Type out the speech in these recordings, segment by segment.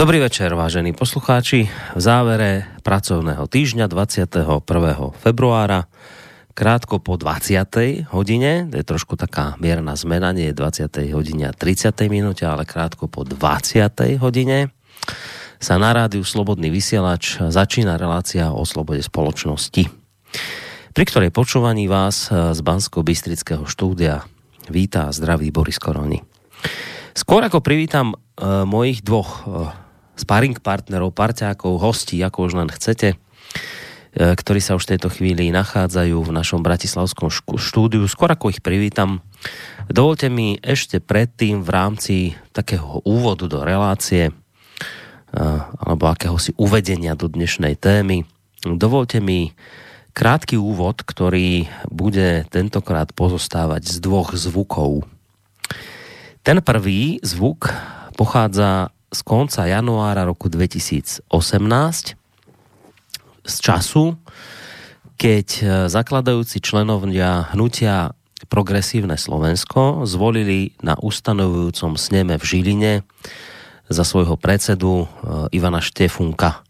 Dobrý večer, vážení poslucháči. V závere pracovného týždňa 21. februára, krátko po 20. hodine, to je trošku taká mierna zmena, nie je 20. hodine a 30. minúte, ale krátko po 20. hodine, sa na rádiu Slobodný vysielač začína relácia o slobode spoločnosti, pri ktorej počúvaní vás z Bansko-Bystrického štúdia vítá zdravý Boris Koroni. Skôr ako privítam e, mojich dvoch e, sparring partnerov, parťákov, hostí, ako už len chcete, e, ktorí sa už v tejto chvíli nachádzajú v našom bratislavskom štúdiu. Skôr ako ich privítam, dovolte mi ešte predtým v rámci takého úvodu do relácie e, alebo akéhosi uvedenia do dnešnej témy, dovolte mi krátky úvod, ktorý bude tentokrát pozostávať z dvoch zvukov. Ten prvý zvuk pochádza z konca januára roku 2018 z času, keď e, zakladajúci členovia hnutia Progresívne Slovensko zvolili na ustanovujúcom sneme v Žiline za svojho predsedu e, Ivana Štefunka.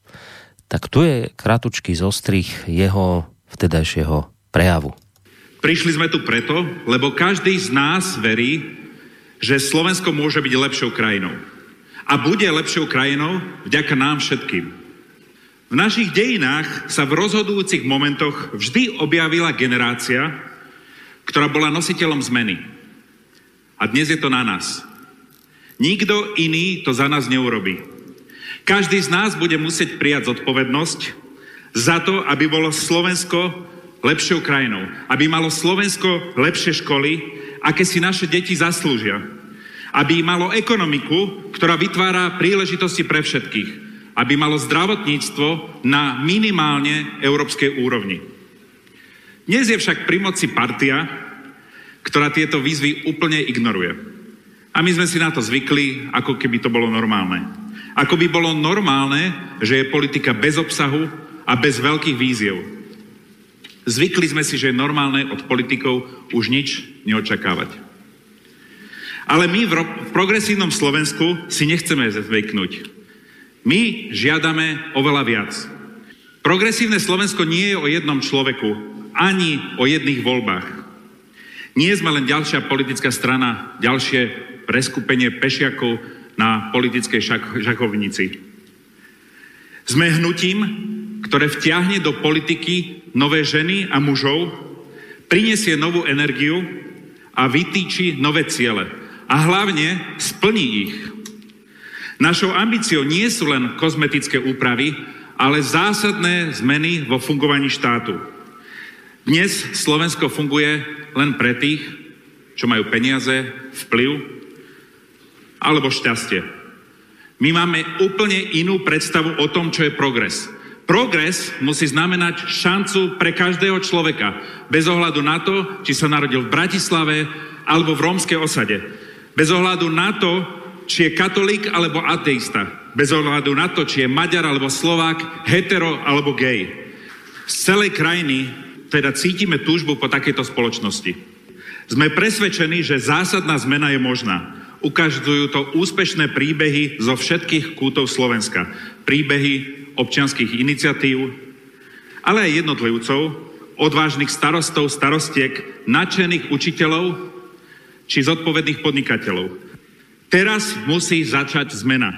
Tak tu je kratučký zostrih jeho vtedajšieho prejavu. Prišli sme tu preto, lebo každý z nás verí, že Slovensko môže byť lepšou krajinou a bude lepšou krajinou vďaka nám všetkým. V našich dejinách sa v rozhodujúcich momentoch vždy objavila generácia, ktorá bola nositeľom zmeny. A dnes je to na nás. Nikto iný to za nás neurobí. Každý z nás bude musieť prijať zodpovednosť za to, aby bolo Slovensko lepšou krajinou. Aby malo Slovensko lepšie školy, aké si naše deti zaslúžia aby malo ekonomiku, ktorá vytvára príležitosti pre všetkých, aby malo zdravotníctvo na minimálne európskej úrovni. Dnes je však pri moci partia, ktorá tieto výzvy úplne ignoruje. A my sme si na to zvykli, ako keby to bolo normálne. Ako by bolo normálne, že je politika bez obsahu a bez veľkých víziev. Zvykli sme si, že je normálne od politikov už nič neočakávať. Ale my v, ro- v progresívnom Slovensku si nechceme zvyknúť. My žiadame oveľa viac. Progresívne Slovensko nie je o jednom človeku, ani o jedných voľbách. Nie sme len ďalšia politická strana, ďalšie preskupenie pešiakov na politickej šak- žakovnici. Sme hnutím, ktoré vtiahne do politiky nové ženy a mužov, prinesie novú energiu a vytýči nové ciele a hlavne splní ich. Našou ambíciou nie sú len kozmetické úpravy, ale zásadné zmeny vo fungovaní štátu. Dnes Slovensko funguje len pre tých, čo majú peniaze, vplyv alebo šťastie. My máme úplne inú predstavu o tom, čo je progres. Progres musí znamenať šancu pre každého človeka, bez ohľadu na to, či sa narodil v Bratislave alebo v rómskej osade. Bez ohľadu na to, či je katolík alebo ateista. Bez ohľadu na to, či je Maďar alebo Slovák, hetero alebo gay. Z celej krajiny teda cítime túžbu po takejto spoločnosti. Sme presvedčení, že zásadná zmena je možná. Ukazujú to úspešné príbehy zo všetkých kútov Slovenska. Príbehy občianských iniciatív, ale aj jednotlivcov, odvážnych starostov, starostiek, nadšených učiteľov či zodpovedných podnikateľov. Teraz musí začať zmena.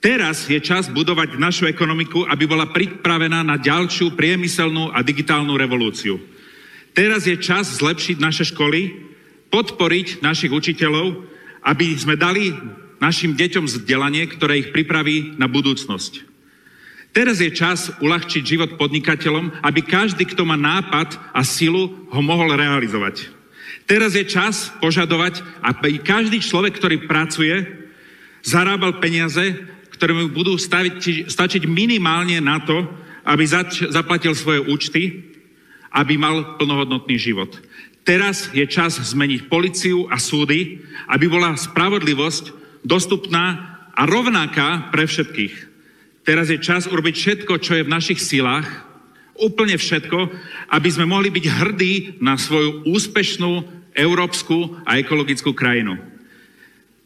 Teraz je čas budovať našu ekonomiku, aby bola pripravená na ďalšiu priemyselnú a digitálnu revolúciu. Teraz je čas zlepšiť naše školy, podporiť našich učiteľov, aby sme dali našim deťom vzdelanie, ktoré ich pripraví na budúcnosť. Teraz je čas uľahčiť život podnikateľom, aby každý, kto má nápad a silu, ho mohol realizovať. Teraz je čas požadovať, aby každý človek, ktorý pracuje, zarábal peniaze, ktoré mu budú staviť, stačiť minimálne na to, aby zač- zaplatil svoje účty, aby mal plnohodnotný život. Teraz je čas zmeniť policiu a súdy, aby bola spravodlivosť dostupná a rovnaká pre všetkých. Teraz je čas urobiť všetko, čo je v našich silách, úplne všetko, aby sme mohli byť hrdí na svoju úspešnú európsku a ekologickú krajinu.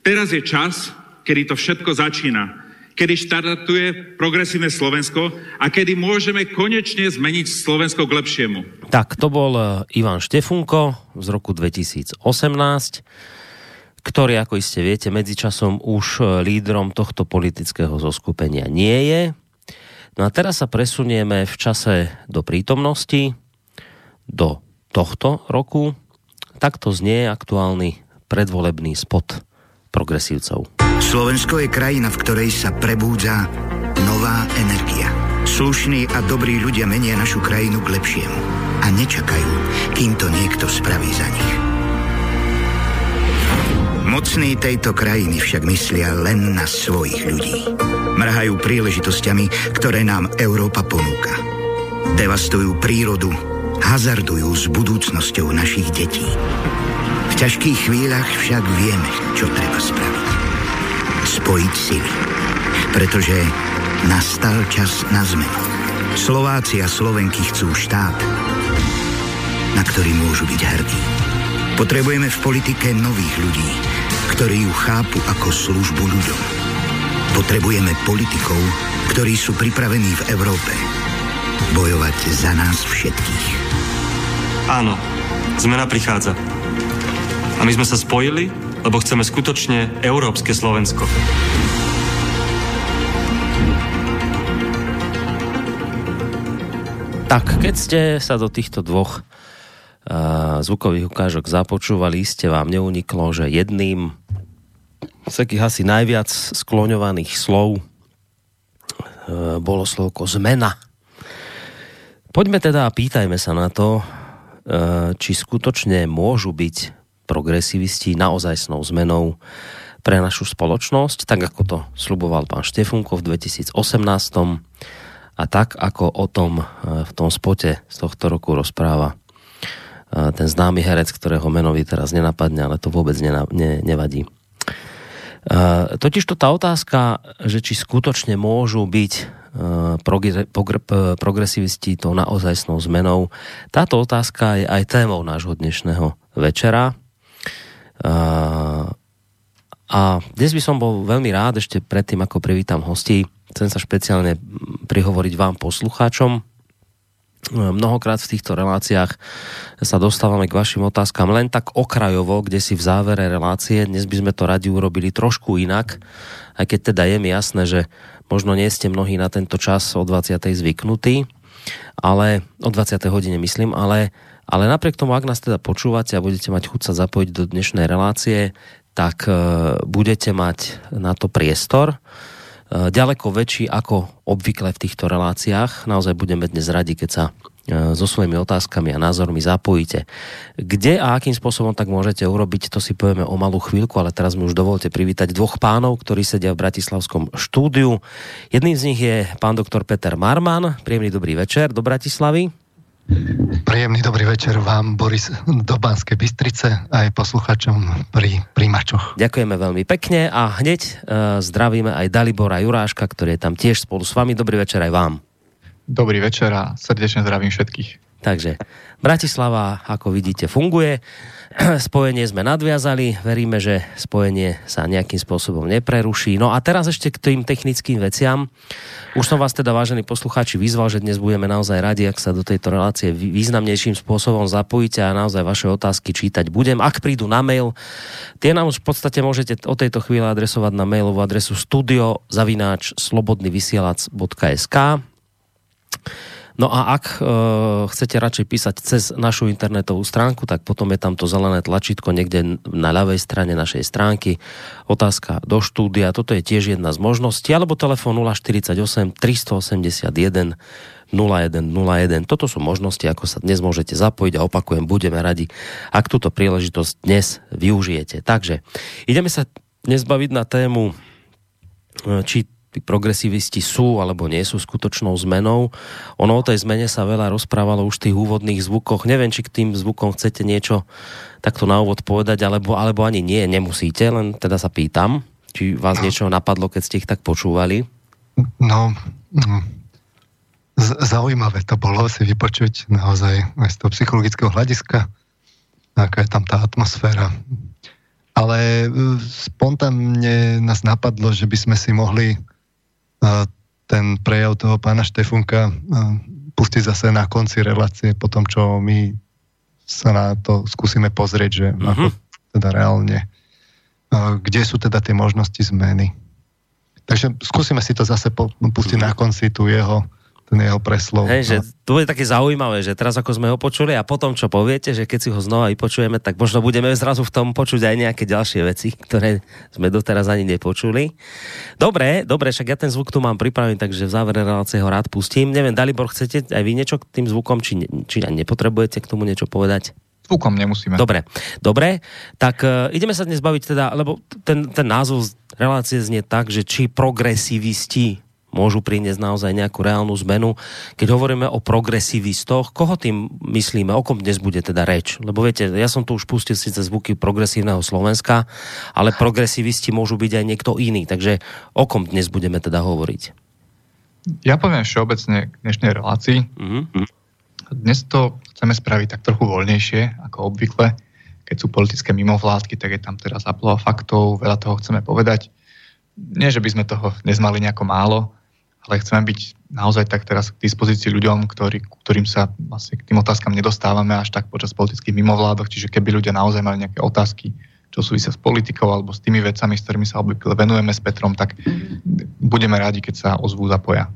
Teraz je čas, kedy to všetko začína. kedy štartuje progresívne Slovensko a kedy môžeme konečne zmeniť Slovensko k lepšiemu. Tak, to bol e, Ivan Štefunko z roku 2018, ktorý, ako iste viete, medzičasom už e, lídrom tohto politického zoskupenia nie je. No a teraz sa presunieme v čase do prítomnosti, do tohto roku. Takto znie aktuálny predvolebný spot progresívcov. Slovensko je krajina, v ktorej sa prebúdza nová energia. Slušní a dobrí ľudia menia našu krajinu k lepšiemu a nečakajú, kým to niekto spraví za nich. Mocní tejto krajiny však myslia len na svojich ľudí. Mrhajú príležitosťami, ktoré nám Európa ponúka. Devastujú prírodu, hazardujú s budúcnosťou našich detí ťažkých chvíľach však vieme, čo treba spraviť. Spojiť sily. Pretože nastal čas na zmenu. Slováci a Slovenky chcú štát, na ktorý môžu byť hrdí. Potrebujeme v politike nových ľudí, ktorí ju chápu ako službu ľuďom. Potrebujeme politikov, ktorí sú pripravení v Európe bojovať za nás všetkých. Áno, zmena prichádza. A my sme sa spojili, lebo chceme skutočne európske Slovensko. Tak, keď ste sa do týchto dvoch uh, zvukových ukážok započúvali, ste vám neuniklo, že jedným z takých asi najviac skloňovaných slov uh, bolo slovko zmena. Poďme teda a pýtajme sa na to, uh, či skutočne môžu byť progresivisti naozajstnou zmenou pre našu spoločnosť, tak ako to sluboval pán Štefunko v 2018 a tak ako o tom e, v tom spote z tohto roku rozpráva e, ten známy herec, ktorého menovi teraz nenapadne, ale to vôbec ne, ne, nevadí. E, totižto tá otázka, že či skutočne môžu byť progresivisti tou naozajstnou zmenou, táto otázka je aj témou nášho dnešného večera a dnes by som bol veľmi rád, ešte predtým, ako privítam hostí, chcem sa špeciálne prihovoriť vám poslucháčom. Mnohokrát v týchto reláciách sa dostávame k vašim otázkam len tak okrajovo, kde si v závere relácie. Dnes by sme to radi urobili trošku inak, aj keď teda je mi jasné, že možno nie ste mnohí na tento čas o 20. zvyknutí, ale o 20. hodine myslím, ale ale napriek tomu, ak nás teda počúvate a budete mať chuť sa zapojiť do dnešnej relácie, tak e, budete mať na to priestor e, ďaleko väčší ako obvykle v týchto reláciách. Naozaj budeme dnes radi, keď sa so svojimi otázkami a názormi zapojíte. Kde a akým spôsobom tak môžete urobiť, to si povieme o malú chvíľku, ale teraz mi už dovolte privítať dvoch pánov, ktorí sedia v Bratislavskom štúdiu. Jedným z nich je pán doktor Peter Marman. Príjemný dobrý večer do Bratislavy. Príjemný dobrý večer vám, Boris do Banskej Bystrice aj posluchačom pri príjimačoch. Ďakujeme veľmi pekne a hneď uh, zdravíme aj Dalibora Juráška, ktorý je tam tiež spolu s vami. Dobrý večer aj vám. Dobrý večer a srdečne zdravím všetkých. Takže Bratislava, ako vidíte, funguje. spojenie sme nadviazali, veríme, že spojenie sa nejakým spôsobom nepreruší. No a teraz ešte k tým technickým veciam. Už som vás teda, vážení poslucháči, vyzval, že dnes budeme naozaj radi, ak sa do tejto relácie významnejším spôsobom zapojíte a naozaj vaše otázky čítať budem. Ak prídu na mail, tie nám už v podstate môžete o tejto chvíle adresovať na mailovú adresu studio zavináč slobodnyvysielac.sk No a ak e, chcete radšej písať cez našu internetovú stránku, tak potom je tam to zelené tlačítko niekde na ľavej strane našej stránky. Otázka do štúdia, toto je tiež jedna z možností, alebo telefón 048 381 0101. Toto sú možnosti, ako sa dnes môžete zapojiť a opakujem, budeme radi, ak túto príležitosť dnes využijete. Takže ideme sa dnes baviť na tému, e, či tí progresivisti sú alebo nie sú skutočnou zmenou. Ono o tej zmene sa veľa rozprávalo už v tých úvodných zvukoch. Neviem, či k tým zvukom chcete niečo takto na úvod povedať, alebo, alebo ani nie, nemusíte, len teda sa pýtam, či vás no. niečo napadlo, keď ste ich tak počúvali. No, no. Z- zaujímavé to bolo si vypočuť naozaj aj z toho psychologického hľadiska, aká je tam tá atmosféra. Ale e, spontánne nás napadlo, že by sme si mohli ten prejav toho pána Štefunka pustiť zase na konci relácie po tom, čo my sa na to skúsime pozrieť, že uh-huh. ako teda reálne, kde sú teda tie možnosti zmeny. Takže skúsime si to zase pustiť uh-huh. na konci tu jeho ten jeho preslov. Hej, že to je také zaujímavé, že teraz ako sme ho počuli a potom čo poviete, že keď si ho znova vypočujeme, tak možno budeme zrazu v tom počuť aj nejaké ďalšie veci, ktoré sme doteraz ani nepočuli. Dobre, dobre, však ja ten zvuk tu mám pripravený, takže v závere relácie ho rád pustím. Neviem, Dalibor, chcete aj vy niečo k tým zvukom, či, či nepotrebujete k tomu niečo povedať? Zvukom nemusíme. Dobre, dobre. Tak uh, ideme sa dnes baviť teda, lebo ten, ten názov relácie znie tak, že či progresivisti môžu priniesť naozaj nejakú reálnu zmenu. Keď hovoríme o progresivistoch, koho tým myslíme, o kom dnes bude teda reč? Lebo viete, ja som tu už pustil síce zvuky progresívneho Slovenska, ale progresivisti môžu byť aj niekto iný. Takže o kom dnes budeme teda hovoriť? Ja poviem všeobecne k dnešnej relácii. Mm-hmm. Dnes to chceme spraviť tak trochu voľnejšie, ako obvykle. Keď sú politické mimovládky, tak je tam teraz zaplova faktov, veľa toho chceme povedať. Nie, že by sme toho nezmali nejako málo, ale chceme byť naozaj tak teraz k dispozícii ľuďom, ktorý, ktorým sa vlastne k tým otázkam nedostávame až tak počas politických mimovládok, čiže keby ľudia naozaj mali nejaké otázky, čo súvisia s politikou alebo s tými vecami, s ktorými sa obvykle venujeme s Petrom, tak budeme rádi, keď sa ozvú zapoja.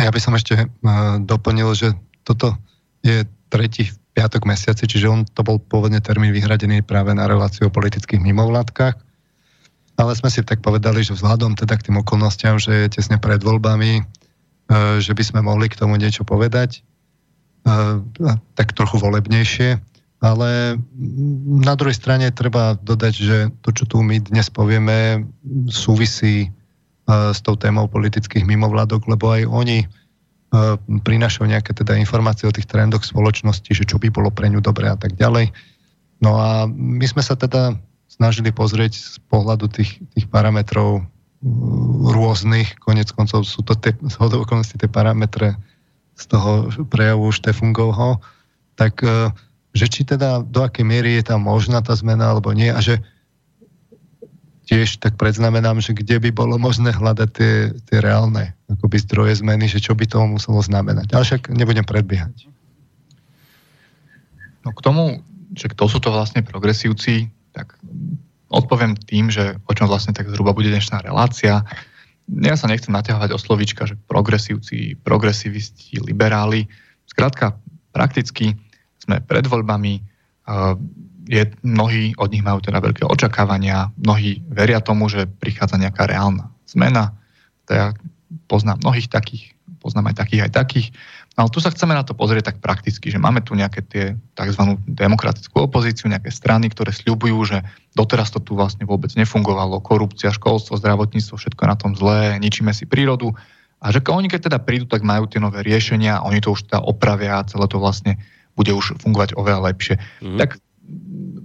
Ja by som ešte uh, doplnil, že toto je tretí piatok mesiaci, čiže on to bol pôvodne termín vyhradený práve na reláciu o politických mimovládkach ale sme si tak povedali, že vzhľadom teda k tým okolnostiam, že je tesne pred voľbami, e, že by sme mohli k tomu niečo povedať, e, tak trochu volebnejšie, ale na druhej strane treba dodať, že to, čo tu my dnes povieme, súvisí e, s tou témou politických mimovládok, lebo aj oni prinašajú nejaké teda informácie o tých trendoch spoločnosti, že čo by bolo pre ňu dobré a tak ďalej. No a my sme sa teda snažili pozrieť z pohľadu tých, tých parametrov uh, rôznych, konec koncov sú to tie, tie parametre z toho prejavu Štefungovho, tak uh, že či teda do akej miery je tam možná tá zmena alebo nie a že tiež tak predznamenám, že kde by bolo možné hľadať tie, tie reálne akoby zdroje zmeny, že čo by to muselo znamenať. Ale však nebudem predbiehať. No k tomu, že kto sú to vlastne progresívci, tak odpoviem tým, že o čom vlastne tak zhruba bude dnešná relácia. Ja sa nechcem naťahovať o slovíčka, že progresívci, progresivisti, liberáli. Skrátka, prakticky sme pred voľbami, je, mnohí od nich majú teda veľké očakávania, mnohí veria tomu, že prichádza nejaká reálna zmena. Ja poznám mnohých takých, poznám aj takých, aj takých. Ale tu sa chceme na to pozrieť tak prakticky, že máme tu nejaké tie tzv. demokratickú opozíciu, nejaké strany, ktoré sľubujú, že doteraz to tu vlastne vôbec nefungovalo, korupcia, školstvo, zdravotníctvo, všetko na tom zlé, ničíme si prírodu. A že oni keď teda prídu, tak majú tie nové riešenia, oni to už teda opravia a celé to vlastne bude už fungovať oveľa lepšie. Mm. Tak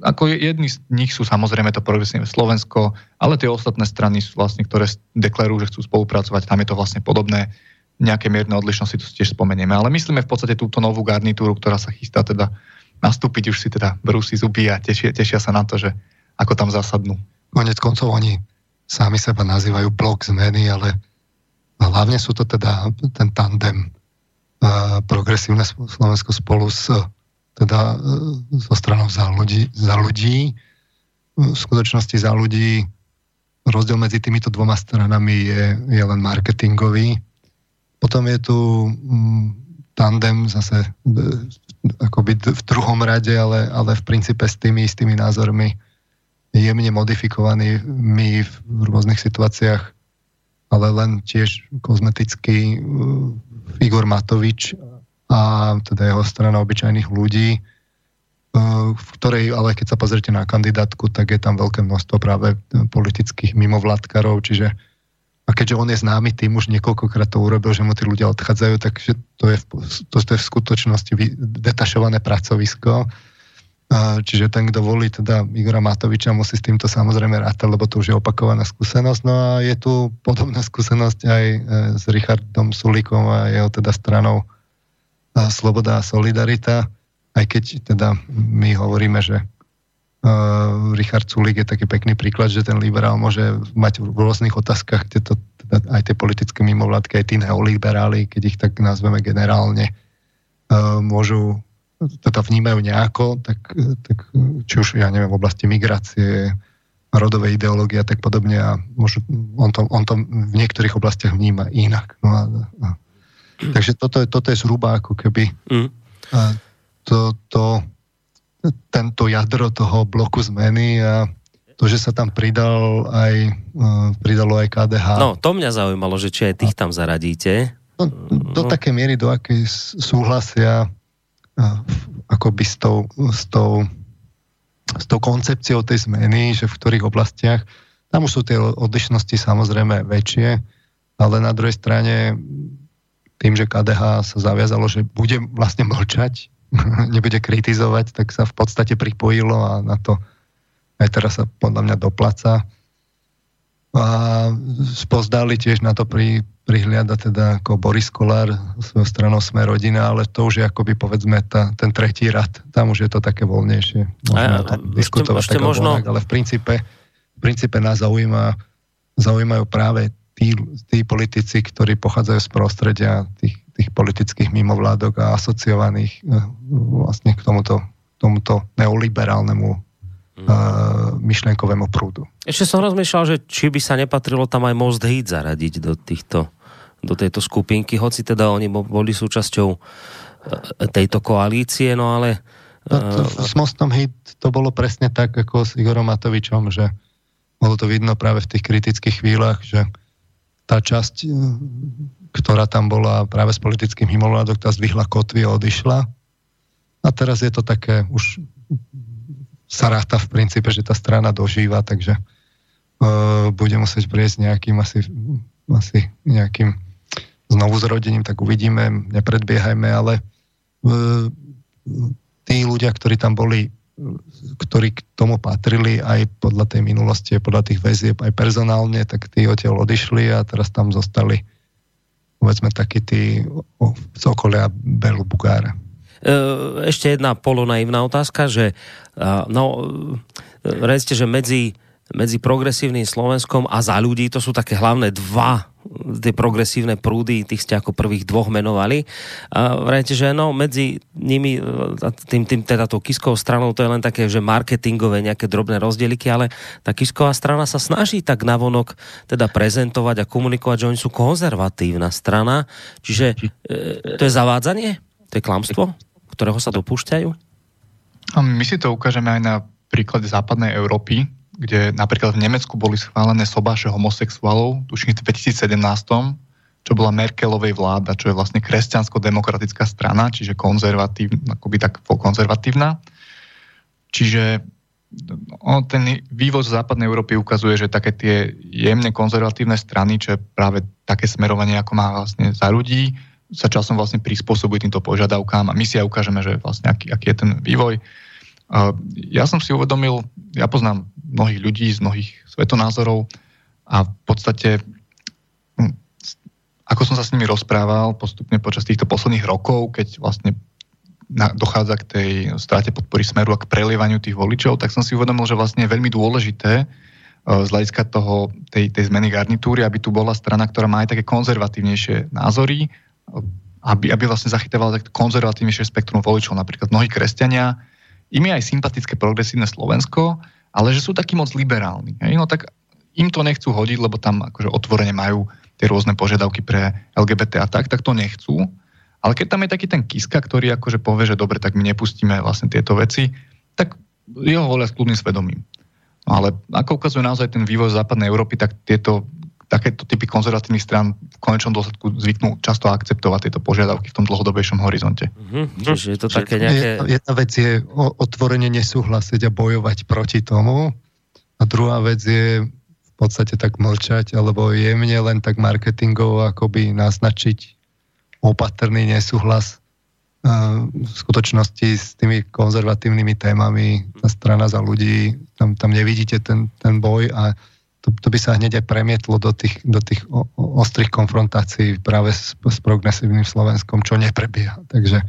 ako jedni z nich sú samozrejme to progresívne Slovensko, ale tie ostatné strany sú vlastne, ktoré deklarujú, že chcú spolupracovať, tam je to vlastne podobné nejaké mierne odlišnosti tu tiež spomenieme. Ale myslíme v podstate túto novú garnitúru, ktorá sa chystá teda nastúpiť, už si teda brúsi zuby a tešia, tešia sa na to, že ako tam zasadnú. Konec koncov oni sami seba nazývajú blok zmeny, ale hlavne sú to teda ten tandem uh, progresívne Slovensko spolu s teda uh, so stranou za ľudí, za ľudí. V skutočnosti za ľudí rozdiel medzi týmito dvoma stranami je, je len marketingový potom je tu mm, tandem zase akoby v druhom rade, ale, ale v princípe s tými istými názormi jemne modifikovaný. My v rôznych situáciách, ale len tiež kozmetický e, Igor Matovič a teda jeho strana obyčajných ľudí, e, v ktorej, ale keď sa pozrite na kandidátku, tak je tam veľké množstvo práve politických mimovládkarov, čiže a keďže on je známy tým, už niekoľkokrát to urobil, že mu tí ľudia odchádzajú, takže to je v, to, to je v skutočnosti detašované pracovisko. Čiže ten, kto volí teda Igora Matoviča, musí s týmto samozrejme rátať, lebo to už je opakovaná skúsenosť. No a je tu podobná skúsenosť aj e, s Richardom Sulikom a jeho teda stranou Sloboda a Solidarita, aj keď teda my hovoríme, že Richard Sulik je taký pekný príklad, že ten liberál môže mať v rôznych otázkach, kde to teda aj tie politické mimovládky, aj tí neoliberáli, keď ich tak nazveme generálne, uh, môžu, teda vnímajú nejako, tak, tak či už, ja neviem, v oblasti migrácie, rodovej ideológie a tak podobne a môžu, on, to, on to v niektorých oblastiach vníma inak. No a, a, takže toto je, toto je zhruba ako keby mm. a to, to, tento jadro toho bloku zmeny a to, že sa tam pridal aj, uh, pridalo aj KDH. No, to mňa zaujímalo, že či aj tých tam zaradíte. No, do no. také miery, do akej súhlasia uh, akoby s tou, s tou s tou koncepciou tej zmeny, že v ktorých oblastiach, tam už sú tie odlišnosti samozrejme väčšie, ale na druhej strane tým, že KDH sa zaviazalo, že bude vlastne mlčať, nebude kritizovať, tak sa v podstate pripojilo a na to aj teraz sa podľa mňa doplaca. A spozdali tiež na to pri, prihliada teda ako Boris Kolár svojou stranou Sme rodina, ale to už je akoby povedzme tá, ten tretí rad. Tam už je to také voľnejšie. Možno a, diskutovať ešte, ešte možno... voľnak, ale v princípe, v princípe nás zaujíma, zaujímajú práve tí, tí politici, ktorí pochádzajú z prostredia tých, tých politických mimovládok a asociovaných eh, vlastne k tomuto, tomuto neoliberálnemu uh, myšlienkovému prúdu. Ešte som rozmýšľal, že či by sa nepatrilo tam aj Most Hit zaradiť do týchto do tejto skupinky, hoci teda oni boli súčasťou uh, tejto koalície, no ale... No, to, s Mostom Hit to bolo presne tak, ako s Igorom Matovičom, že bolo to vidno práve v tých kritických chvíľach, že tá časť, ktorá tam bola práve s politickým mimovládok, tá zdvihla kotvy a odišla. A teraz je to také už sa ráta v princípe, že tá strana dožíva, takže uh, bude musieť prieť nejakým asi, asi nejakým znovu zrodením, tak uvidíme, nepredbiehajme, ale uh, tí ľudia, ktorí tam boli, ktorí k tomu patrili aj podľa tej minulosti, podľa tých väzieb, aj personálne, tak tí odtiaľ odišli a teraz tam zostali povedzme takí tí z okolia Belu Bugára. E, ešte jedna polonaivná otázka, že no, redzte, že medzi, medzi progresívnym Slovenskom a za ľudí to sú také hlavné dva tie progresívne prúdy, tých ste ako prvých dvoch menovali. A vrajte, že no, medzi nimi, tým, tým teda tou Kiskovou stranou, to je len také, že marketingové nejaké drobné rozdieliky, ale tá Kisková strana sa snaží tak navonok teda prezentovať a komunikovať, že oni sú konzervatívna strana. Čiže e, to je zavádzanie? To je klamstvo? ktorého sa dopúšťajú? A my si to ukážeme aj na príklade západnej Európy, kde napríklad v Nemecku boli schválené sobáše homosexuálov, tuším v 2017, čo bola Merkelovej vláda, čo je vlastne kresťansko-demokratická strana, čiže konzervatívna, akoby tak konzervatívna. Čiže on, ten vývoz západnej Európy ukazuje, že také tie jemne konzervatívne strany, čo je práve také smerovanie, ako má vlastne za ľudí, sa časom vlastne prispôsobuje týmto požiadavkám a my si aj ukážeme, že vlastne aký, aký je ten vývoj. Ja som si uvedomil, ja poznám mnohých ľudí z mnohých svetonázorov a v podstate hm, ako som sa s nimi rozprával postupne počas týchto posledných rokov, keď vlastne dochádza k tej strate podpory smeru a k prelievaniu tých voličov, tak som si uvedomil, že vlastne je veľmi dôležité z hľadiska toho, tej, tej zmeny garnitúry, aby tu bola strana, ktorá má aj také konzervatívnejšie názory, aby, aby vlastne zachytával tak konzervatívnejšie spektrum voličov, napríklad mnohí kresťania, im je aj sympatické progresívne Slovensko, ale že sú takí moc liberálni. Hej? No tak im to nechcú hodiť, lebo tam akože otvorene majú tie rôzne požiadavky pre LGBT a tak, tak to nechcú. Ale keď tam je taký ten Kiska, ktorý akože povie, že dobre, tak my nepustíme vlastne tieto veci, tak jeho volia s kľudným svedomím. No ale ako ukazuje naozaj ten vývoj západnej Európy, tak tieto takéto typy konzervatívnych strán v konečnom dôsledku zvyknú často akceptovať tieto požiadavky v tom dlhodobejšom horizonte. Mm-hmm. Čiže je to také nejaké... Jedna vec je otvorene nesúhlasiť a bojovať proti tomu a druhá vec je v podstate tak mlčať alebo jemne len tak marketingovo akoby naznačiť opatrný nesúhlas v skutočnosti s tými konzervatívnymi témami, tá strana za ľudí, tam, tam nevidíte ten, ten boj a to, to by sa hneď aj premietlo do tých, do tých o, o, ostrých konfrontácií práve s, s progresívnym Slovenskom, čo neprebieha. Takže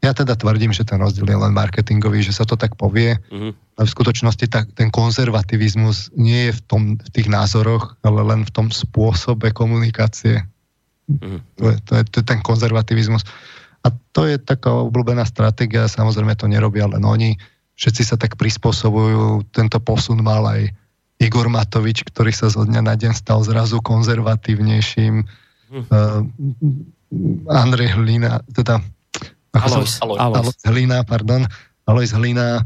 Ja teda tvrdím, že ten rozdiel je len marketingový, že sa to tak povie, mm-hmm. ale v skutočnosti tak, ten konzervativizmus nie je v, tom, v tých názoroch, ale len v tom spôsobe komunikácie. Mm-hmm. To, je, to, je, to je ten konzervativizmus. A to je taká obľúbená stratégia, samozrejme to nerobia len oni, všetci sa tak prispôsobujú, tento posun mal aj Igor Matovič, ktorý sa zo dňa na deň stal zrazu konzervatívnejším. Mm. Uh, Andrej Hlina, teda Alois, Alois. Alois Hlina, pardon. Alois Hlina,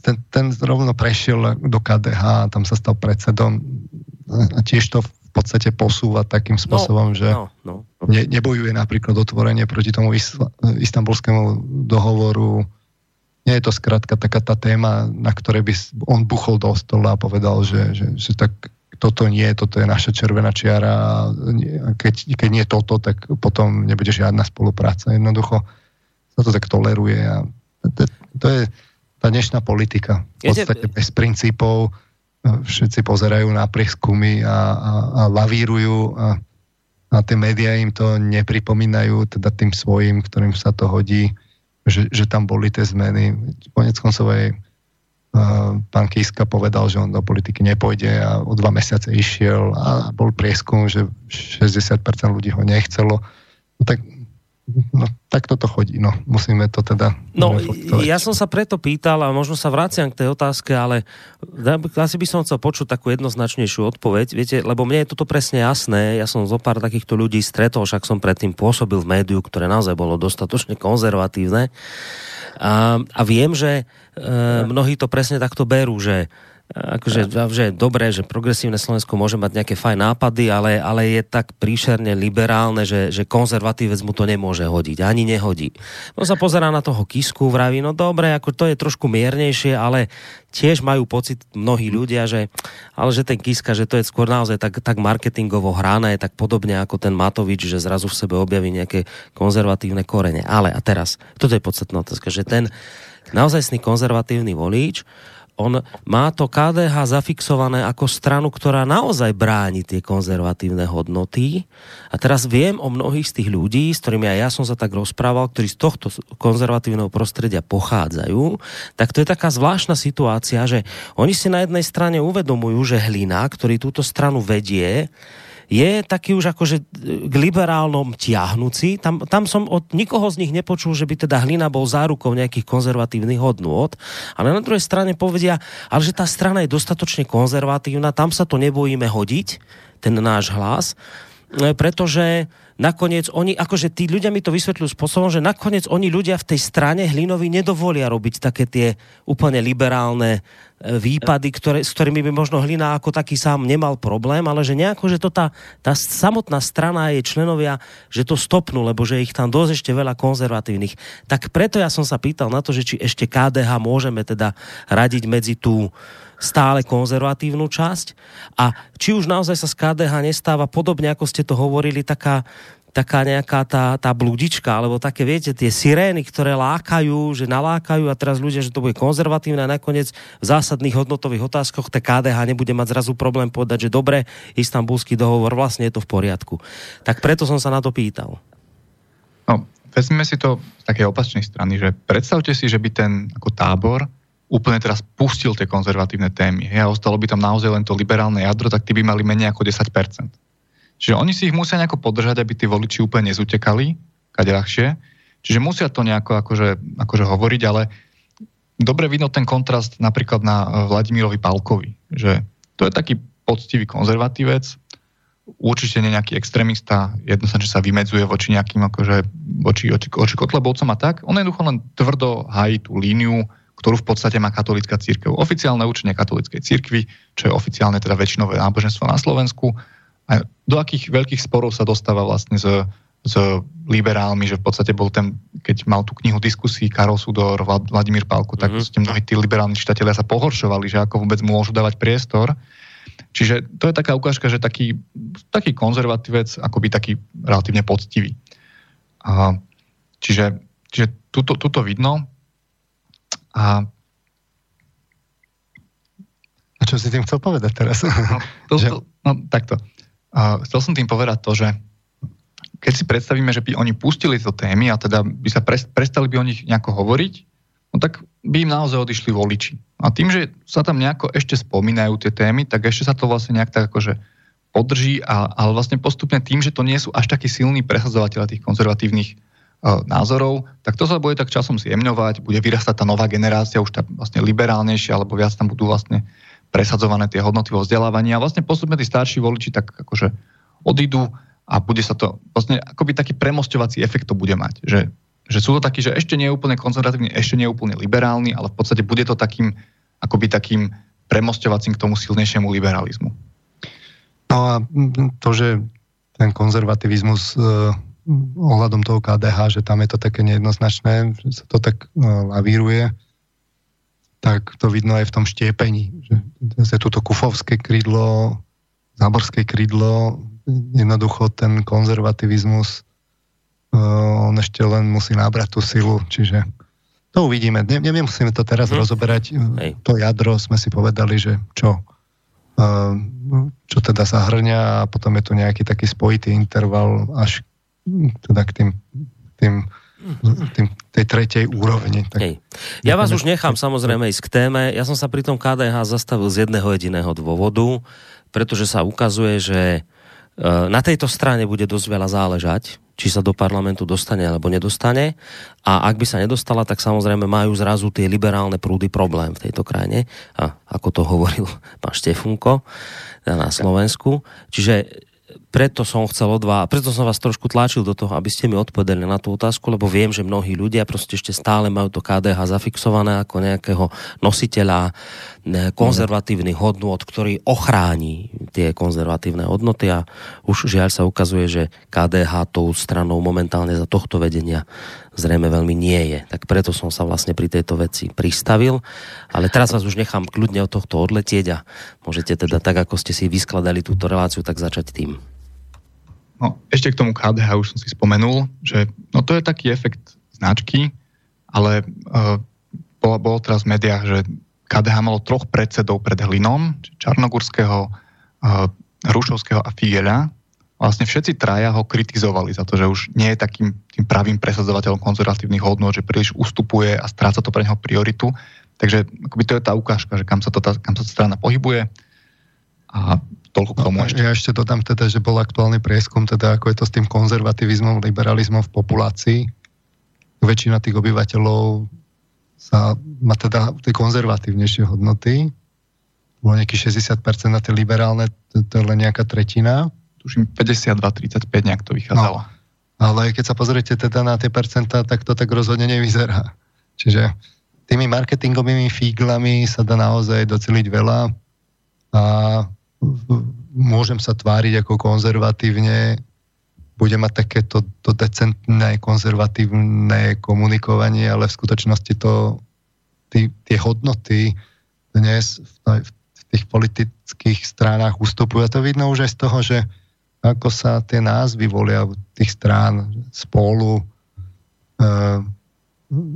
ten, ten rovno prešiel do KDH, tam sa stal predsedom a tiež to v podstate posúva takým no, spôsobom, no, že no, no, no. Ne, nebojuje napríklad otvorenie proti tomu istambulskému dohovoru. Nie je to skrátka taká tá téma, na ktorej by on buchol do stola a povedal, že, že, že tak toto nie, toto je naša červená čiara a keď, keď nie toto, tak potom nebude žiadna spolupráca. Jednoducho sa to tak toleruje a to, to je tá dnešná politika. V podstate bez princípov všetci pozerajú na prieskumy a, a, a lavírujú a, a tie médiá im to nepripomínajú, teda tým svojim, ktorým sa to hodí, že, že tam boli tie zmeny. Konec koncovej uh, pán Kiska povedal, že on do politiky nepôjde a o dva mesiace išiel a bol prieskum, že 60% ľudí ho nechcelo. No tak No, tak toto chodí, no. Musíme to teda... No, ja som sa preto pýtal a možno sa vraciam k tej otázke, ale asi by som chcel počuť takú jednoznačnejšiu odpoveď, viete, lebo mne je toto presne jasné, ja som zo pár takýchto ľudí stretol, však som predtým pôsobil v médiu, ktoré naozaj bolo dostatočne konzervatívne. A, a viem, že e, mnohí to presne takto berú, že akože, že dobré, že progresívne Slovensko môže mať nejaké fajn nápady, ale, ale je tak príšerne liberálne, že, že konzervatívec mu to nemôže hodiť, ani nehodí. No sa pozerá na toho Kisku, vraví, no dobre, ako to je trošku miernejšie, ale tiež majú pocit mnohí ľudia, že, ale že ten Kiska, že to je skôr naozaj tak, tak marketingovo hrané, tak podobne ako ten Matovič, že zrazu v sebe objaví nejaké konzervatívne korene. Ale a teraz, toto je podstatná otázka, že ten naozajstný konzervatívny volič, on má to KDH zafixované ako stranu, ktorá naozaj bráni tie konzervatívne hodnoty. A teraz viem o mnohých z tých ľudí, s ktorými aj ja som sa tak rozprával, ktorí z tohto konzervatívneho prostredia pochádzajú, tak to je taká zvláštna situácia, že oni si na jednej strane uvedomujú, že Hlina, ktorý túto stranu vedie, je taký už akože k liberálnom tiahnúci. Tam, tam som od nikoho z nich nepočul, že by teda Hlina bol zárukou nejakých konzervatívnych hodnôt, ale na druhej strane povedia, ale že tá strana je dostatočne konzervatívna, tam sa to nebojíme hodiť, ten náš hlas, pretože nakoniec oni, akože tí ľudia mi to vysvetľujú spôsobom, že nakoniec oni ľudia v tej strane Hlinovi nedovolia robiť také tie úplne liberálne e, výpady, ktoré, s ktorými by možno Hlina ako taký sám nemal problém, ale že nejako, že to tá, tá samotná strana a jej členovia, že to stopnú, lebo že ich tam dosť ešte veľa konzervatívnych. Tak preto ja som sa pýtal na to, že či ešte KDH môžeme teda radiť medzi tú stále konzervatívnu časť a či už naozaj sa z KDH nestáva podobne, ako ste to hovorili, taká, taká nejaká tá, tá bludička, alebo také, viete, tie sirény, ktoré lákajú, že nalákajú a teraz ľudia, že to bude konzervatívne a nakoniec v zásadných hodnotových otázkoch tá KDH nebude mať zrazu problém povedať, že dobre, istambulský dohovor, vlastne je to v poriadku. Tak preto som sa na to pýtal. No, vezmeme si to z takej opačnej strany, že predstavte si, že by ten ako tábor úplne teraz pustil tie konzervatívne témy. Ja ostalo by tam naozaj len to liberálne jadro, tak tí by mali menej ako 10%. Čiže oni si ich musia nejako podržať, aby tí voliči úplne nezutekali, kade ľahšie. Čiže musia to nejako akože, akože hovoriť, ale dobre vidno ten kontrast napríklad na eh, Vladimirovi Palkovi, že to je taký poctivý konzervatívec, určite nie nejaký extrémista, jednoznačne sa vymedzuje voči nejakým akože, voči, voči, voči Kotlebovcom a tak. On jednoducho len tvrdo hají tú líniu, ktorú v podstate má katolická církev. Oficiálne učenie katolíckej církvy, čo je oficiálne teda väčšinové náboženstvo na Slovensku. A do akých veľkých sporov sa dostáva vlastne s, s liberálmi, že v podstate bol ten, keď mal tú knihu diskusí Karol Sudor, Vladimír Pálko, tak mm-hmm. mnohí tí liberálni čitatelia sa pohoršovali, že ako vôbec môžu dávať priestor. Čiže to je taká ukážka, že taký, taký konzervatívec, akoby taký relatívne poctivý. A, čiže čiže tuto, tuto vidno, a, a čo si tým chcel povedať teraz? No, to, že... to, no takto. Uh, chcel som tým povedať to, že keď si predstavíme, že by oni pustili tieto témy a teda by sa prestali by o nich nejako hovoriť, no tak by im naozaj odišli voliči. A tým, že sa tam nejako ešte spomínajú tie témy, tak ešte sa to vlastne nejak tak akože podrží, a, ale vlastne postupne tým, že to nie sú až takí silní presadzovateľa tých konzervatívnych názorov, tak to sa bude tak časom zjemňovať, bude vyrastať tá nová generácia, už tá vlastne liberálnejšia, alebo viac tam budú vlastne presadzované tie hodnoty vo vzdelávaní a vlastne postupne tí starší voliči tak akože odídu a bude sa to, vlastne akoby taký premostovací efekt to bude mať, že, že sú to takí, že ešte nie je úplne konzervatívny, ešte nie je úplne liberálny, ale v podstate bude to takým, akoby takým premostovacím k tomu silnejšiemu liberalizmu. No a to, že ten konzervativizmus uh, ohľadom toho KDH, že tam je to také nejednoznačné, že sa to tak uh, lavíruje, tak to vidno aj v tom štiepení. Že, je toto kufovské krídlo, záborské krídlo, jednoducho ten konzervativizmus uh, on ešte len musí nábrať tú silu, čiže to uvidíme. Ne, nemusíme to teraz hmm. rozoberať. Hej. To jadro sme si povedali, že čo, čo teda zahrňa a potom je tu nejaký taký spojitý interval až teda k tým, tým tým, tej tretej úrovni. Tak Hej. Ja vás už nechám samozrejme ísť k téme. Ja som sa pri tom KDH zastavil z jedného jediného dôvodu, pretože sa ukazuje, že Eh, na tejto strane bude dosť veľa záležať, či sa do parlamentu dostane alebo nedostane. A ak by sa nedostala, tak samozrejme majú zrazu tie liberálne prúdy problém v tejto krajine. A ako to hovoril pán Štefunko na Slovensku. Čiže preto som chcel od vás, preto som vás trošku tlačil do toho, aby ste mi odpovedali na tú otázku, lebo viem, že mnohí ľudia proste ešte stále majú to KDH zafixované ako nejakého nositeľa konzervatívnych hodnôt, ktorý ochrání tie konzervatívne hodnoty a už žiaľ sa ukazuje, že KDH tou stranou momentálne za tohto vedenia zrejme veľmi nie je. Tak preto som sa vlastne pri tejto veci pristavil. Ale teraz vás už nechám kľudne od tohto odletieť a môžete teda tak, ako ste si vyskladali túto reláciu, tak začať tým. No, ešte k tomu KDH už som si spomenul, že no to je taký efekt značky, ale uh, bolo, bolo teraz v médiách, že KDH malo troch predsedov pred Hlinom, Čarnogurského, uh, Rušovského a Figeľa. Vlastne všetci traja ho kritizovali za to, že už nie je takým tým pravým presadzovateľom konzervatívnych hodnot, že príliš ustupuje a stráca to pre neho prioritu. Takže akoby to je tá ukážka, že kam sa, to, tá, kam sa tá strana pohybuje. A toľko k tomu no, ešte. Ja ešte dodám teda, že bol aktuálny prieskum, teda ako je to s tým konzervativizmom, liberalizmom v populácii. Väčšina tých obyvateľov sa má teda tie konzervatívnejšie hodnoty. Bolo nejaký 60% na tie liberálne, to, to je len nejaká tretina. Tuším 52-35 nejak to vychádzalo. No, ale keď sa pozriete teda na tie percentá, tak to tak rozhodne nevyzerá. Čiže tými marketingovými fíglami sa dá naozaj doceliť veľa a môžem sa tváriť ako konzervatívne, budem mať takéto to decentné, konzervatívne komunikovanie, ale v skutočnosti to, tí, tie hodnoty dnes v, v tých politických stranách ustupujú. A to vidno už aj z toho, že ako sa tie názvy volia tých strán spolu, e,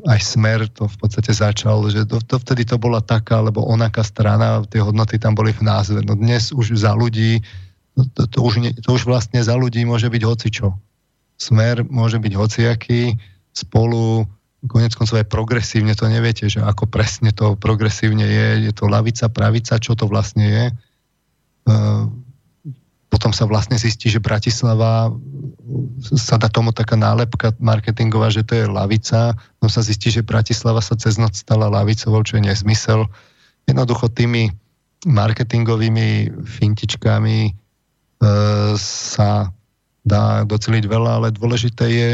aj smer to v podstate začal, že to, to vtedy to bola taká alebo onaká strana, tie hodnoty tam boli v názve. No dnes už za ľudí, to, to, to, už, ne, to už vlastne za ľudí môže byť hocičo. Smer môže byť hociaký, spolu, konec koncov aj progresívne, to neviete, že ako presne to progresívne je, je to lavica, pravica, čo to vlastne je. Uh, potom sa vlastne zistí, že Bratislava sa dá tomu taká nálepka marketingová, že to je lavica, no sa zistí, že Bratislava sa cez noc stala lavicovou, čo je nezmysel. Jednoducho tými marketingovými fintičkami e, sa dá doceliť veľa, ale dôležité je,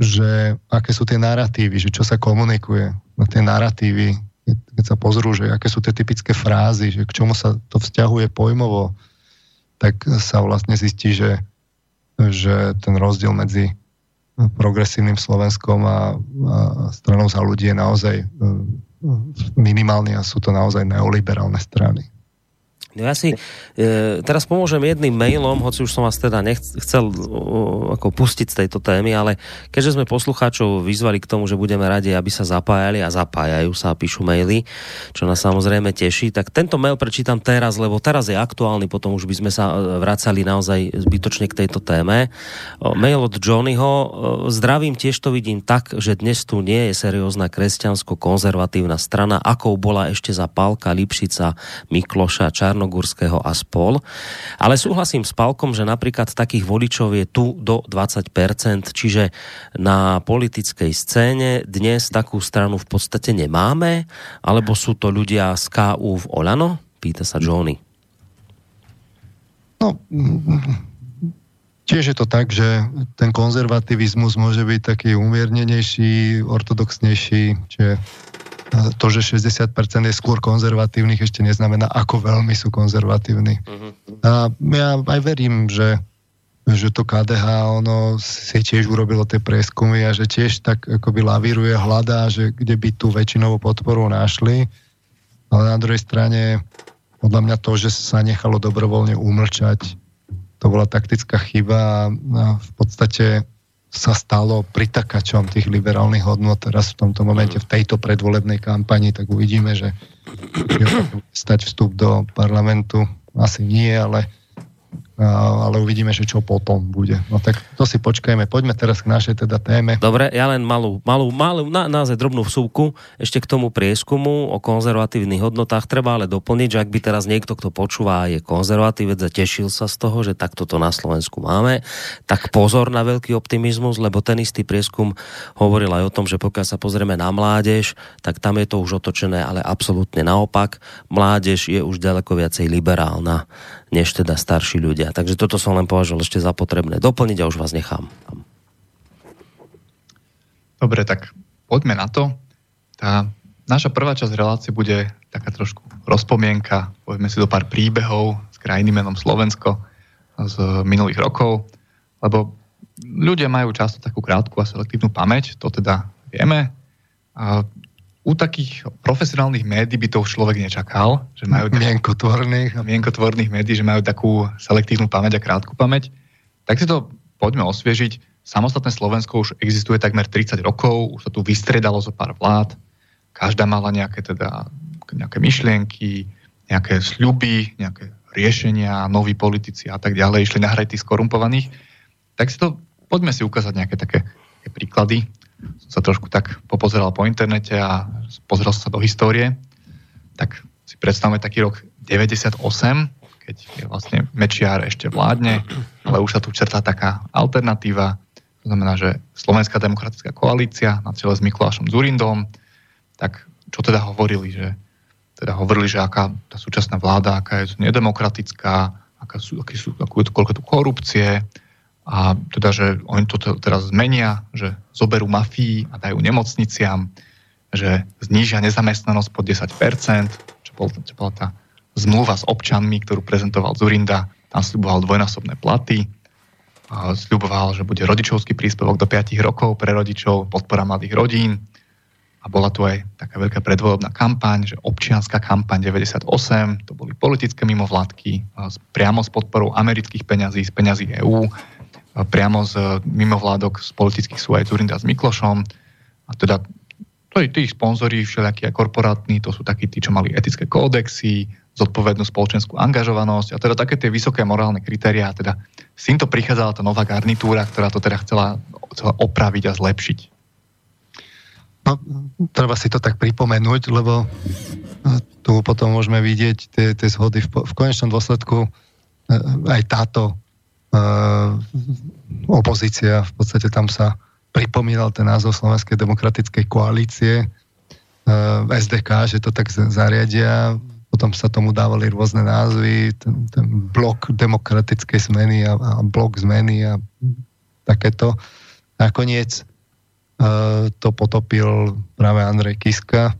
že aké sú tie narratívy, že čo sa komunikuje. No tie narratívy, keď sa pozrú, že aké sú tie typické frázy, že k čomu sa to vzťahuje pojmovo, tak sa vlastne zistí, že, že ten rozdiel medzi progresívnym Slovenskom a, a stranou za ľudí je naozaj e, minimálny a sú to naozaj neoliberálne strany. No ja si e, teraz pomôžem jedným mailom, hoci už som vás teda nechcel uh, ako pustiť z tejto témy, ale keďže sme poslucháčov vyzvali k tomu, že budeme radi, aby sa zapájali a zapájajú sa a píšu maily, čo nás samozrejme teší, tak tento mail prečítam teraz, lebo teraz je aktuálny, potom už by sme sa e, vracali naozaj zbytočne k tejto téme. O, mail od Johnnyho. Zdravím, tiež to vidím tak, že dnes tu nie je seriózna kresťansko-konzervatívna strana, akou bola ešte za Pálka, Lipšica, Mikloša, Čarno Čarnogurského a spol. Ale súhlasím s Palkom, že napríklad takých voličov je tu do 20%, čiže na politickej scéne dnes takú stranu v podstate nemáme, alebo sú to ľudia z KU v Olano? Pýta sa Johnny. No, tiež je to tak, že ten konzervativizmus môže byť taký umiernenejší, ortodoxnejší, čiže to, že 60% je skôr konzervatívnych, ešte neznamená, ako veľmi sú konzervatívni. Uh-huh. A ja aj verím, že, že to KDH ono si tiež urobilo tie prieskumy a že tiež tak akoby lavíruje, hľadá, že kde by tú väčšinovú podporu našli. Ale na druhej strane podľa mňa to, že sa nechalo dobrovoľne umlčať, to bola taktická chyba a v podstate sa stalo pritakačom tých liberálnych hodnot teraz v tomto momente, v tejto predvolebnej kampani, tak uvidíme, že stať vstup do parlamentu. Asi nie, ale ale uvidíme, že čo potom bude. No tak to si počkajme. Poďme teraz k našej teda téme. Dobre, ja len malú, malú, malú na, naozaj drobnú vsúku ešte k tomu prieskumu o konzervatívnych hodnotách. Treba ale doplniť, že ak by teraz niekto, kto počúva, je konzervatívec a tešil sa z toho, že takto to na Slovensku máme, tak pozor na veľký optimizmus, lebo ten istý prieskum hovoril aj o tom, že pokiaľ sa pozrieme na mládež, tak tam je to už otočené, ale absolútne naopak. Mládež je už ďaleko viacej liberálna než teda starší ľudia. Takže toto som len považoval ešte za potrebné doplniť a už vás nechám. Dobre, tak poďme na to. Tá naša prvá časť relácie bude taká trošku rozpomienka. Poďme si do pár príbehov z krajiny menom Slovensko z minulých rokov, lebo ľudia majú často takú krátku a selektívnu pamäť, to teda vieme. A u takých profesionálnych médií by to už človek nečakal, že majú... Mienkotvorných. Mienkotvorných médií, že majú takú selektívnu pamäť a krátku pamäť. Tak si to poďme osviežiť. Samostatné Slovensko už existuje takmer 30 rokov, už sa tu vystredalo zo pár vlád. Každá mala nejaké, teda, nejaké myšlienky, nejaké sľuby, nejaké riešenia, noví politici a tak ďalej, išli nahrať tých skorumpovaných. Tak si to, poďme si ukázať nejaké také, také príklady. Som sa trošku tak popozeral po internete a pozrel sa do histórie, tak si predstavme taký rok 98, keď je vlastne Mečiar ešte vládne, ale už sa tu čertá taká alternatíva, to znamená, že Slovenská demokratická koalícia na čele s Mikulášom Zurindom, tak čo teda hovorili, že teda hovorili, že aká tá súčasná vláda, aká je nedemokratická, aká sú, aký sú, akú, koľko tu korupcie, a teda, že oni to teraz zmenia, že zoberú mafii a dajú nemocniciam, že znížia nezamestnanosť pod 10%, čo, bol, čo bola tá zmluva s občanmi, ktorú prezentoval Zurinda, tam sľuboval dvojnásobné platy, a sľuboval, že bude rodičovský príspevok do 5 rokov pre rodičov, podpora mladých rodín. A bola tu aj taká veľká predvolebná kampaň, že občianská kampaň 98, to boli politické mimovládky priamo s podporou amerických peňazí, z peňazí EÚ, priamo z mimovládok z politických sú aj Zurinda s Miklošom. A teda to je tých sponzorí všelijakí aj korporátni, to sú takí tí, čo mali etické kódexy, zodpovednú spoločenskú angažovanosť a teda také tie vysoké morálne kritériá. Teda s týmto prichádzala tá nová garnitúra, ktorá to teda chcela, chcela opraviť a zlepšiť. No, treba si to tak pripomenúť, lebo tu potom môžeme vidieť tie, tie zhody. V, v konečnom dôsledku e, aj táto opozícia, v podstate tam sa pripomínal ten názov Slovenskej demokratickej koalície, uh, SDK, že to tak zariadia, potom sa tomu dávali rôzne názvy, ten, ten blok demokratickej zmeny a, a blok zmeny a takéto. Nakoniec uh, to potopil práve Andrej Kiska,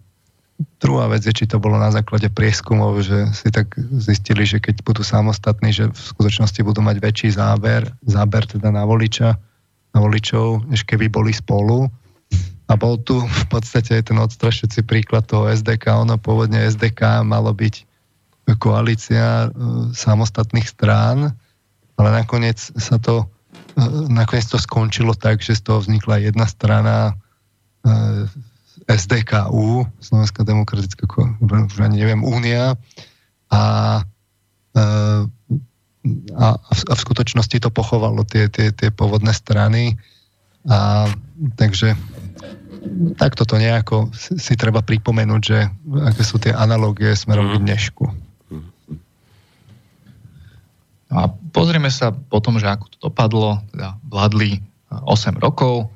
Druhá vec je, či to bolo na základe prieskumov, že si tak zistili, že keď budú samostatní, že v skutočnosti budú mať väčší záber, záber teda na voliča, na voličov, než keby boli spolu. A bol tu v podstate ten odstrašujúci príklad toho SDK. Ono pôvodne SDK malo byť koalícia samostatných strán, ale nakoniec sa to nakoniec to skončilo tak, že z toho vznikla jedna strana SDKU, Slovenská demokratická, už ani neviem, Únia a, a, a v skutočnosti to pochovalo tie, tie, tie pôvodné strany a takže takto to nejako si, treba pripomenúť, že aké sú tie analogie smerom k mhm. dnešku. No a pozrieme sa potom, že ako to dopadlo. Teda vládli 8 rokov,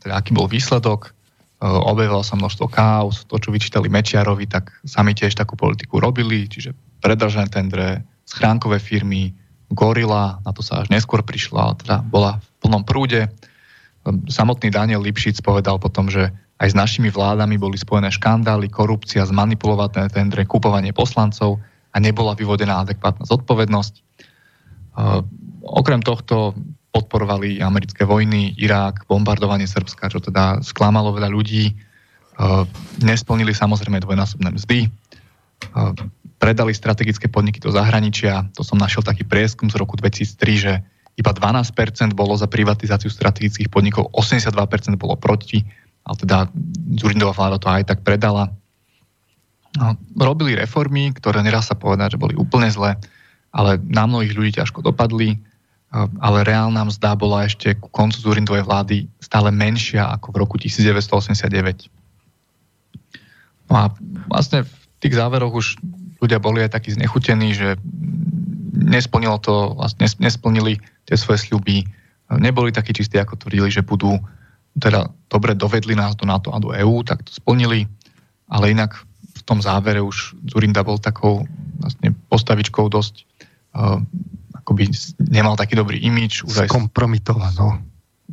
teda aký bol výsledok. Objavilo sa množstvo chaos, to, čo vyčítali Mečiarovi, tak sami tiež takú politiku robili, čiže predržané tendre, schránkové firmy, Gorila, na to sa až neskôr prišla, teda bola v plnom prúde. Samotný Daniel Lipšic povedal potom, že aj s našimi vládami boli spojené škandály, korupcia, zmanipulované tendre, kupovanie poslancov a nebola vyvodená adekvátna zodpovednosť. Okrem tohto podporovali americké vojny, Irák, bombardovanie Srbska, čo teda sklamalo veľa ľudí. Nesplnili samozrejme dvojnásobné mzdy predali strategické podniky do zahraničia. To som našiel taký prieskum z roku 2003, že iba 12% bolo za privatizáciu strategických podnikov, 82% bolo proti, ale teda Zurindová vláda to aj tak predala. No, robili reformy, ktoré neraz sa povedať, že boli úplne zlé, ale na mnohých ľudí ťažko dopadli, ale reálna mzda bola ešte ku koncu Zurindovej vlády stále menšia ako v roku 1989. No a vlastne v tých záveroch už ľudia boli aj takí znechutení, že nesplnilo to, vlastne nesplnili tie svoje sľuby, neboli takí čistí, ako tvrdili, že budú. Teda dobre dovedli nás do NATO a do EÚ, tak to splnili, ale inak v tom závere už Zurinda bol takou vlastne postavičkou dosť uh, akoby nemal taký dobrý imič. Už aj Skompromitovaný.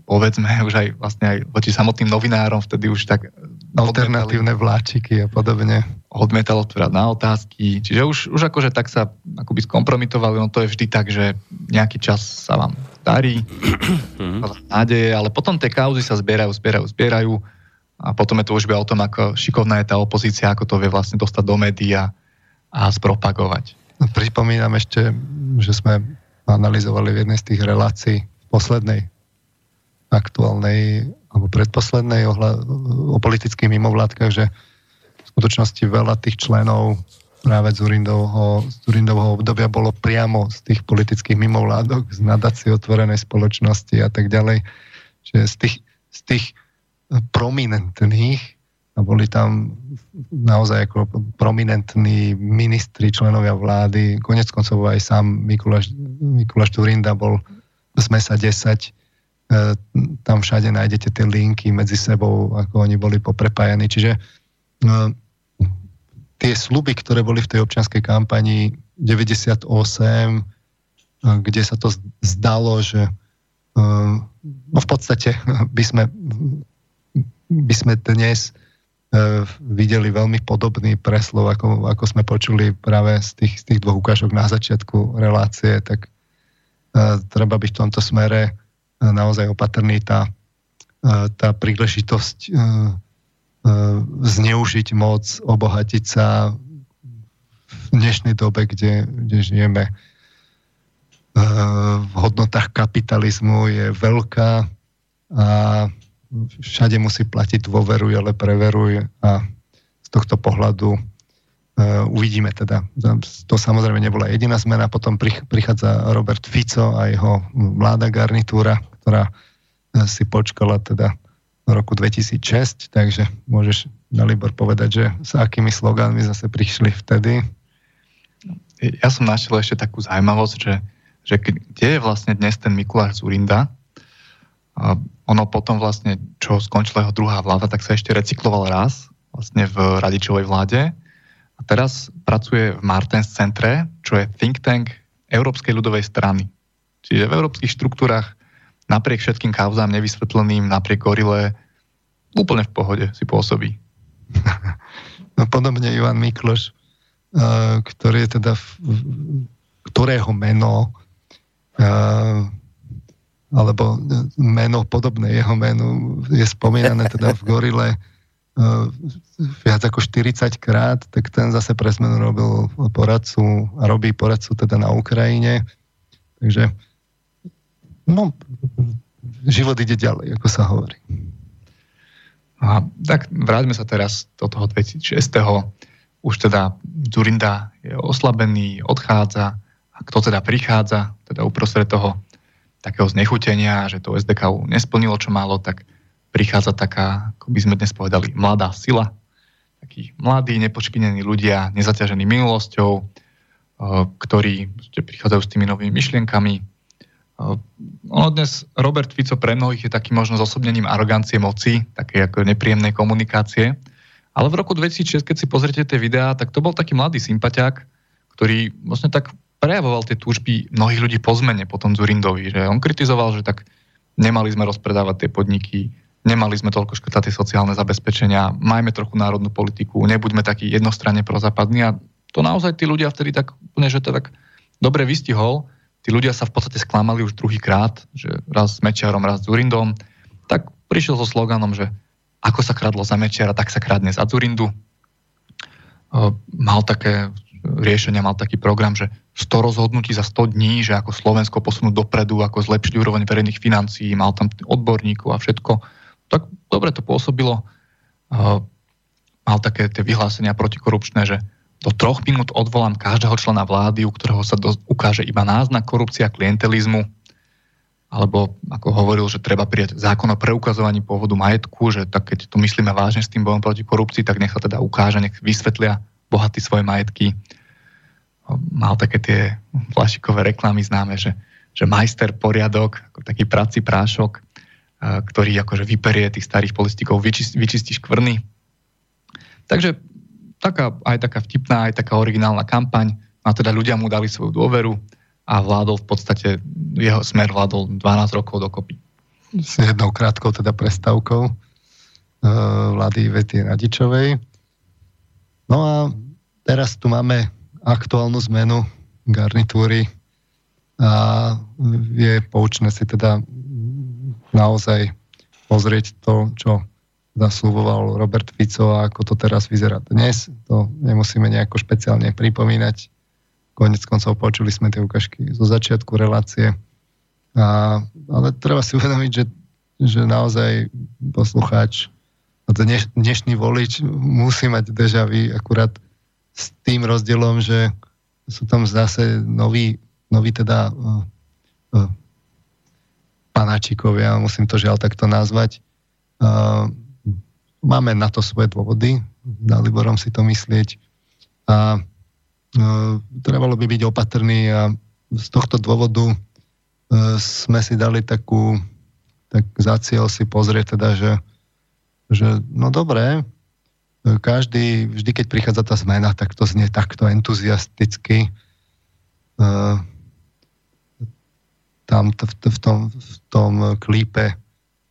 Povedzme, už aj vlastne aj voči samotným novinárom vtedy už tak alternatívne vláčiky a podobne. Odmietal odpovedať na otázky, čiže už, už akože tak sa akoby skompromitovali, no to je vždy tak, že nejaký čas sa vám darí, nádeje, ale potom tie kauzy sa zbierajú, zbierajú, zbierajú a potom je to už o tom, ako šikovná je tá opozícia, ako to vie vlastne dostať do médií a, a spropagovať. No, pripomínam ešte, že sme analyzovali v jednej z tých relácií poslednej aktuálnej alebo predposlednej ohľa, o politických mimovládkach, že v skutočnosti veľa tých členov práve z Urindovho, z Urindovho obdobia bolo priamo z tých politických mimovládok, z nadácie otvorenej spoločnosti a tak ďalej. Že z tých, z tých prominentných boli tam naozaj ako prominentní ministri, členovia vlády, konec koncov aj sám Mikuláš, Mikuláš Turinda bol z MESA 10 E, tam všade nájdete tie linky medzi sebou, ako oni boli poprepájani. Čiže no, tie sluby, ktoré boli v tej občianskej kampani 98, e, kde sa to zdalo, že no v podstate by sme, by sme dnes videli veľmi podobný preslov, ako, ako sme počuli práve z tých, z tých dvoch ukážok na začiatku relácie, tak treba byť v tomto smere naozaj opatrný, tá, tá príležitosť e, e, zneužiť moc, obohatiť sa v dnešnej dobe, kde, kde žijeme e, v hodnotách kapitalizmu je veľká a všade musí platiť dôveruj, ale preveruj a z tohto pohľadu uh, uvidíme teda. To samozrejme nebola jediná zmena, potom prichádza Robert Fico a jeho mladá garnitúra, ktorá eh, si počkala teda v roku 2006, takže môžeš, Dalibor, povedať, že s akými slogánmi zase prišli vtedy? Ja som našiel ešte takú zaujímavosť, že, že kde je vlastne dnes ten Mikuláš Zurinda? Ono potom vlastne, čo skončila jeho druhá vláda, tak sa ešte recykloval raz vlastne v radičovej vláde. A teraz pracuje v Martens centre, čo je think tank Európskej ľudovej strany. Čiže v európskych štruktúrach napriek všetkým kauzám nevysvetleným, napriek gorile, úplne v pohode si pôsobí. No podobne Ivan Mikloš, eh, ktorý je teda, ktorého meno eh, alebo meno podobné jeho menu je spomínané teda v gorile viac ako 40 krát, tak ten zase pre zmenu robil poradcu a robí poradcu teda na Ukrajine. Takže no, život ide ďalej, ako sa hovorí. A tak vráťme sa teraz do toho 2006. Už teda Zurinda je oslabený, odchádza. A kto teda prichádza, teda uprostred toho takého znechutenia, že to SDK nesplnilo, čo malo, tak prichádza taká, ako by sme dnes povedali, mladá sila. Takí mladí, nepočpinení ľudia, nezaťažení minulosťou, ktorí prichádzajú s tými novými myšlienkami, ono dnes Robert Fico pre mnohých je taký možno zosobnením arogancie moci, také ako nepríjemnej komunikácie. Ale v roku 2006, keď si pozrite tie videá, tak to bol taký mladý sympatiák, ktorý vlastne tak prejavoval tie túžby mnohých ľudí po zmene, potom Zurindovi, že on kritizoval, že tak nemali sme rozpredávať tie podniky, nemali sme toľko škrtať tie sociálne zabezpečenia, majme trochu národnú politiku, nebuďme takí jednostranne prozápadní a to naozaj tí ľudia vtedy tak úplne, že to tak dobre vystihol, tí ľudia sa v podstate sklamali už druhýkrát, že raz s Mečiarom, raz s Zurindom, tak prišiel so sloganom, že ako sa kradlo za Mečiara, tak sa kradne za Zurindu. Mal také riešenia, mal taký program, že 100 rozhodnutí za 100 dní, že ako Slovensko posunúť dopredu, ako zlepšiť úroveň verejných financií, mal tam odborníkov a všetko. Tak dobre to pôsobilo. Mal také tie vyhlásenia protikorupčné, že do troch minút odvolám každého člena vlády, u ktorého sa ukáže iba náznak korupcia klientelizmu, alebo ako hovoril, že treba prijať zákon o preukazovaní pôvodu majetku, že tak keď to myslíme vážne s tým bojom proti korupcii, tak nech sa teda ukáže, nech vysvetlia bohatí svoje majetky. Mal také tie flašikové reklamy známe, že, že majster poriadok, ako taký prací prášok, ktorý akože vyperie tých starých politikov, vyčistí, vyčistí škvrny. Takže taká, aj taká vtipná, aj taká originálna kampaň. A teda ľudia mu dali svoju dôveru a vládol v podstate, jeho smer vládol 12 rokov dokopy. S jednou krátkou teda prestavkou uh, vlády Vety Radičovej. No a teraz tu máme aktuálnu zmenu garnitúry a je poučné si teda naozaj pozrieť to, čo zasluboval Robert Fico a ako to teraz vyzerá dnes. To nemusíme nejako špeciálne pripomínať. Konec koncov počuli sme tie ukážky zo začiatku relácie. A, ale treba si uvedomiť, že, že naozaj poslucháč dneš, dnešný volič musí mať dežavy akurát s tým rozdielom, že sú tam zase noví, noví teda uh, uh, panáčikovia, musím to žiaľ takto nazvať, uh, Máme na to svoje dôvody, Liborom si to myslieť. A e, trebalo by byť opatrný a z tohto dôvodu e, sme si dali takú, tak za cieľ si pozrieť teda, že, že no dobré, každý, vždy keď prichádza tá zmena, tak to znie takto entuziasticky. E, tam v, tom, v tom klípe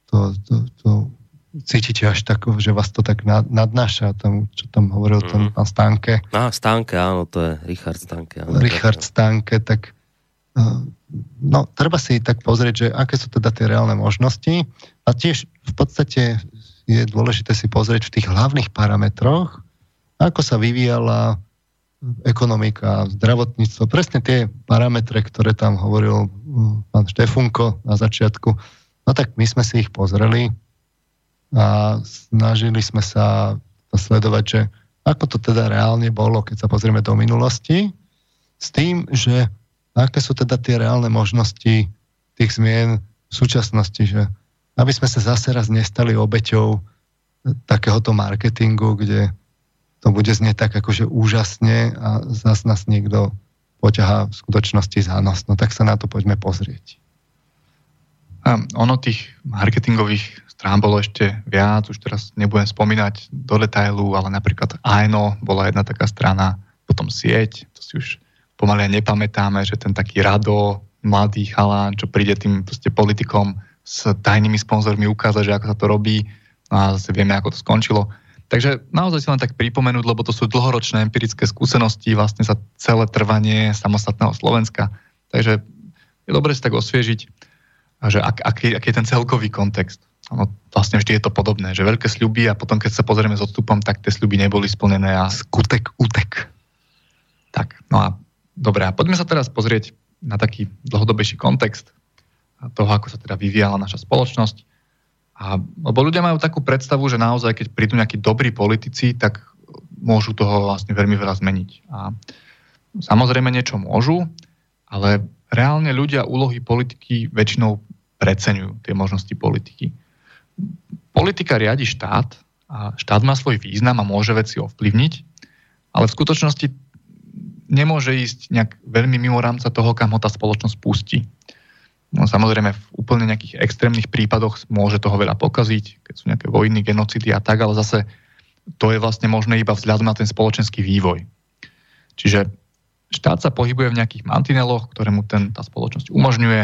to, to, to cítite až tak, že vás to tak nadnáša, tam, čo tam hovoril mm. ten mhm. pán Stánke. Á, Stánke, áno, to je Richard Stánke. Áno, Richard Stánke, tak eh, no, treba si tak pozrieť, že aké sú teda tie reálne možnosti a tiež v podstate je dôležité si pozrieť v tých hlavných parametroch, ako sa vyvíjala ekonomika, zdravotníctvo, presne tie parametre, ktoré tam hovoril hm, pán Štefunko na začiatku. No tak my sme si ich pozreli, a snažili sme sa sledovať, že ako to teda reálne bolo, keď sa pozrieme do minulosti, s tým, že aké sú teda tie reálne možnosti tých zmien v súčasnosti, že aby sme sa zase raz nestali obeťou takéhoto marketingu, kde to bude znieť tak akože úžasne a zase nás niekto poťahá v skutočnosti za nos. No tak sa na to poďme pozrieť. A ono tých marketingových strán bolo ešte viac, už teraz nebudem spomínať do detailu, ale napríklad ANO bola jedna taká strana, potom sieť, to si už pomaly nepamätáme, že ten taký rado, mladý chalán, čo príde tým politikom s tajnými sponzormi ukázať, že ako sa to robí no a zase vieme, ako to skončilo. Takže naozaj si len tak pripomenúť, lebo to sú dlhoročné empirické skúsenosti vlastne za celé trvanie samostatného Slovenska. Takže je dobre si tak osviežiť, že ak, aký, aký je ten celkový kontext. ono vlastne vždy je to podobné, že veľké sľuby a potom keď sa pozrieme s odstupom, tak tie sľuby neboli splnené a skutek utek. Tak, no a dobré, a poďme sa teraz pozrieť na taký dlhodobejší kontext toho, ako sa teda vyvíjala naša spoločnosť. A, lebo ľudia majú takú predstavu, že naozaj, keď prídu nejakí dobrí politici, tak môžu toho vlastne veľmi veľa zmeniť. A samozrejme niečo môžu, ale reálne ľudia úlohy politiky väčšinou preceňujú tie možnosti politiky. Politika riadi štát a štát má svoj význam a môže veci ovplyvniť, ale v skutočnosti nemôže ísť nejak veľmi mimo rámca toho, kam ho tá spoločnosť pustí. No, samozrejme, v úplne nejakých extrémnych prípadoch môže toho veľa pokaziť, keď sú nejaké vojny, genocidy a tak, ale zase to je vlastne možné iba vzhľadom na ten spoločenský vývoj. Čiže štát sa pohybuje v nejakých mantineloch, ktoré mu ten, tá spoločnosť umožňuje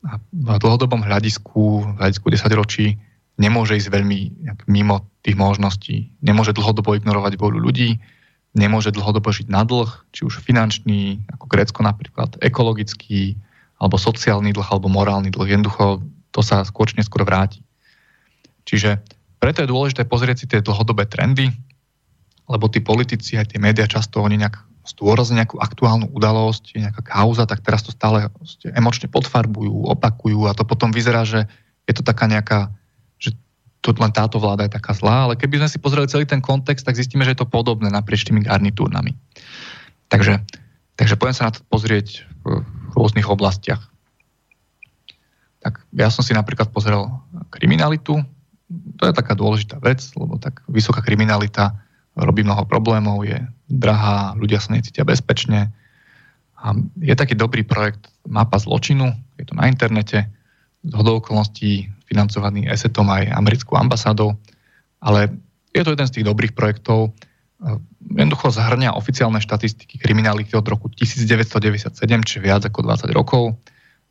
a v dlhodobom hľadisku, v hľadisku 10 ročí nemôže ísť veľmi mimo tých možností. Nemôže dlhodobo ignorovať voľu ľudí, nemôže dlhodobo žiť na dlh, či už finančný, ako Grécko napríklad, ekologický, alebo sociálny dlh, alebo morálny dlh. Jednoducho to sa skôr či neskôr vráti. Čiže preto je dôležité pozrieť si tie dlhodobé trendy, lebo tí politici aj tie médiá často oni nejak zdôraznia nejakú aktuálnu udalosť, nejaká kauza, tak teraz to stále emočne podfarbujú, opakujú a to potom vyzerá, že je to taká nejaká, že to len táto vláda je taká zlá, ale keby sme si pozreli celý ten kontext, tak zistíme, že je to podobné naprieč tými garnitúrnami. Takže, takže poďme sa na to pozrieť v rôznych oblastiach. Tak ja som si napríklad pozrel kriminalitu. To je taká dôležitá vec, lebo tak vysoká kriminalita robí mnoho problémov, je drahá, ľudia sa necítia bezpečne. A je taký dobrý projekt Mapa zločinu, je to na internete, z okolností financovaný ESETom aj americkou ambasádou, ale je to jeden z tých dobrých projektov, jednoducho zahrňa oficiálne štatistiky kriminality od roku 1997, či viac ako 20 rokov.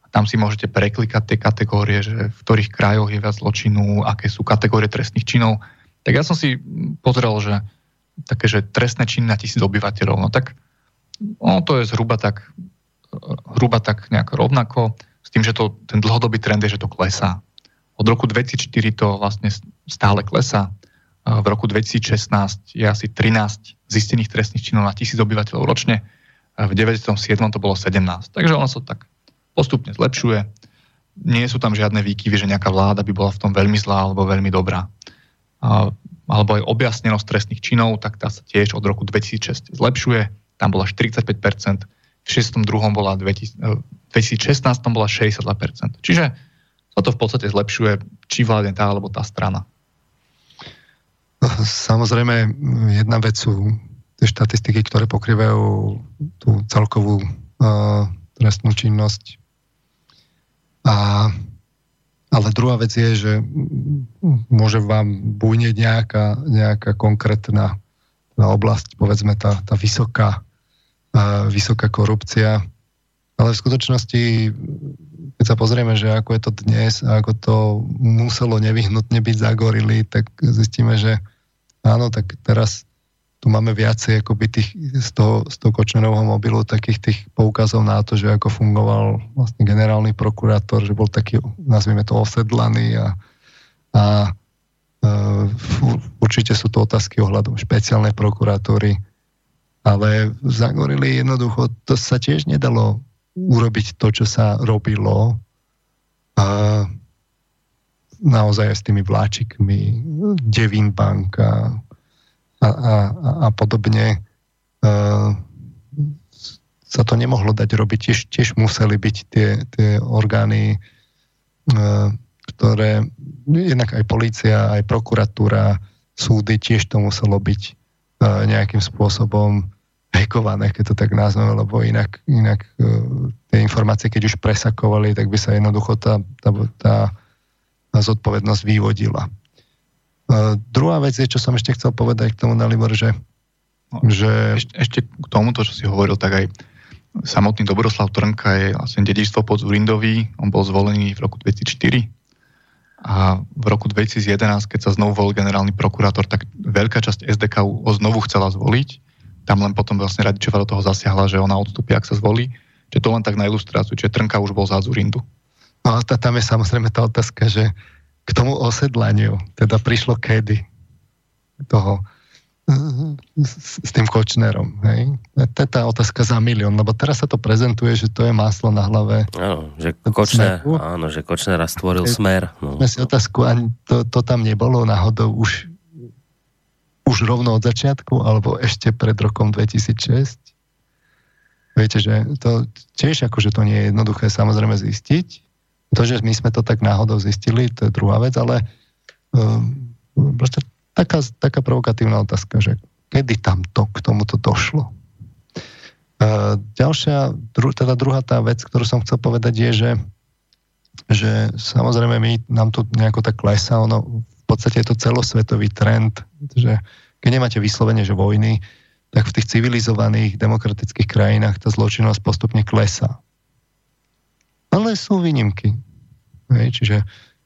Tam si môžete preklikať tie kategórie, že v ktorých krajoch je viac zločinu, aké sú kategórie trestných činov. Tak ja som si pozrel, že také, že trestné činy na tisíc obyvateľov, no tak no, to je zhruba tak, hruba tak nejak rovnako, s tým, že to, ten dlhodobý trend je, že to klesá. Od roku 2004 to vlastne stále klesá v roku 2016 je asi 13 zistených trestných činov na tisíc obyvateľov ročne. V 97. to bolo 17. Takže ono sa tak postupne zlepšuje. Nie sú tam žiadne výkyvy, že nejaká vláda by bola v tom veľmi zlá alebo veľmi dobrá. Alebo aj objasnenosť trestných činov, tak tá sa tiež od roku 2006 zlepšuje. Tam bola 45%, v 62. bola 2016 bola 62%. Čiže sa to v podstate zlepšuje, či vládne tá alebo tá strana. Samozrejme, jedna vec sú tie štatistiky, ktoré pokrývajú tú celkovú uh, trestnú činnosť. A, ale druhá vec je, že môže vám bujnieť nejaká, nejaká konkrétna oblasť, povedzme tá, tá vysoká, uh, vysoká korupcia. Ale v skutočnosti, keď sa pozrieme, že ako je to dnes a ako to muselo nevyhnutne byť zagorili, tak zistíme, že áno, tak teraz tu máme viacej akoby tých, z toho, z toho Kočnerovho mobilu takých tých poukazov na to, že ako fungoval vlastne generálny prokurátor, že bol taký, nazvime to, osedlaný a, a uh, určite sú to otázky ohľadom špeciálnej prokuratúry, ale zagorili jednoducho, to sa tiež nedalo urobiť to, čo sa robilo. A naozaj s tými vláčikmi, Devin Bank a, a, a, podobne. Uh, sa to nemohlo dať robiť. Tiež, tiež museli byť tie, tie orgány, uh, ktoré, jednak aj policia, aj prokuratúra, súdy, tiež to muselo byť uh, nejakým spôsobom hekované, keď to tak nazveme, lebo inak, inak uh, tie informácie, keď už presakovali, tak by sa jednoducho tá, tá, tá zodpovednosť vyvodila. Uh, druhá vec je, čo som ešte chcel povedať k tomu, Dalibor, že... No, že... Ešte, ešte k tomuto, čo si hovoril, tak aj samotný Dobroslav Trnka je vlastne dedičstvo pod Zurindový. On bol zvolený v roku 2004 a v roku 2011, keď sa znovu volil generálny prokurátor, tak veľká časť SDK ho znovu chcela zvoliť. Tam len potom vlastne Radičová do toho zasiahla, že ona odstúpi, ak sa zvolí. Čiže to len tak na ilustráciu, čiže Trnka už bol za Zurindu. No a tam je samozrejme tá otázka, že k tomu osedlaniu, teda prišlo kedy toho s, s tým Kočnerom. Hej? To je tá otázka za milión, lebo teraz sa to prezentuje, že to je máslo na hlave. Áno, že Kočner, áno, že Kočnera stvoril Hej, smer. No. si otázku, ani to, to tam nebolo náhodou už, už rovno od začiatku, alebo ešte pred rokom 2006? Viete, že to tiež akože to nie je jednoduché samozrejme zistiť, to, že my sme to tak náhodou zistili, to je druhá vec, ale um, proste taká, taká provokatívna otázka, že kedy tam to, k tomuto došlo? Uh, ďalšia, dru, teda druhá tá vec, ktorú som chcel povedať je, že, že samozrejme my, nám to nejako tak klesá, ono v podstate je to celosvetový trend, že keď nemáte vyslovene, že vojny, tak v tých civilizovaných demokratických krajinách tá zločinnosť postupne klesá. Ale sú výnimky. Hej, čiže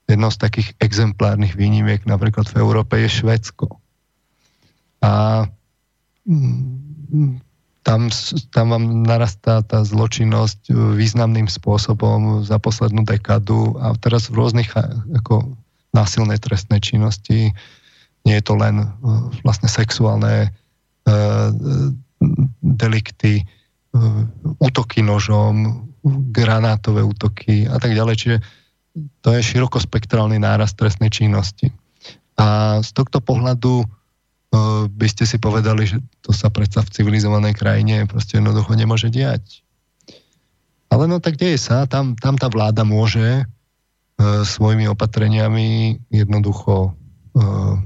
jednou z takých exemplárnych výnimiek napríklad v Európe je Švedsko. A mm, tam, tam vám narastá tá zločinnosť významným spôsobom za poslednú dekadu a teraz v rôznych ako násilnej trestnej činnosti. Nie je to len vlastne sexuálne uh, delikty, uh, útoky nožom, granátové útoky a tak ďalej. Čiže to je širokospektrálny nárast trestnej činnosti. A z tohto pohľadu by ste si povedali, že to sa predsa v civilizovanej krajine proste jednoducho nemôže diať. Ale no tak deje sa, tam, tam tá vláda môže uh, svojimi opatreniami jednoducho uh,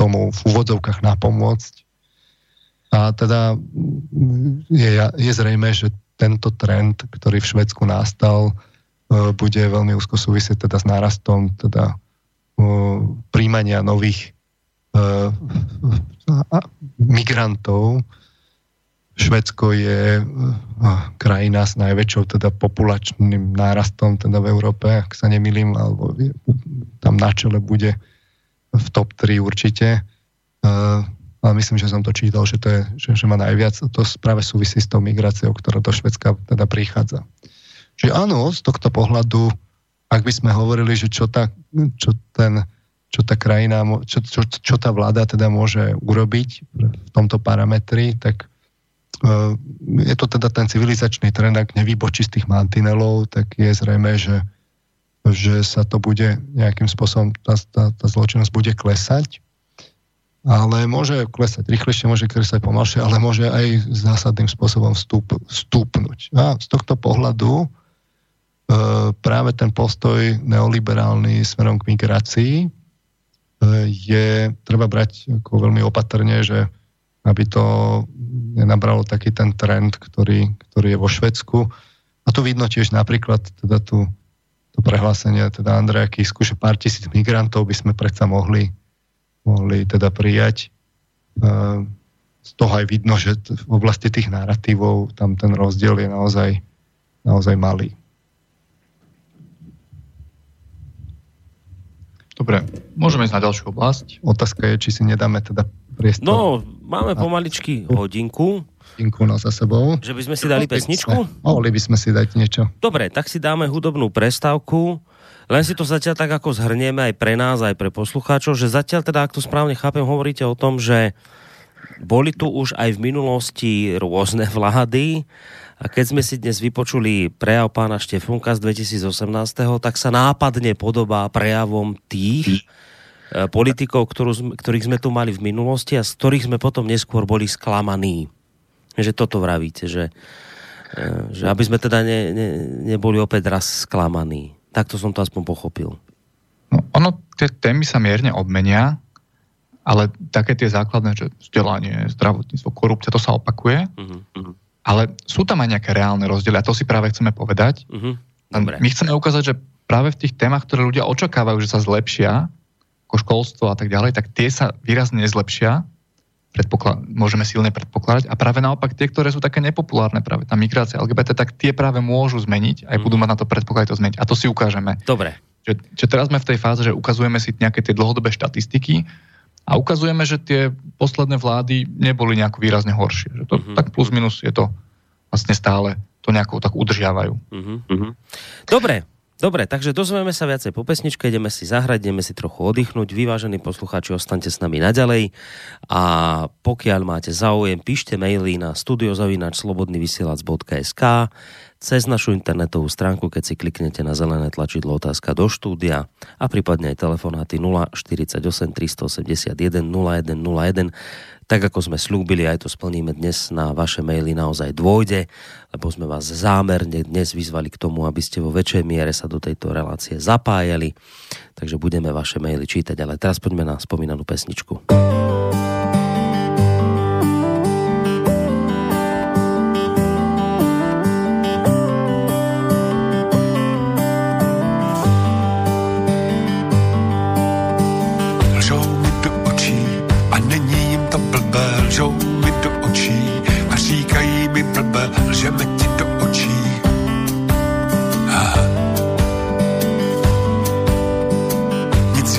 tomu v úvodzovkách napomôcť. A teda je, je zrejme, že tento trend, ktorý v Švedsku nastal, e, bude veľmi úzko súvisieť teda s nárastom teda e, príjmania nových e, migrantov. Švedsko je krajina s najväčšou teda populačným nárastom teda v Európe, ak sa nemýlim, alebo tam na čele bude v top 3 určite ale myslím, že som to čítal, že, to je, že, že má najviac, to práve súvisí s tou migráciou, ktorá do Švedska teda prichádza. Čiže áno, z tohto pohľadu, ak by sme hovorili, že čo tá, čo ten, čo tá krajina, čo, čo, čo tá vláda teda môže urobiť v tomto parametri, tak uh, je to teda ten civilizačný trend, ak nevybočí z tých mantinelov, tak je zrejme, že, že sa to bude nejakým spôsobom, tá, tá, tá zločinnosť bude klesať ale môže klesať rýchlejšie, môže klesať pomalšie, ale môže aj zásadným spôsobom vstúp, vstúpnuť. A z tohto pohľadu e, práve ten postoj neoliberálny smerom k migrácii e, je treba brať ako veľmi opatrne, že aby to nenabralo taký ten trend, ktorý, ktorý je vo Švedsku. A to vidno tiež napríklad teda tu, to prehlásenie teda Andreja Kisku, že pár tisíc migrantov by sme predsa mohli mohli teda prijať. Z toho aj vidno, že v oblasti tých narratívov tam ten rozdiel je naozaj, naozaj malý. Dobre, môžeme ísť na ďalšiu oblasť. Otázka je, či si nedáme teda priestor. No, máme pomaličky hodinku. Hodinku no za sebou. Že by sme si dali pesničku? Mohli by sme si dať niečo. Dobre, tak si dáme hudobnú prestávku. Len si to zatiaľ tak ako zhrnieme aj pre nás, aj pre poslucháčov, že zatiaľ teda, ak to správne chápem, hovoríte o tom, že boli tu už aj v minulosti rôzne vlády a keď sme si dnes vypočuli prejav pána Štefunka z 2018, tak sa nápadne podobá prejavom tých e, politikov, ktorú, ktorých sme tu mali v minulosti a z ktorých sme potom neskôr boli sklamaní. Že toto vravíte, že, e, že aby sme teda ne, ne, neboli opäť raz sklamaní. Takto som to aspoň pochopil. No, ono, tie témy sa mierne obmenia, ale také tie základné, že vzdelanie, zdravotníctvo, korupcia, to sa opakuje. Uh-huh. Ale sú tam aj nejaké reálne rozdiely a to si práve chceme povedať. Uh-huh. Dobre. My chceme ukázať, že práve v tých témach, ktoré ľudia očakávajú, že sa zlepšia, ako školstvo a tak ďalej, tak tie sa výrazne nezlepšia predpoklad, môžeme silne predpokladať. A práve naopak tie, ktoré sú také nepopulárne, práve tá migrácia LGBT, tak tie práve môžu zmeniť, aj mm. budú mať na to predpoklad to zmeniť. A to si ukážeme. Dobre. Že, že teraz sme v tej fáze, že ukazujeme si nejaké tie dlhodobé štatistiky a ukazujeme, že tie posledné vlády neboli nejako výrazne horšie. Že to mm-hmm. tak plus minus je to vlastne stále to nejako tak udržiavajú. Mm-hmm. Dobre, Dobre, takže dozvieme sa viacej po pesničke, ideme si zahrať, ideme si trochu oddychnúť. Vyvážení poslucháči, ostaňte s nami naďalej a pokiaľ máte záujem, píšte maily na studiozavinačslobodnyvysielac.sk cez našu internetovú stránku, keď si kliknete na zelené tlačidlo otázka do štúdia a prípadne aj telefonáty 048 381 0101 tak ako sme slúbili, aj to splníme dnes na vaše maily naozaj dôjde, lebo sme vás zámerne dnes vyzvali k tomu, aby ste vo väčšej miere sa do tejto relácie zapájali. Takže budeme vaše maily čítať, ale teraz poďme na spomínanú pesničku.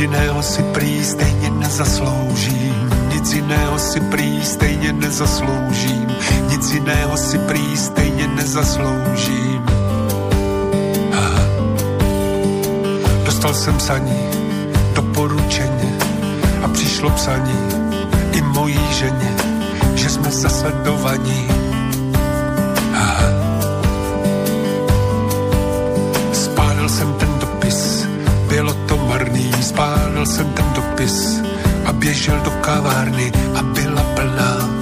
Jiného si prý stejně nezasloužím, nic jiného si prý stejně nezasloužím, nic jiného si prý stejně nezasloužím. Aha. Dostal jsem psaní, doporučeně a přišlo psaní i mojí ženě, že jsme zasledovaní. Aha. Spálil jsem ten dopis, bylo to marný, spálil jsem ten dopis a běžel do kavárny a byla plná.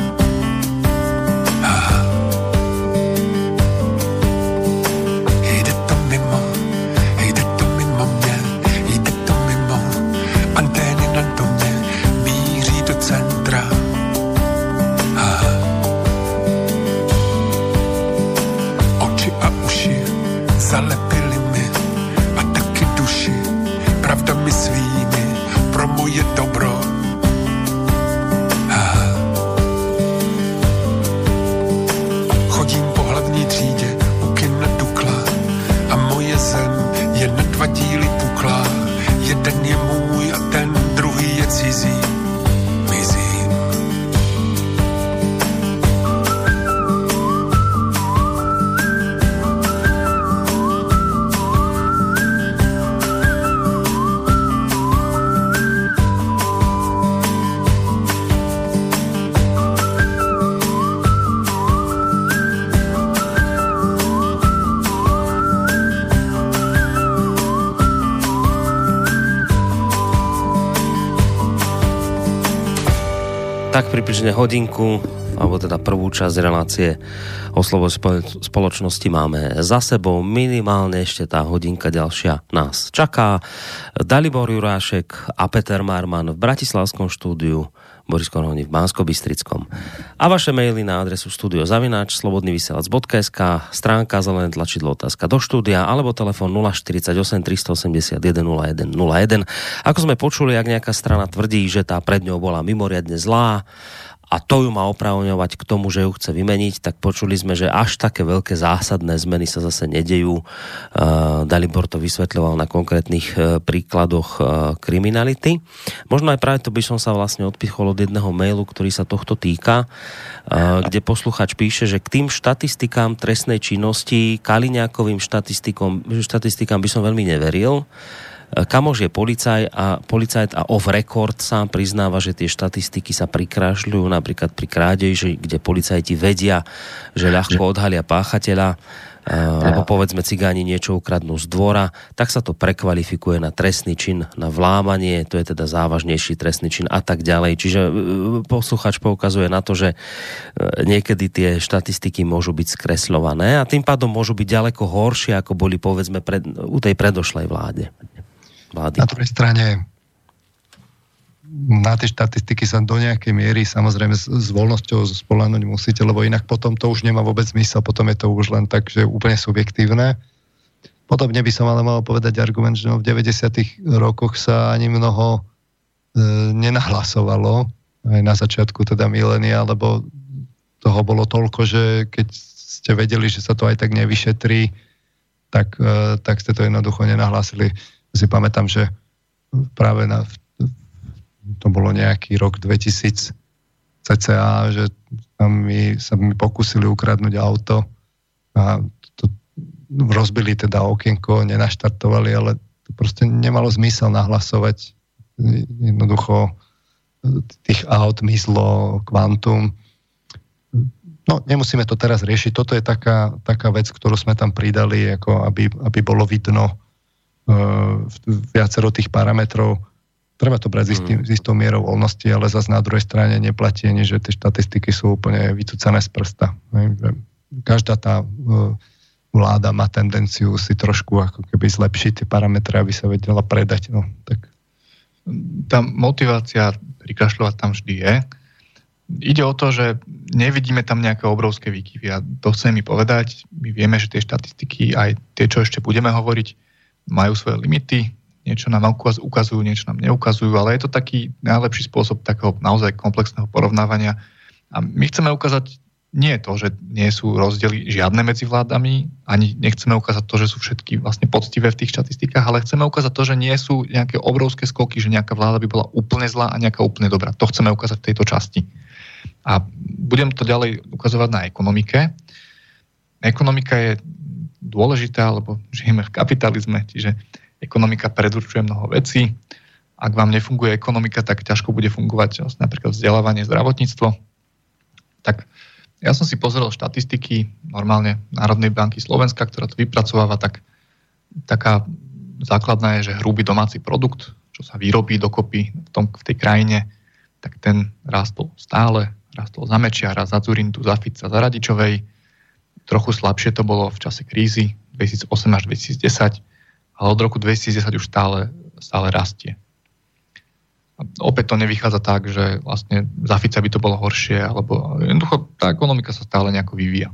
Približne hodinku, alebo teda prvú časť relácie o slovo spo- spoločnosti máme za sebou. Minimálne ešte tá hodinka ďalšia nás čaká. Dalibor Jurášek a Peter Marman v Bratislavskom štúdiu, Boris Korovni v bansko bystrickom A vaše maily na adresu studiozavináč slobodnyvysielac.sk stránka zelené tlačidlo otázka do štúdia alebo telefon 048 381 01 01. Ako sme počuli, ak nejaká strana tvrdí, že tá pred ňou bola mimoriadne zlá, a to ju má opravňovať k tomu, že ju chce vymeniť, tak počuli sme, že až také veľké zásadné zmeny sa zase nedejú. Uh, Dalibor to vysvetľoval na konkrétnych uh, príkladoch uh, kriminality. Možno aj práve to by som sa vlastne odpichol od jedného mailu, ktorý sa tohto týka, kde posluchač píše, že k tým štatistikám trestnej činnosti, Kaliňákovým štatistikom, štatistikám by som veľmi neveril, Kamož je policaj a policajt a off record sám priznáva, že tie štatistiky sa prikrášľujú napríklad pri krádeži, kde policajti vedia, že ľahko odhalia páchateľa, lebo povedzme cigáni niečo ukradnú z dvora, tak sa to prekvalifikuje na trestný čin, na vlámanie, to je teda závažnejší trestný čin a tak ďalej. Čiže posluchač poukazuje na to, že niekedy tie štatistiky môžu byť skresľované a tým pádom môžu byť ďaleko horšie, ako boli povedzme pred, u tej predošlej vláde vlády. Na druhej strane na tie štatistiky sa do nejakej miery samozrejme s, s voľnosťou spolahnuť musíte, lebo inak potom to už nemá vôbec zmysel, potom je to už len tak, že úplne subjektívne. Podobne by som ale mal povedať argument, že no v 90. rokoch sa ani mnoho e, nenahlasovalo, aj na začiatku teda milénia, lebo toho bolo toľko, že keď ste vedeli, že sa to aj tak nevyšetrí, tak, e, tak ste to jednoducho nenahlásili si pamätám, že práve na, to bolo nejaký rok 2000 cca, že tam mi, sa mi pokúsili ukradnúť auto a to, rozbili teda okienko, nenaštartovali, ale to proste nemalo zmysel nahlasovať jednoducho tých aut mizlo kvantum. No, nemusíme to teraz riešiť. Toto je taká, taká vec, ktorú sme tam pridali, ako aby, aby bolo vidno viacero tých parametrov. Treba to brať mm. s, istým, s istou mierou voľnosti, ale zase na druhej strane neplatí ani, že tie štatistiky sú úplne vycúcané z prsta. Každá tá uh, vláda má tendenciu si trošku ako keby zlepšiť tie parametre, aby sa vedela predať. No, tak tá motivácia prikašľovať tam vždy je. Ide o to, že nevidíme tam nejaké obrovské výkyvy a to chcem mi povedať. My vieme, že tie štatistiky, aj tie, čo ešte budeme hovoriť, majú svoje limity, niečo nám ukazujú, niečo nám neukazujú, ale je to taký najlepší spôsob takého naozaj komplexného porovnávania. A my chceme ukázať nie to, že nie sú rozdiely žiadne medzi vládami, ani nechceme ukázať to, že sú všetky vlastne poctivé v tých štatistikách, ale chceme ukázať to, že nie sú nejaké obrovské skoky, že nejaká vláda by bola úplne zlá a nejaká úplne dobrá. To chceme ukázať v tejto časti. A budem to ďalej ukazovať na ekonomike. Ekonomika je dôležitá, lebo žijeme v kapitalizme, čiže ekonomika predurčuje mnoho vecí. Ak vám nefunguje ekonomika, tak ťažko bude fungovať napríklad vzdelávanie, zdravotníctvo. Tak ja som si pozrel štatistiky normálne Národnej banky Slovenska, ktorá to vypracováva, tak taká základná je, že hrubý domáci produkt, čo sa vyrobí dokopy v, tom, v tej krajine, tak ten rástol stále, rástol za Mečiara, za Zurindu, za Fica, za Radičovej. Trochu slabšie to bolo v čase krízy 2008 až 2010, ale od roku 2010 už stále, stále rastie opäť to nevychádza tak, že vlastne za Fica by to bolo horšie, alebo jednoducho tá ekonomika sa stále nejako vyvíja.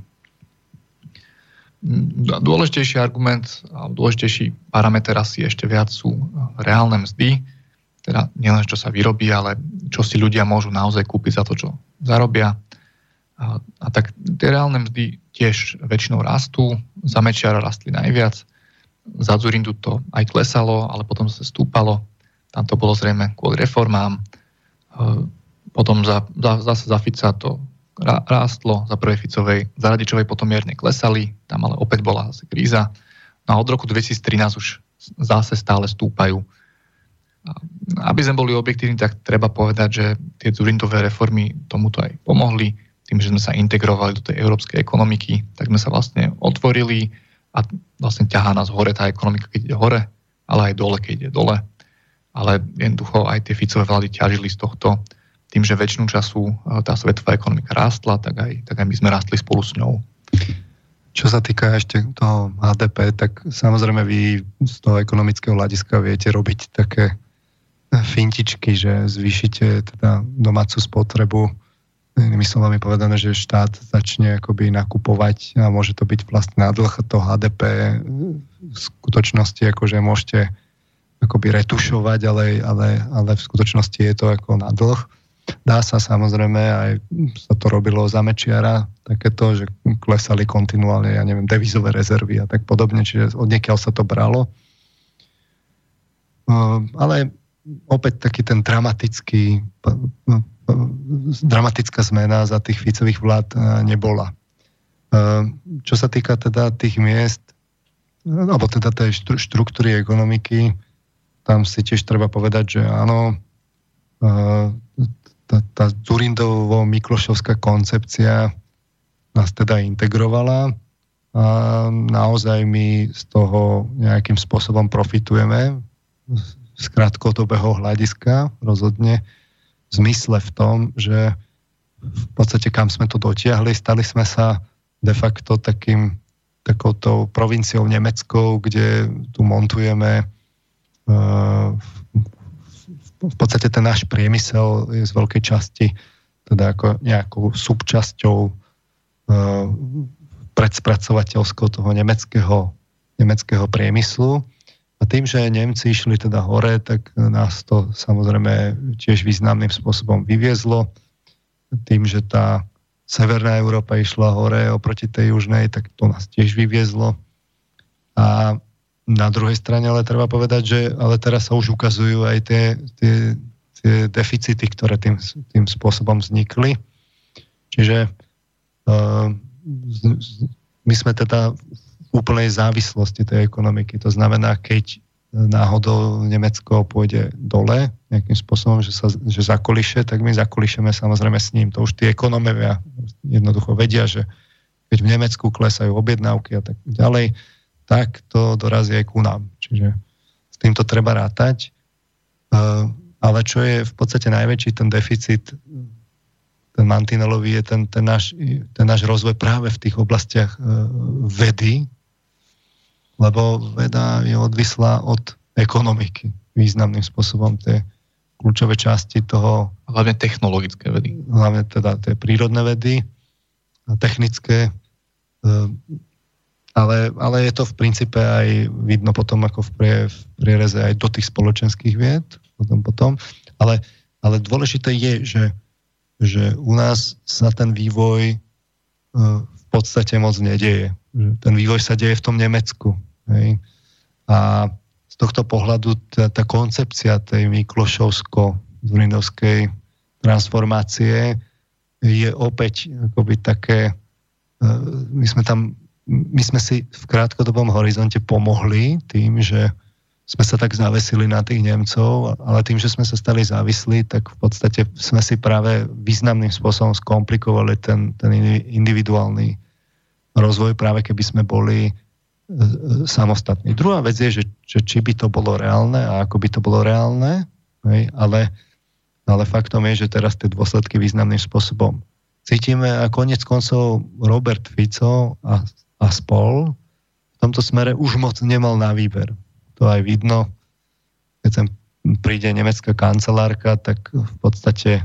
Dôležitejší argument, dôležitejší parameter asi ešte viac sú reálne mzdy, teda nielen čo sa vyrobí, ale čo si ľudia môžu naozaj kúpiť za to, čo zarobia. A, a tak tie reálne mzdy tiež väčšinou rastú, za Mečiara rastli najviac, za Zurindu to aj klesalo, ale potom sa stúpalo tam to bolo zrejme kvôli reformám. E, potom za, za, zase za Fica to rástlo, za prvej Ficovej, za Radičovej potom mierne klesali, tam ale opäť bola zase kríza. No a od roku 2013 už zase stále stúpajú. Aby sme boli objektívni, tak treba povedať, že tie Zurindové reformy tomuto aj pomohli. Tým, že sme sa integrovali do tej európskej ekonomiky, tak sme sa vlastne otvorili a vlastne ťahá nás hore tá ekonomika, keď ide hore, ale aj dole, keď ide dole ale jednoducho aj tie Ficové vlády ťažili z tohto tým, že väčšinu času e, tá svetová ekonomika rástla, tak aj, tak aj my sme rástli spolu s ňou. Čo sa týka ešte toho HDP, tak samozrejme vy z toho ekonomického hľadiska viete robiť také fintičky, že zvýšite teda domácu spotrebu. Inými slovami povedané, že štát začne akoby nakupovať a môže to byť vlastne na dlh to HDP v skutočnosti, akože môžete akoby retušovať, ale, ale, ale v skutočnosti je to ako na dlh. Dá sa samozrejme, aj sa to robilo za Mečiara, takéto, že klesali kontinuálne, ja neviem, devizové rezervy a tak podobne, čiže od sa to bralo. Ale opäť taký ten dramatický, dramatická zmena za tých Ficových vlád nebola. Čo sa týka teda tých miest, alebo teda tej štruktúry ekonomiky, tam si tiež treba povedať, že áno, tá, tá Zurindovo-Miklošovská koncepcia nás teda integrovala a naozaj my z toho nejakým spôsobom profitujeme z krátkodobého hľadiska rozhodne zmysle v tom, že v podstate kam sme to dotiahli, stali sme sa de facto takým takouto provinciou nemeckou, kde tu montujeme v podstate ten náš priemysel je z veľkej časti teda ako nejakou súčasťou uh, predspracovateľskou toho nemeckého, nemeckého priemyslu. A tým, že Nemci išli teda hore, tak nás to samozrejme tiež významným spôsobom vyviezlo. Tým, že tá Severná Európa išla hore oproti tej južnej, tak to nás tiež vyviezlo. A na druhej strane ale treba povedať, že ale teraz sa už ukazujú aj tie, tie, tie deficity, ktoré tým, tým spôsobom vznikli. Čiže uh, my sme teda úplnej závislosti tej ekonomiky. To znamená, keď náhodou Nemecko pôjde dole nejakým spôsobom, že sa že zakoliše, tak my zakolišeme samozrejme s ním. To už tí ekonomovia jednoducho vedia, že keď v Nemecku klesajú objednávky a tak ďalej, tak to dorazí aj ku nám. Čiže s týmto treba rátať. Uh, ale čo je v podstate najväčší ten deficit, ten mantinelový, je ten, ten, náš, ten náš rozvoj práve v tých oblastiach uh, vedy, lebo veda je odvislá od ekonomiky významným spôsobom. Tie kľúčové časti toho... Hlavne technologické vedy. Hlavne teda tie prírodné vedy technické. Eh, ale, ale je to v princípe aj vidno potom ako v, prie, v priereze aj do tých spoločenských vied. Potom, potom. Ale, ale dôležité je, že, že u nás sa ten vývoj eh, v podstate moc nedieje. Ten vývoj sa deje v tom Nemecku. Hej. A z tohto pohľadu tá, tá koncepcia tej Miklošovsko-Zurindovskej transformácie je opäť akoby také, e, my sme tam, my sme si v krátkodobom horizonte pomohli tým, že sme sa tak zavesili na tých Nemcov, ale tým, že sme sa stali závislí, tak v podstate sme si práve významným spôsobom skomplikovali ten, ten individuálny rozvoj, práve keby sme boli samostatný. Druhá vec je, že, že či by to bolo reálne a ako by to bolo reálne, hej, ale, ale faktom je, že teraz tie dôsledky významným spôsobom cítime a konec koncov Robert Fico a, a spol v tomto smere už moc nemal na výber. To aj vidno, keď sem príde nemecká kancelárka, tak v podstate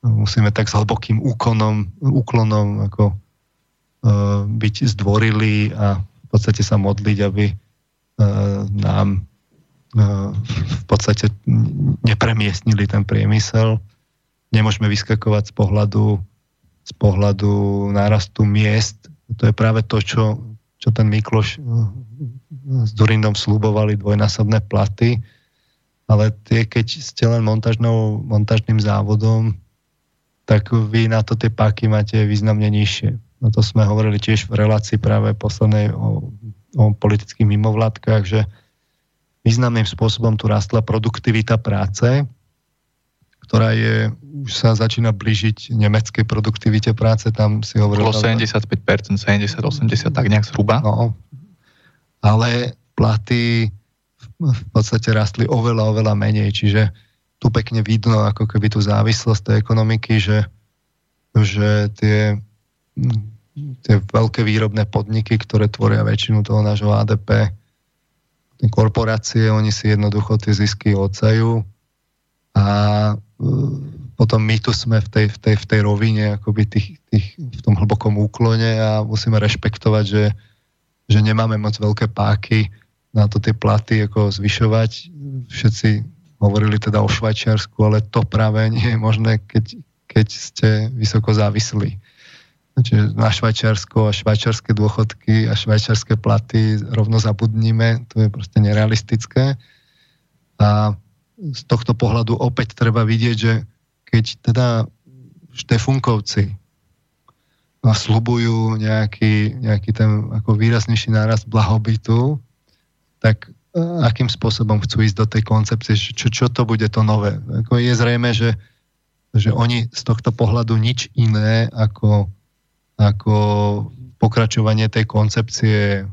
musíme tak s hlbokým úkonom, úklonom ako, byť zdvorilí a podstate sa modliť, aby e, nám e, v podstate nepremiestnili ten priemysel. Nemôžeme vyskakovať z pohľadu, z pohľadu nárastu miest. To je práve to, čo, čo ten Mikloš e, s Durindom slúbovali dvojnásobné platy, ale tie, keď ste len montážnou, montážným závodom, tak vy na to tie páky máte významne nižšie. No to sme hovorili tiež v relácii práve poslednej o, o politických mimovládkach, že významným spôsobom tu rastla produktivita práce, ktorá je, už sa začína blížiť nemeckej produktivite práce, tam si hovoril... Okolo 75%, 70-80, tak nejak zhruba. No, ale platy v podstate rastli oveľa, oveľa menej, čiže tu pekne vidno ako keby tú závislosť tej ekonomiky, že, že tie tie veľké výrobné podniky, ktoré tvoria väčšinu toho nášho ADP, tie korporácie, oni si jednoducho tie zisky odsajú a e, potom my tu sme v tej, v tej, v tej rovine, akoby tých, tých, v tom hlbokom úklone a musíme rešpektovať, že, že nemáme moc veľké páky na to tie platy ako zvyšovať. Všetci hovorili teda o Švajčiarsku, ale to práve nie je možné, keď, keď ste vysoko závislí. Čiže na Švajčiarsko a švajčiarske dôchodky a švajčiarske platy rovno zabudníme, to je proste nerealistické. A z tohto pohľadu opäť treba vidieť, že keď teda Štefunkovci slubujú nejaký, nejaký ten ako výraznejší nárast blahobytu, tak e, akým spôsobom chcú ísť do tej koncepcie, čo, čo to bude to nové. Ako je zrejme, že, že oni z tohto pohľadu nič iné ako ako pokračovanie tej koncepcie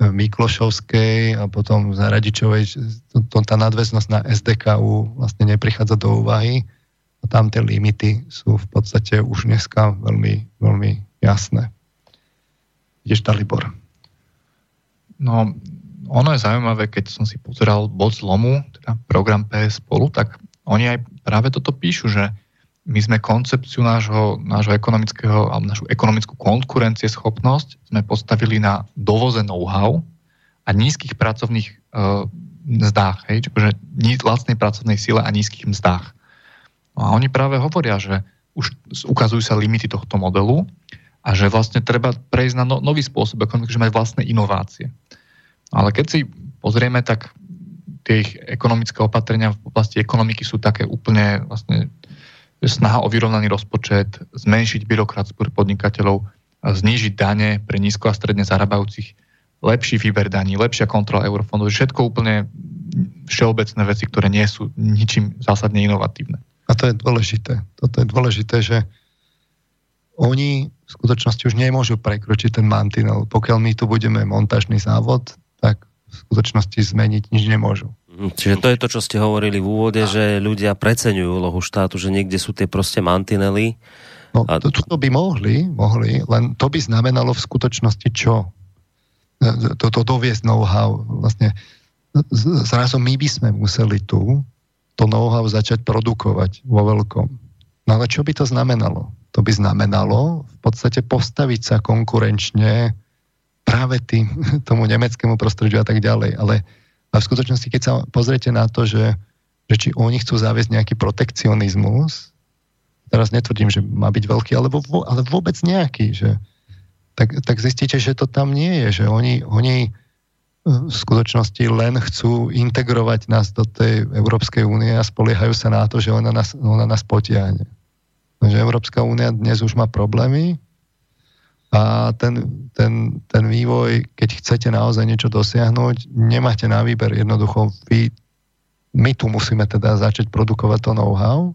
Miklošovskej a potom Zaradičovej, to, to, tá nadväznosť na SDKU vlastne neprichádza do úvahy a tam tie limity sú v podstate už dneska veľmi, veľmi jasné. Ideš, Dalibor. No, ono je zaujímavé, keď som si pozeral bod zlomu, teda program PS spolu, tak oni aj práve toto píšu, že my sme koncepciu nášho, nášho ekonomického, alebo našu ekonomickú konkurencieschopnosť sme postavili na dovoze know-how a nízkych pracovných uh, mzdách, hej, čiže vlastnej pracovnej sile a nízkych mzdách. No a oni práve hovoria, že už ukazujú sa limity tohto modelu a že vlastne treba prejsť na no, nový spôsob ekonomiky, že mať vlastné inovácie. Ale keď si pozrieme, tak tie ich ekonomické opatrenia v oblasti ekonomiky sú také úplne vlastne snaha o vyrovnaný rozpočet, zmenšiť byrokrat pre podnikateľov, znížiť dane pre nízko a stredne zarábajúcich lepší výber daní, lepšia kontrola eurofondov, všetko úplne všeobecné veci, ktoré nie sú ničím zásadne inovatívne. A to je dôležité. Toto je dôležité, že oni v skutočnosti už nemôžu prekročiť ten mantinel. Pokiaľ my tu budeme montážny závod, tak v skutočnosti zmeniť nič nemôžu. Čiže to je to, čo ste hovorili v úvode, a... že ľudia preceňujú úlohu štátu, že niekde sú tie proste mantinely. No, a... to, to by mohli, mohli, len to by znamenalo v skutočnosti čo? Toto doviesť know-how. Vlastne zrazu my by sme museli tu to know-how začať produkovať vo veľkom. No ale čo by to znamenalo? To by znamenalo v podstate postaviť sa konkurenčne práve tým, tomu nemeckému prostrediu a tak ďalej. Ale a v skutočnosti, keď sa pozriete na to, že, že či oni chcú zaviesť nejaký protekcionizmus, teraz netvrdím, že má byť veľký, ale, ale vôbec nejaký, že, tak, tak zistíte, že to tam nie je, že oni, oni v skutočnosti len chcú integrovať nás do tej Európskej únie a spoliehajú sa na to, že ona nás, ona nás potiahne. Takže Európska únia dnes už má problémy a ten, ten, ten vývoj, keď chcete naozaj niečo dosiahnuť, nemáte na výber. Jednoducho vy, my tu musíme teda začať produkovať to know-how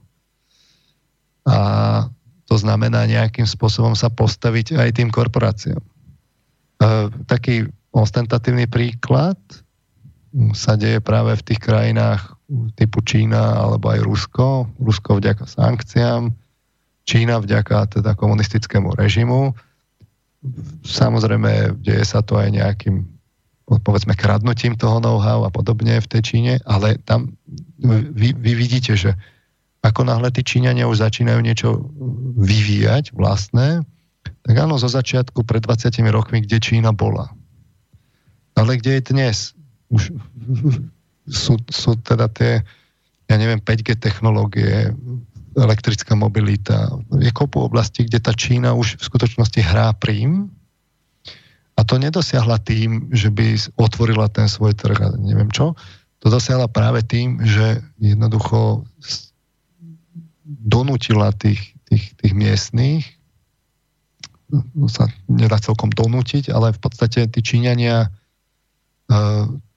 a to znamená nejakým spôsobom sa postaviť aj tým korporáciám. E, taký ostentatívny príklad sa deje práve v tých krajinách typu Čína alebo aj Rusko. Rusko vďaka sankciám, Čína vďaka teda komunistickému režimu. Samozrejme, deje sa to aj nejakým povedzme kradnutím toho know-how a podobne v tej Číne, ale tam vy, vy vidíte, že ako náhle tí Číňania už začínajú niečo vyvíjať vlastné, tak áno, zo začiatku pred 20 rokmi, kde Čína bola ale kde je dnes? Už sú, sú teda tie, ja neviem, 5G technológie, elektrická mobilita. Je kopu oblastí, kde tá Čína už v skutočnosti hrá prím a to nedosiahla tým, že by otvorila ten svoj trh a neviem čo. To dosiahla práve tým, že jednoducho donútila tých, tých, tých miestných no sa nedá celkom donútiť, ale v podstate tí Číňania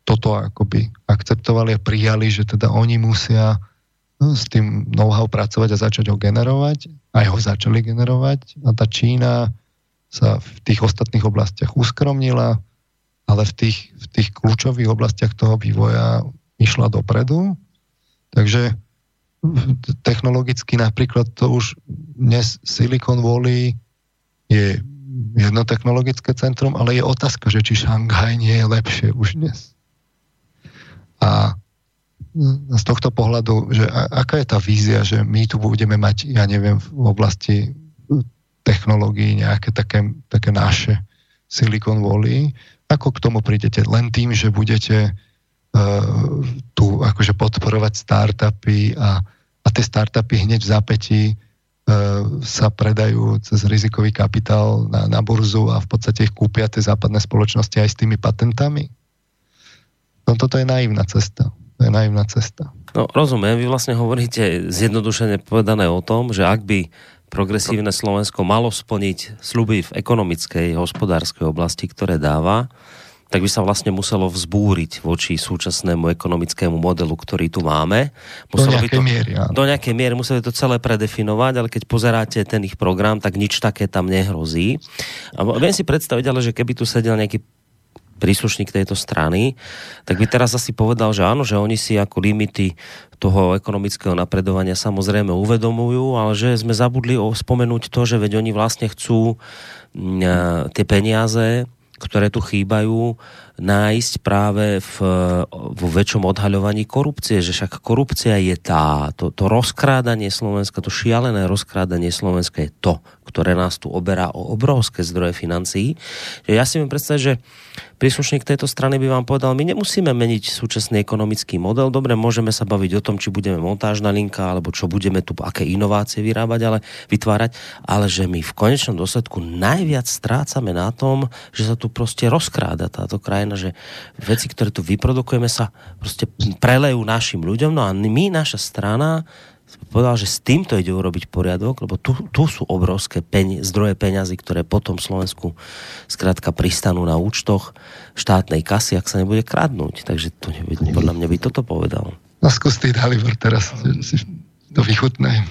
toto akoby akceptovali a prijali, že teda oni musia s tým know-how pracovať a začať ho generovať. Aj ho začali generovať a tá Čína sa v tých ostatných oblastiach uskromnila, ale v tých, v tých kľúčových oblastiach toho vývoja išla dopredu. Takže technologicky napríklad to už dnes Silicon Valley je jedno technologické centrum, ale je otázka, že či Šanghaj nie je lepšie už dnes. A z tohto pohľadu, že aká je tá vízia, že my tu budeme mať, ja neviem, v oblasti technológií nejaké také, také naše Silicon Valley, ako k tomu prídete? Len tým, že budete uh, tu akože podporovať startupy a, a tie startupy hneď v zapätí E, sa predajú cez rizikový kapitál na, na burzu a v podstate ich kúpia tie západné spoločnosti aj s tými patentami? No toto je naivná cesta. To je naivná cesta. No rozumiem, vy vlastne hovoríte zjednodušene povedané o tom, že ak by progresívne Slovensko malo splniť sluby v ekonomickej, hospodárskej oblasti, ktoré dáva, tak by sa vlastne muselo vzbúriť voči súčasnému ekonomickému modelu, ktorý tu máme. Muselo do nejakej by to, miery, áno. Do nejakej miery museli to celé predefinovať, ale keď pozeráte ten ich program, tak nič také tam nehrozí. A viem si predstaviť, ale že keby tu sedel nejaký príslušník tejto strany, tak by teraz asi povedal, že áno, že oni si ako limity toho ekonomického napredovania samozrejme uvedomujú, ale že sme zabudli spomenúť to, že veď oni vlastne chcú mm, tie peniaze ktoré tu chýbajú, nájsť práve v, v väčšom odhaľovaní korupcie, že však korupcia je tá, to, to rozkrádanie Slovenska, to šialené rozkrádanie Slovenska je to, ktoré nás tu oberá o obrovské zdroje financií. Ja si viem predstaviť, že príslušník tejto strany by vám povedal, my nemusíme meniť súčasný ekonomický model, dobre, môžeme sa baviť o tom, či budeme montážna linka, alebo čo budeme tu, aké inovácie vyrábať, ale vytvárať, ale že my v konečnom dôsledku najviac strácame na tom, že sa tu proste rozkráda táto krajina, že veci, ktoré tu vyprodukujeme, sa proste prelejú našim ľuďom, no a my, naša strana, povedal, že s týmto ide urobiť poriadok, lebo tu, tu sú obrovské peň, zdroje peňazí, ktoré potom Slovensku skrátka pristanú na účtoch štátnej kasy, ak sa nebude kradnúť. Takže to, podľa mňa by toto povedal. No skús ty, Dalibor, teraz si to vychutné.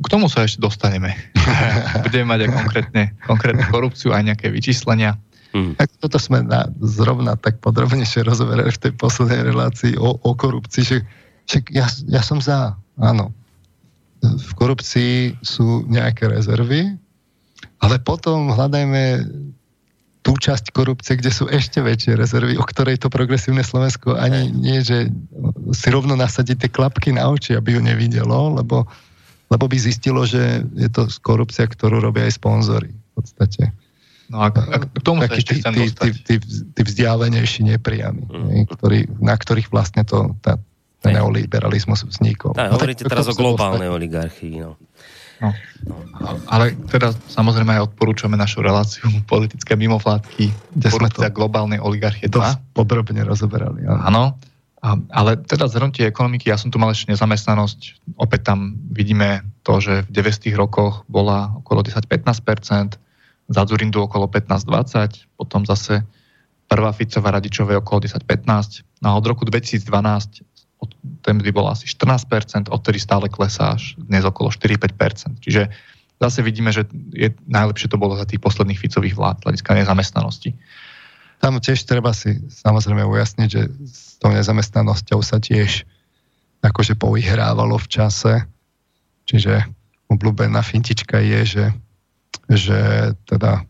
K tomu sa ešte dostaneme. Budeme mať aj konkrétne, konkrétne korupciu, aj nejaké vyčíslenia. Hmm. Tak toto sme na, zrovna tak podrobnejšie rozoberali v tej poslednej relácii o, o korupcii, že, že ja, ja som za, áno, v korupcii sú nejaké rezervy, ale potom hľadajme tú časť korupcie, kde sú ešte väčšie rezervy, o ktorej to progresívne Slovensko ani nie, že si rovno nasadí tie klapky na oči, aby ju nevidelo, lebo, lebo by zistilo, že je to korupcia, ktorú robia aj sponzory v podstate. No a k tomu sa ešte chcem tí, tí, tí, tí vzdialenejší nepriami, mm. ktorí, na ktorých vlastne to, tá, ten neoliberalizmus vznikol. Tak, hovoríte teraz o globálnej oligarchii. No. No. Ale teda samozrejme aj odporúčame našu reláciu politické mimovládky, korupcia globálnej oligarchie 2. podrobne rozoberali. Áno. Ale teda zhrnutie ekonomiky, ja som tu mal ešte nezamestnanosť, opäť tam vidíme to, že v 90. rokoch bola okolo 10-15%, za Zurindu okolo 15-20, potom zase prvá Ficová Radičové okolo 10-15, no a od roku 2012 ten by bol asi 14%, odtedy stále klesá až dnes okolo 4-5%. Čiže zase vidíme, že je, najlepšie to bolo za tých posledných Ficových vlád, hľadiska nezamestnanosti. Tam tiež treba si samozrejme ujasniť, že s tou nezamestnanosťou sa tiež akože povyhrávalo v čase. Čiže obľúbená fintička je, že, že teda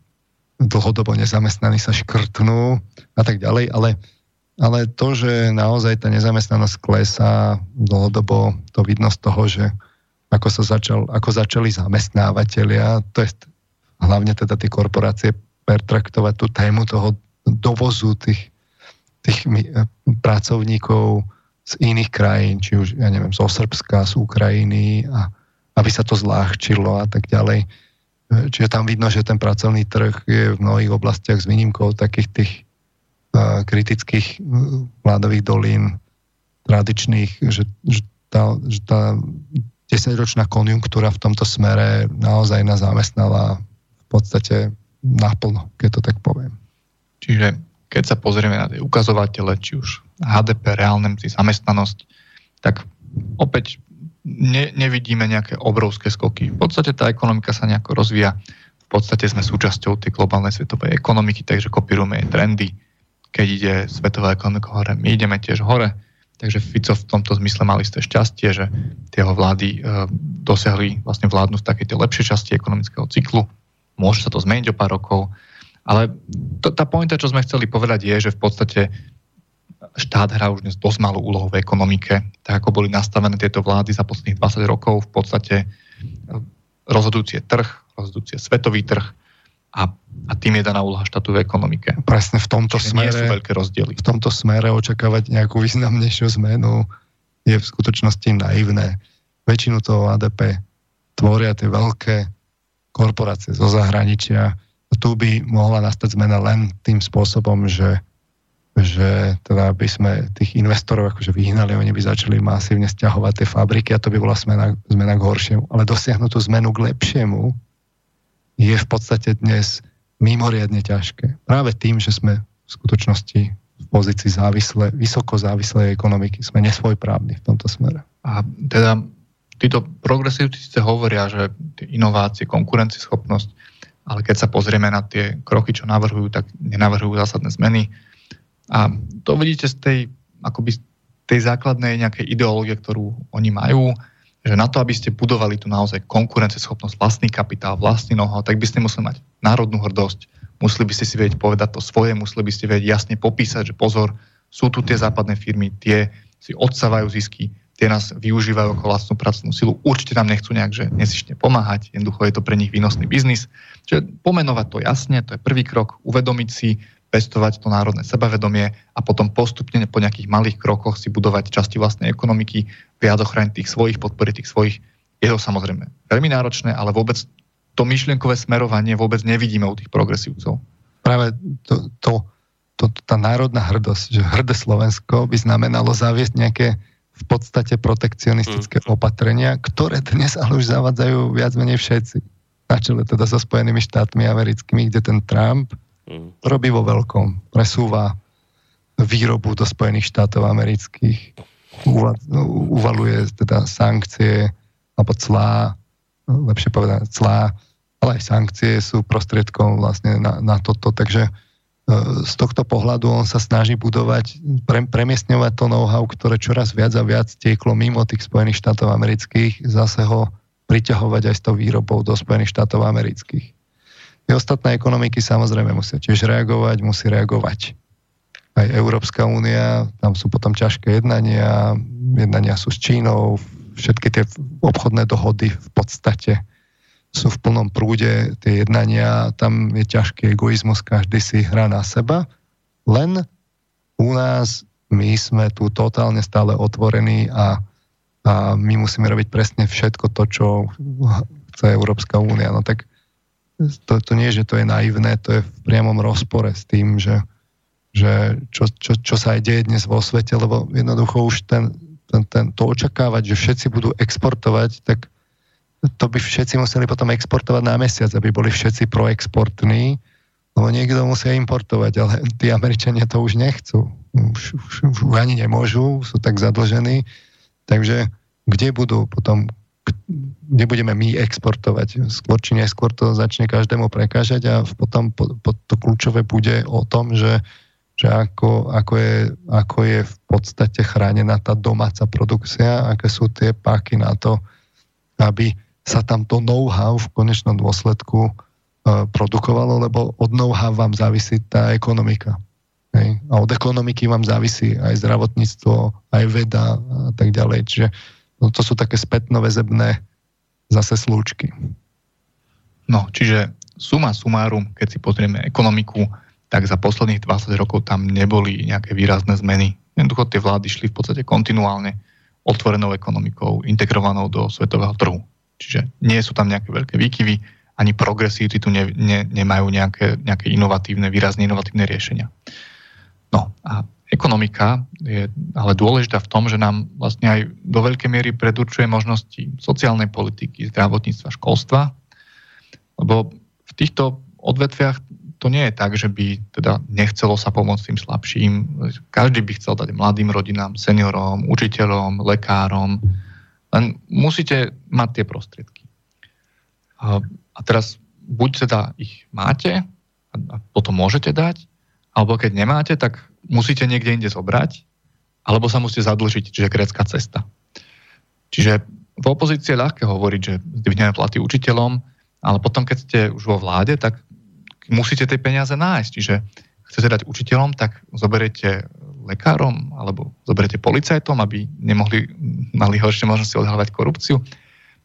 dlhodobo nezamestnaní sa škrtnú a tak ďalej, ale ale to, že naozaj tá nezamestnanosť klesá dlhodobo, to vidno z toho, že ako, sa začal, ako začali zamestnávateľia, to je hlavne teda tie korporácie pertraktovať tú tému toho dovozu tých, tých pracovníkov z iných krajín, či už, ja neviem, zo Srbska, z Ukrajiny, a aby sa to zľahčilo a tak ďalej. Čiže tam vidno, že ten pracovný trh je v mnohých oblastiach s výnimkou takých tých kritických vládových dolín tradičných, že, že, tá, že tá 10-ročná konjunktúra v tomto smere naozaj nás zamestnala v podstate naplno, keď to tak poviem. Čiže keď sa pozrieme na tie ukazovatele, či už HDP, reálne mzdy, zamestnanosť, tak opäť ne, nevidíme nejaké obrovské skoky. V podstate tá ekonomika sa nejako rozvíja. V podstate sme súčasťou tej globálnej svetovej ekonomiky, takže kopírujeme jej trendy keď ide svetová ekonomika hore, my ideme tiež hore. Takže Fico v tomto zmysle mali ste šťastie, že tie vlády e, dosiahli vlastne vládnu v takej tej lepšej časti ekonomického cyklu. Môže sa to zmeniť o pár rokov, ale to, tá pointa, čo sme chceli povedať, je, že v podstate štát hrá už dnes dosť malú úlohu v ekonomike, tak ako boli nastavené tieto vlády za posledných 20 rokov, v podstate e, rozhodujúci je trh, rozhodujúci je svetový trh, a, a tým je daná úloha štátu v ekonomike. Presne v tomto Čiže smere, nie sú veľké rozdiely. V tomto smere očakávať nejakú významnejšiu zmenu je v skutočnosti naivné. Väčšinu toho ADP tvoria tie veľké korporácie zo zahraničia. Tu by mohla nastať zmena len tým spôsobom, že, že teda by sme tých investorov akože vyhnali, oni by začali masívne stiahovať tie fabriky a to by bola zmena, zmena k horšiemu. Ale dosiahnuť tú zmenu k lepšiemu je v podstate dnes mimoriadne ťažké. Práve tým, že sme v skutočnosti v pozícii závislé, vysoko závislej ekonomiky. Sme nesvojprávni v tomto smere. A teda títo progresívci hovoria, že inovácie, konkurencieschopnosť, ale keď sa pozrieme na tie kroky, čo navrhujú, tak nenavrhujú zásadné zmeny. A to vidíte z tej, akoby tej základnej nejakej ideológie, ktorú oni majú, že na to, aby ste budovali tu naozaj konkurenceschopnosť, vlastný kapitál, vlastný noho, tak by ste museli mať národnú hrdosť, museli by ste si vedieť povedať to svoje, museli by ste vedieť jasne popísať, že pozor, sú tu tie západné firmy, tie si odsávajú zisky, tie nás využívajú ako vlastnú pracovnú silu, určite nám nechcú nejak, že nezištne pomáhať, jednoducho je to pre nich výnosný biznis. Čiže pomenovať to jasne, to je prvý krok, uvedomiť si, pestovať to národné sebavedomie a potom postupne po nejakých malých krokoch si budovať časti vlastnej ekonomiky, viac ochrániť tých svojich, podporiť tých svojich. Je to samozrejme veľmi náročné, ale vôbec to myšlienkové smerovanie vôbec nevidíme u tých progresívcov. Práve to, to, to, tá národná hrdosť, že hrdé Slovensko by znamenalo zaviesť nejaké v podstate protekcionistické mm. opatrenia, ktoré dnes ale už zavadzajú viac menej všetci. Na čele teda so Spojenými štátmi americkými, kde ten Trump mm. robí vo veľkom. Presúva výrobu do Spojených štátov amerických, uvaluje teda sankcie alebo clá, lepšie povedať clá, ale aj sankcie sú prostriedkom vlastne na, na toto. Takže z tohto pohľadu on sa snaží budovať, pre, premiestňovať to know-how, ktoré čoraz viac a viac tieklo mimo tých Spojených štátov amerických, zase ho priťahovať aj s tou výrobou do Spojených štátov amerických. Tie ostatné ekonomiky samozrejme musia tiež reagovať, musí reagovať. Aj Európska únia, tam sú potom ťažké jednania, jednania sú s Čínou, všetky tie obchodné dohody v podstate sú v plnom prúde tie jednania, tam je ťažký egoizmus, každý si hrá na seba, len u nás my sme tu totálne stále otvorení a, a my musíme robiť presne všetko to, čo chce Európska únia. No tak to, to nie, že to je naivné, to je v priamom rozpore s tým, že, že čo, čo, čo sa aj deje dnes vo svete, lebo jednoducho už ten, ten, ten, to očakávať, že všetci budú exportovať, tak to by všetci museli potom exportovať na mesiac, aby boli všetci proexportní, lebo niekto musia importovať, ale tí Američania to už nechcú. Už, už, už ani nemôžu, sú tak zadlžení. Takže kde budú potom, kde budeme my exportovať? Skôr či neskôr to začne každému prekážať a potom po, po, to kľúčové bude o tom, že, že ako, ako, je, ako je v podstate chránená tá domáca produkcia, aké sú tie páky na to, aby sa tam to know-how v konečnom dôsledku uh, produkovalo, lebo od know-how vám závisí tá ekonomika. Hej? A od ekonomiky vám závisí aj zdravotníctvo, aj veda a tak ďalej. Čiže no, to sú také spätnovezebné zase slúčky. No, čiže suma sumárum, keď si pozrieme ekonomiku, tak za posledných 20 rokov tam neboli nejaké výrazné zmeny. Jednoducho tie vlády šli v podstate kontinuálne otvorenou ekonomikou, integrovanou do svetového trhu. Čiže nie sú tam nejaké veľké výkyvy, ani progresívci tu ne, ne, nemajú nejaké, nejaké inovatívne, výrazne inovatívne riešenia. No a ekonomika je ale dôležitá v tom, že nám vlastne aj do veľkej miery predurčuje možnosti sociálnej politiky, zdravotníctva, školstva, lebo v týchto odvetviach to nie je tak, že by teda nechcelo sa pomôcť tým slabším. Každý by chcel dať mladým rodinám, seniorom, učiteľom, lekárom, len musíte mať tie prostriedky. A, teraz buď teda ich máte a potom môžete dať, alebo keď nemáte, tak musíte niekde inde zobrať, alebo sa musíte zadlžiť, čiže grécka cesta. Čiže v opozícii je ľahké hovoriť, že zdvihneme platy učiteľom, ale potom, keď ste už vo vláde, tak musíte tie peniaze nájsť. Čiže chcete dať učiteľom, tak zoberiete lekárom alebo zoberiete policajtom, aby nemohli, mali horšie možnosti odhalovať korupciu,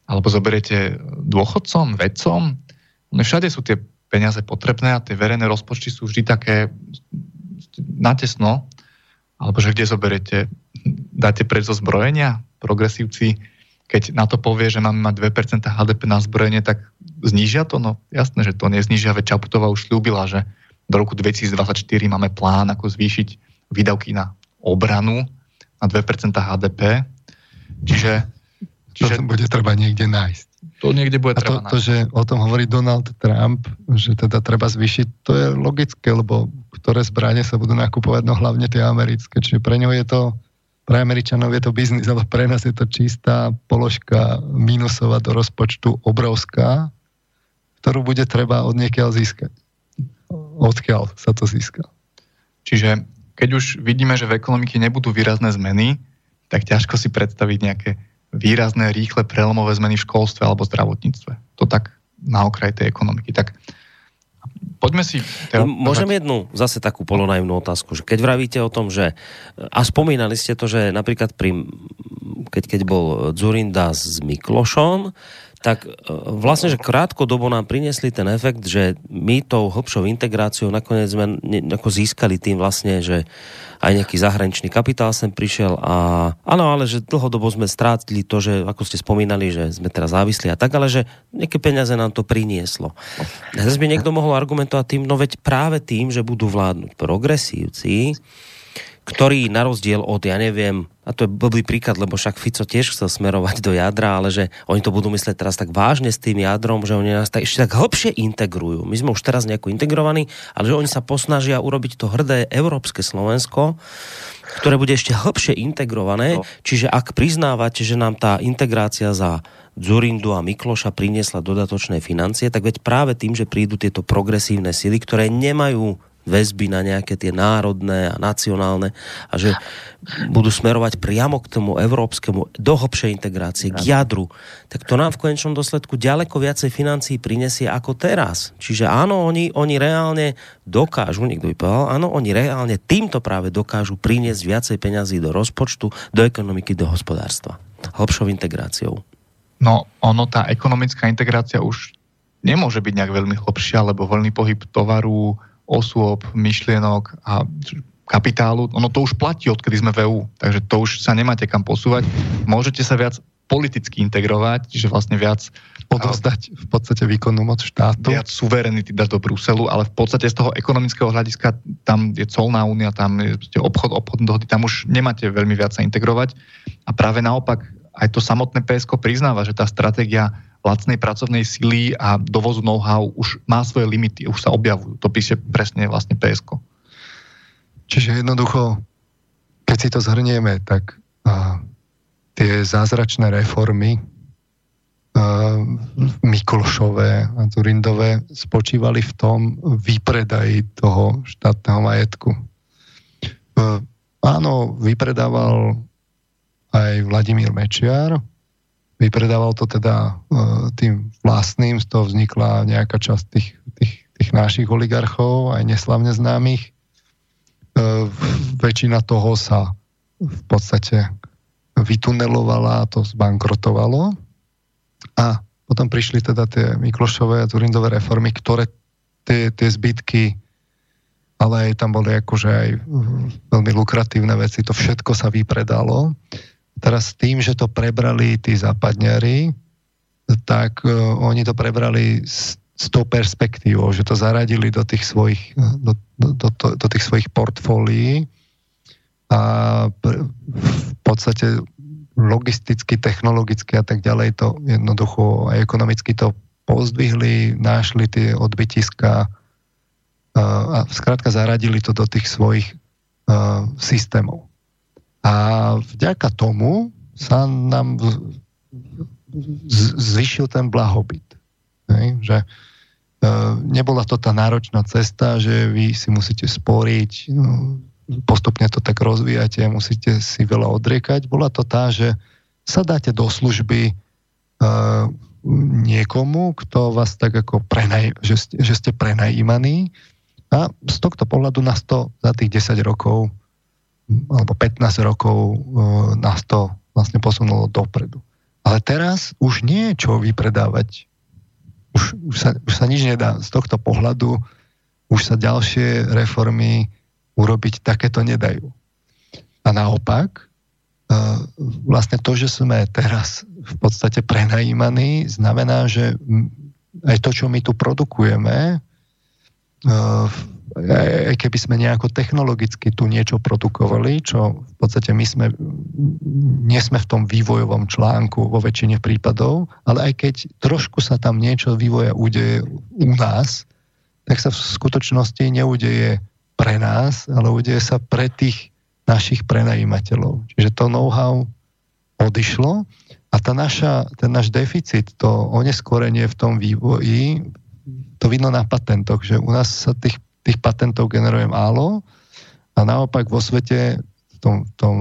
alebo zoberiete dôchodcom, vedcom. No všade sú tie peniaze potrebné a tie verejné rozpočty sú vždy také natesno, alebo že kde zoberiete, dáte preč zo zbrojenia, progresívci, keď na to povie, že máme mať 2% HDP na zbrojenie, tak znížia to? No jasné, že to neznížia, veď Čaputová už slúbila, že do roku 2024 máme plán, ako zvýšiť výdavky na obranu na 2% HDP. Čiže, čiže... To bude treba niekde nájsť. To niekde bude a treba to, to, že o tom hovorí Donald Trump, že teda treba zvýšiť, to je logické, lebo ktoré zbranie sa budú nakupovať, no hlavne tie americké. Čiže pre ňo je to, pre Američanov je to biznis, ale pre nás je to čistá položka minusová do rozpočtu obrovská, ktorú bude treba od niekiaľ získať. Odkiaľ sa to získa. Čiže keď už vidíme, že v ekonomike nebudú výrazné zmeny, tak ťažko si predstaviť nejaké výrazné, rýchle, prelomové zmeny v školstve alebo zdravotníctve. To tak na okraj tej ekonomiky. Tak poďme si... Teo, Môžem jednu zase takú polonajmnú otázku, že keď vravíte o tom, že a spomínali ste to, že napríklad pri, keď, keď bol Zurinda s Miklošom, tak e, vlastne, že krátko dobo nám priniesli ten efekt, že my tou hlbšou integráciou nakoniec sme ako získali tým vlastne, že aj nejaký zahraničný kapitál sem prišiel a áno, ale že dlhodobo sme strátili to, že ako ste spomínali, že sme teraz závislí a tak, ale že nejaké peniaze nám to prinieslo. Zase by niekto mohol argumentovať tým, no veď práve tým, že budú vládnuť progresívci, ktorý na rozdiel od, ja neviem, a to je blbý príklad, lebo však Fico tiež chcel smerovať do jadra, ale že oni to budú mysleť teraz tak vážne s tým jadrom, že oni nás tak, ešte tak hlbšie integrujú. My sme už teraz nejako integrovaní, ale že oni sa posnažia urobiť to hrdé európske Slovensko, ktoré bude ešte hlbšie integrované. No. Čiže ak priznávate, že nám tá integrácia za Zurindu a Mikloša priniesla dodatočné financie, tak veď práve tým, že prídu tieto progresívne sily, ktoré nemajú väzby na nejaké tie národné a nacionálne a že budú smerovať priamo k tomu európskemu, do hlbšej integrácie, k jadru, tak to nám v konečnom dôsledku ďaleko viacej financií prinesie ako teraz. Čiže áno, oni, oni reálne dokážu, niekto by povedal, áno, oni reálne týmto práve dokážu priniesť viacej peňazí do rozpočtu, do ekonomiky, do hospodárstva. Hlbšou integráciou. No, ono, tá ekonomická integrácia už nemôže byť nejak veľmi hlbšia, lebo voľný pohyb tovaru, osôb, myšlienok a kapitálu, ono to už platí, odkedy sme v EU, takže to už sa nemáte kam posúvať. Môžete sa viac politicky integrovať, že vlastne viac odozdať v podstate výkonnú moc štátu. Viac suverenity dať do Bruselu, ale v podstate z toho ekonomického hľadiska tam je colná únia, tam je obchod, obchodné dohody, tam už nemáte veľmi viac sa integrovať. A práve naopak aj to samotné PSK priznáva, že tá stratégia lacnej pracovnej sily a dovozu know-how už má svoje limity, už sa objavujú. To píše presne vlastne PSK. Čiže jednoducho, keď si to zhrnieme, tak a, tie zázračné reformy a, Miklošové a Zurindové spočívali v tom výpredaji toho štátneho majetku. A, áno, vypredával aj Vladimír Mečiar, vypredával to teda uh, tým vlastným, z toho vznikla nejaká časť tých, tých, tých našich oligarchov, aj neslavne známych. Uh, väčšina toho sa v podstate vytunelovala a to zbankrotovalo. A potom prišli teda tie Miklošové a Zurindové reformy, ktoré tie, tie zbytky ale aj tam boli akože aj veľmi lukratívne veci, to všetko sa vypredalo Teraz tým, že to prebrali tí západňari, tak uh, oni to prebrali s, s tou perspektívou, že to zaradili do tých svojich, do, do, do, do tých svojich portfólií a v podstate logisticky, technologicky a tak ďalej to jednoducho a ekonomicky to pozdvihli, našli tie odbytiska a skrátka zaradili to do tých svojich uh, systémov. A vďaka tomu sa nám zvyšil ten blahobyt. Hej? Že e, nebola to tá náročná cesta, že vy si musíte sporiť, no, postupne to tak rozvíjate, musíte si veľa odriekať. Bola to tá, že sa dáte do služby e, niekomu, kto vás tak ako prenaj, že, že ste prenajímaní a z tohto pohľadu nás to za tých 10 rokov alebo 15 rokov e, nás to vlastne posunulo dopredu. Ale teraz už nie je čo vypredávať. Už, už, sa, už sa nič nedá. Z tohto pohľadu už sa ďalšie reformy urobiť takéto nedajú. A naopak, e, vlastne to, že sme teraz v podstate prenajímaní, znamená, že aj to, čo my tu produkujeme, e, aj keby sme nejako technologicky tu niečo produkovali, čo v podstate my sme, nie sme v tom vývojovom článku vo väčšine prípadov, ale aj keď trošku sa tam niečo vývoja udeje u nás, tak sa v skutočnosti neudeje pre nás, ale udeje sa pre tých našich prenajímateľov. Čiže to know-how odišlo a tá naša, ten náš deficit, to oneskorenie v tom vývoji, to vidno na patentoch, že u nás sa tých tých patentov generuje málo a naopak vo svete, v tom, v tom,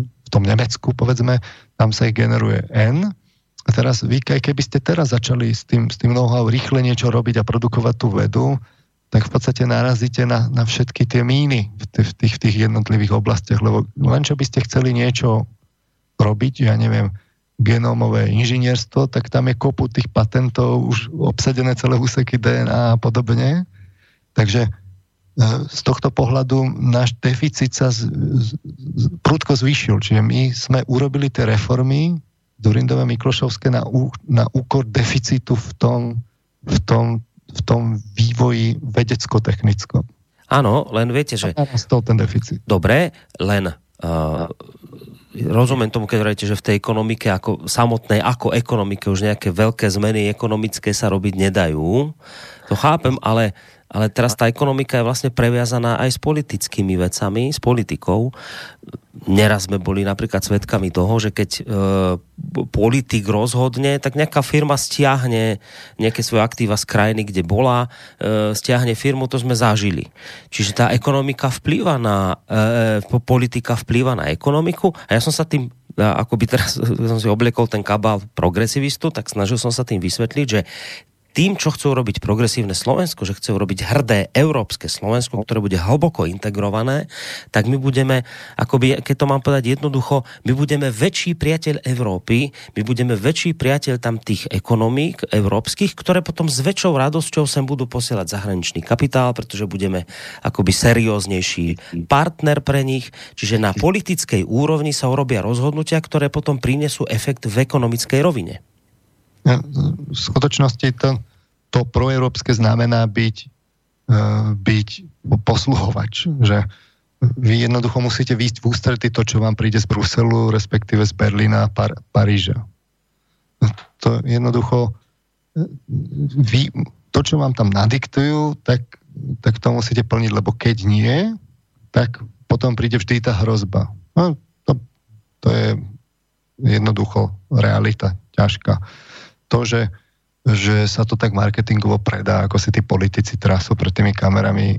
v tom Nemecku, povedzme, tam sa ich generuje N. A teraz vy, aj keby ste teraz začali s tým, s tým know-how rýchle niečo robiť a produkovať tú vedu, tak v podstate narazíte na, na všetky tie míny v tých, v tých, jednotlivých oblastiach, lebo len čo by ste chceli niečo robiť, ja neviem, genómové inžinierstvo, tak tam je kopu tých patentov, už obsadené celé úseky DNA a podobne. Takže e, z tohto pohľadu náš deficit sa z, z, z, prudko zvýšil. Čiže my sme urobili tie reformy Durindové Miklošovské na, na úkor deficitu v tom, v tom, v tom vývoji vedecko-technickom. Áno, len viete, že... A ten deficit. Dobre, len uh, rozumiem tomu, keď hovoríte, že v tej ekonomike ako samotnej, ako ekonomike už nejaké veľké zmeny ekonomické sa robiť nedajú. To chápem, ale ale teraz tá ekonomika je vlastne previazaná aj s politickými vecami, s politikou. Neraz sme boli napríklad svedkami toho, že keď e, politik rozhodne, tak nejaká firma stiahne nejaké svoje aktíva z krajiny, kde bola, e, stiahne firmu, to sme zažili. Čiže tá ekonomika vplýva na, e, politika vplýva na ekonomiku a ja som sa tým ako by teraz som si obliekol ten kabál progresivistu, tak snažil som sa tým vysvetliť, že tým, čo chcú robiť progresívne Slovensko, že chcú robiť hrdé európske Slovensko, ktoré bude hlboko integrované, tak my budeme, akoby, keď to mám povedať jednoducho, my budeme väčší priateľ Európy, my budeme väčší priateľ tam tých ekonomík európskych, ktoré potom s väčšou radosťou sem budú posielať zahraničný kapitál, pretože budeme akoby serióznejší partner pre nich. Čiže na politickej úrovni sa urobia rozhodnutia, ktoré potom prinesú efekt v ekonomickej rovine v skutočnosti to, to proeurópske znamená byť, e, byť posluhovač, že vy jednoducho musíte výjsť v ústretí to, čo vám príde z Bruselu, respektíve z Berlína a Par- Paríža. To jednoducho e, vy, to, čo vám tam nadiktujú, tak, tak to musíte plniť, lebo keď nie, tak potom príde vždy tá hrozba. No, to, to je jednoducho realita ťažká to, že, že sa to tak marketingovo predá, ako si tí politici trasú pred tými kamerami e,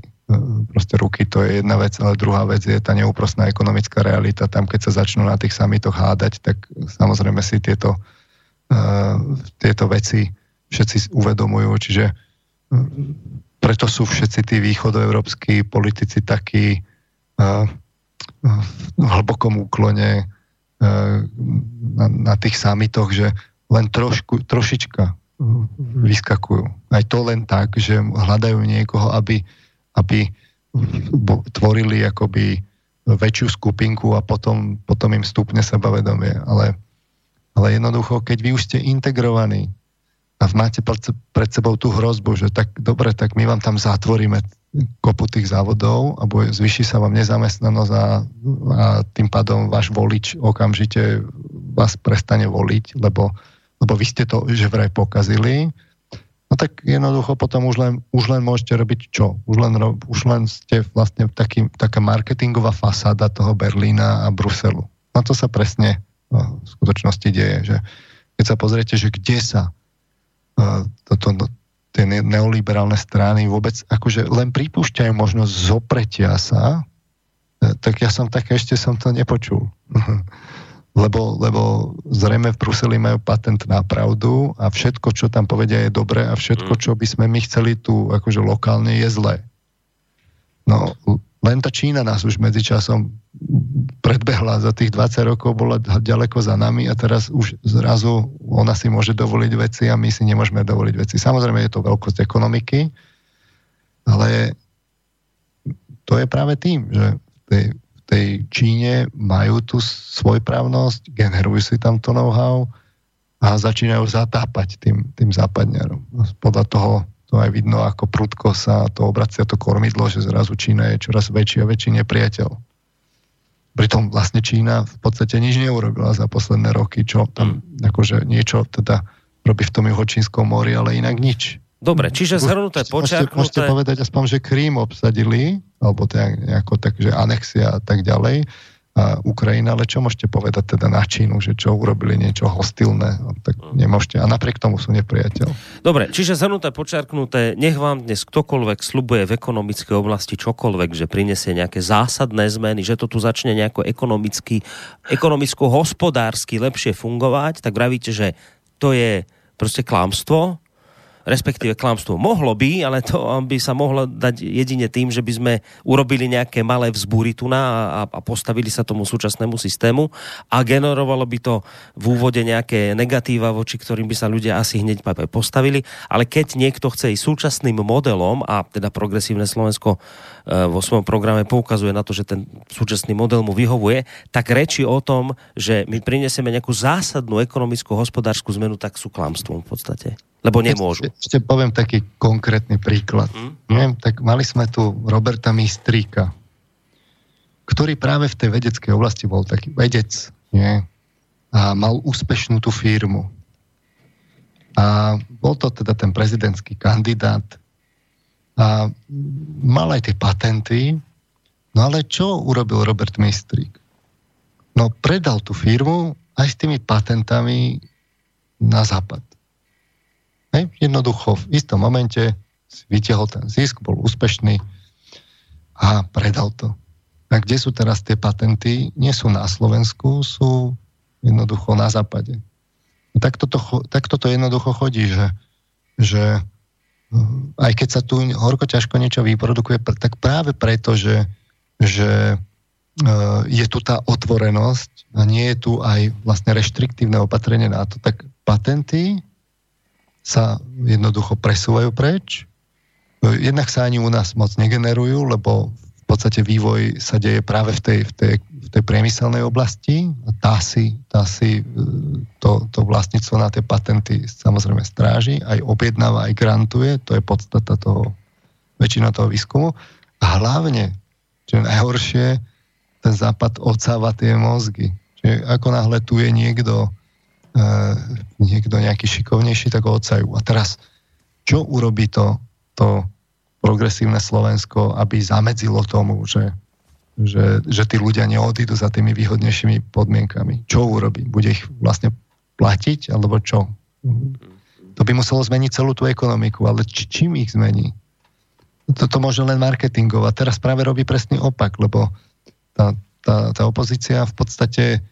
proste ruky, to je jedna vec, ale druhá vec je tá neúprostná ekonomická realita. Tam, keď sa začnú na tých samitoch hádať, tak samozrejme si tieto, uh, tieto veci všetci uvedomujú, čiže uh, preto sú všetci tí východoeurópsky politici takí uh, v hlbokom úklone na, na tých samitoch, že len trošku, trošička vyskakujú. Aj to len tak, že hľadajú niekoho, aby, aby tvorili akoby väčšiu skupinku a potom, potom im stupne sebavedomie. Ale, ale jednoducho, keď vy už ste integrovaní a máte pred sebou tú hrozbu, že tak dobre, tak my vám tam zatvoríme kopu tých závodov a bude, zvyši sa vám nezamestnanosť a, a tým pádom váš volič okamžite vás prestane voliť, lebo lebo vy ste to že vraj pokazili, no tak jednoducho potom už len, už len môžete robiť čo? Už len, už len ste vlastne taký, taká marketingová fasáda toho Berlína a Bruselu. Na to sa presne no, v skutočnosti deje, že keď sa pozriete, že kde sa uh, toto, no, tie neoliberálne strany vôbec akože len pripúšťajú možnosť zopretia sa, e, tak ja som tak ešte som to nepočul. lebo, lebo zrejme v Bruseli majú patent na pravdu a všetko, čo tam povedia, je dobré a všetko, mm. čo by sme my chceli tu akože lokálne, je zlé. No, len tá Čína nás už medzičasom predbehla za tých 20 rokov, bola ďaleko za nami a teraz už zrazu ona si môže dovoliť veci a my si nemôžeme dovoliť veci. Samozrejme je to veľkosť ekonomiky, ale to je práve tým, že v tej tej Číne majú tú svojprávnosť, generujú si tam to know-how a začínajú zatápať tým, tým západňarom. Podľa toho to aj vidno, ako prudko sa to obracia to kormidlo, že zrazu Čína je čoraz väčší a väčší nepriateľ. Pritom vlastne Čína v podstate nič neurobila za posledné roky, čo tam akože niečo teda robí v tom juhočínskom mori, ale inak nič. Dobre, čiže zhrnuté, počiarknuté... Môžete, môžete povedať aspoň, že Krím obsadili, alebo tak, nejako tak, že anexia a tak ďalej, a Ukrajina, ale čo môžete povedať teda na Čínu, že čo urobili niečo hostilné, tak nemôžete. A napriek tomu sú nepriateľ. Dobre, čiže zhrnuté, počiarknuté, nech vám dnes ktokoľvek slubuje v ekonomickej oblasti čokoľvek, že prinesie nejaké zásadné zmeny, že to tu začne nejako ekonomicky, ekonomicko-hospodársky lepšie fungovať, tak vravíte, že to je proste klamstvo, respektíve klamstvo. Mohlo by, ale to by sa mohlo dať jedine tým, že by sme urobili nejaké malé vzbúry tu a, a postavili sa tomu súčasnému systému a generovalo by to v úvode nejaké negatíva, voči ktorým by sa ľudia asi hneď postavili. Ale keď niekto chce ísť súčasným modelom a teda progresívne Slovensko e, vo svojom programe poukazuje na to, že ten súčasný model mu vyhovuje, tak reči o tom, že my prinesieme nejakú zásadnú ekonomickú hospodárskú zmenu, tak sú klamstvom v podstate. Lebo nemôžu. Ešte, ešte poviem taký konkrétny príklad. Hmm? Nie, tak mali sme tu Roberta Mistríka, ktorý práve v tej vedeckej oblasti bol taký vedec nie? a mal úspešnú tú firmu. A bol to teda ten prezidentský kandidát a mal aj tie patenty. No ale čo urobil Robert Mistrík? No predal tú firmu aj s tými patentami na západ. Hej, jednoducho v istom momente si vytiahol ten zisk, bol úspešný a predal to. A kde sú teraz tie patenty? Nie sú na Slovensku, sú jednoducho na západe. No tak, toto, tak toto jednoducho chodí, že, že hm, aj keď sa tu horko ťažko niečo vyprodukuje, tak práve preto, že, že hm, je tu tá otvorenosť a nie je tu aj vlastne reštriktívne opatrenie na to, tak patenty sa jednoducho presúvajú preč. Jednak sa ani u nás moc negenerujú, lebo v podstate vývoj sa deje práve v tej, v tej, v tej priemyselnej oblasti. Tá si, tá si e, to, to vlastníctvo na tie patenty samozrejme stráži, aj objednáva, aj grantuje, to je podstata toho, väčšina toho výskumu. A hlavne, čo je najhoršie, ten západ odsáva tie mozgy. Čiže ako náhle tu je niekto, niekto nejaký šikovnejší, tak ho odsajú. A teraz, čo urobí to, to progresívne Slovensko, aby zamedzilo tomu, že, že, že tí ľudia neodídu za tými výhodnejšími podmienkami? Čo urobí? Bude ich vlastne platiť, alebo čo? To by muselo zmeniť celú tú ekonomiku, ale či, čím ich zmení? Toto môže len marketingov a teraz práve robí presný opak, lebo tá, tá, tá opozícia v podstate eh,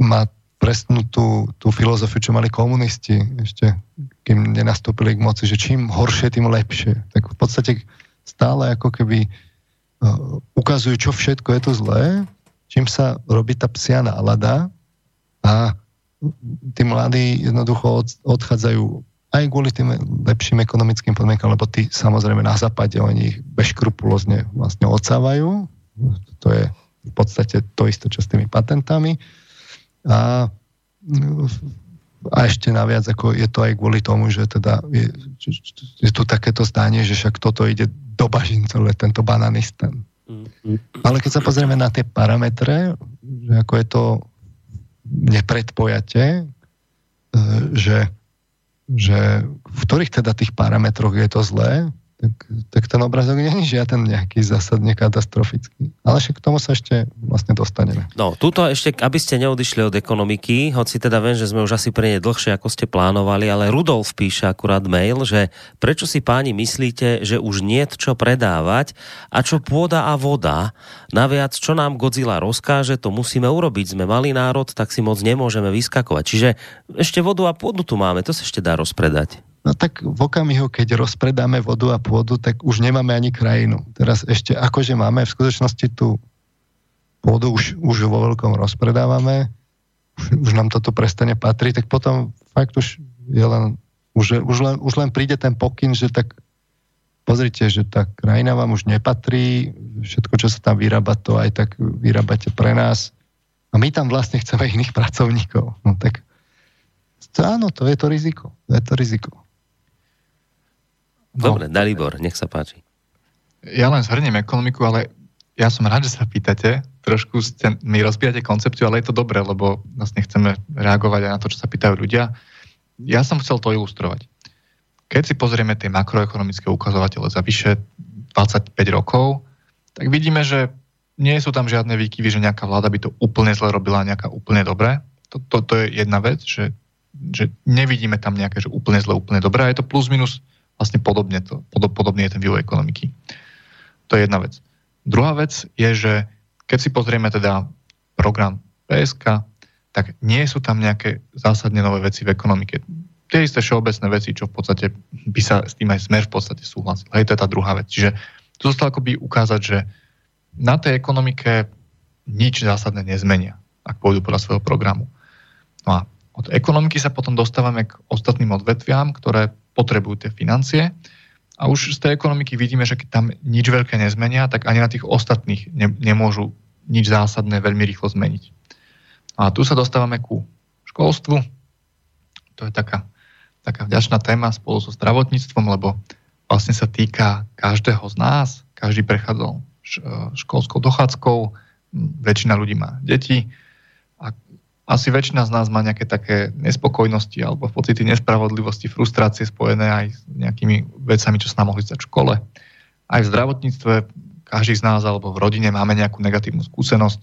má presnú tú, tú filozofiu, čo mali komunisti ešte, kým nenastúpili k moci, že čím horšie, tým lepšie. Tak v podstate stále ako keby uh, ukazujú, čo všetko je to zlé, čím sa robí tá psia nálada a tí mladí jednoducho od, odchádzajú aj kvôli tým lepším ekonomickým podmienkam, lebo tí samozrejme na západe oni ich bezkrupulózne vlastne odsávajú. To je v podstate to isté, čo s tými patentami a, a ešte naviac, ako je to aj kvôli tomu, že teda je, je tu takéto zdanie, že však toto ide do bažin celé, tento bananisten. Mm-hmm. Ale keď sa pozrieme na tie parametre, že ako je to nepredpojate, e, že, že v ktorých teda tých parametroch je to zlé, tak, tak ten obrazok je žiaden nejaký zásadne katastrofický. Ale však k tomu sa ešte vlastne dostaneme. No, túto ešte, aby ste neodišli od ekonomiky, hoci teda viem, že sme už asi pre ne dlhšie, ako ste plánovali, ale Rudolf píše akurát mail, že prečo si páni myslíte, že už nie čo predávať a čo pôda a voda, naviac čo nám Godzilla rozkáže, to musíme urobiť. Sme malý národ, tak si moc nemôžeme vyskakovať. Čiže ešte vodu a pôdu tu máme, to sa ešte dá rozpredať. No tak v okamihu, keď rozpredáme vodu a pôdu, tak už nemáme ani krajinu. Teraz ešte akože máme v skutočnosti tú pôdu už, už vo veľkom rozpredávame, už, už nám toto prestane patriť, tak potom fakt už je len, už, už, len, už len príde ten pokyn, že tak pozrite, že tá krajina vám už nepatrí, všetko, čo sa tam vyrába, to aj tak vyrábate pre nás. A my tam vlastne chceme iných pracovníkov. No tak to, áno, to je to riziko. To je to riziko. No. Dobre, Dalibor, nech sa páči. Ja len zhrniem ekonomiku, ale ja som rád, že sa pýtate. Trošku ste, mi rozbíjate koncepciu, ale je to dobré, lebo vlastne chceme reagovať aj na to, čo sa pýtajú ľudia. Ja som chcel to ilustrovať. Keď si pozrieme tie makroekonomické ukazovatele za vyše 25 rokov, tak vidíme, že nie sú tam žiadne výkyvy, že nejaká vláda by to úplne zle robila, nejaká úplne dobré. To, to, to je jedna vec, že, že nevidíme tam nejaké, že úplne zle, úplne dobré. A je to plus minus vlastne podobne to, podob, podobný je ten vývoj ekonomiky. To je jedna vec. Druhá vec je, že keď si pozrieme teda program PSK, tak nie sú tam nejaké zásadne nové veci v ekonomike. Tie isté všeobecné veci, čo v podstate by sa s tým aj smer v podstate súhlasil. Hej, to je tá druhá vec. Čiže tu zostalo akoby ukázať, že na tej ekonomike nič zásadné nezmenia, ak pôjdu podľa svojho programu. No a od ekonomiky sa potom dostávame k ostatným odvetviam, ktoré potrebujú tie financie. A už z tej ekonomiky vidíme, že keď tam nič veľké nezmenia, tak ani na tých ostatných ne, nemôžu nič zásadné veľmi rýchlo zmeniť. A tu sa dostávame ku školstvu. To je taká taká vďačná téma spolu so zdravotníctvom, lebo vlastne sa týka každého z nás, každý prechádzal školskou dochádzkou, väčšina ľudí má deti asi väčšina z nás má nejaké také nespokojnosti alebo pocity nespravodlivosti, frustrácie spojené aj s nejakými vecami, čo sa nám mohli stať v škole. Aj v zdravotníctve každý z nás alebo v rodine máme nejakú negatívnu skúsenosť.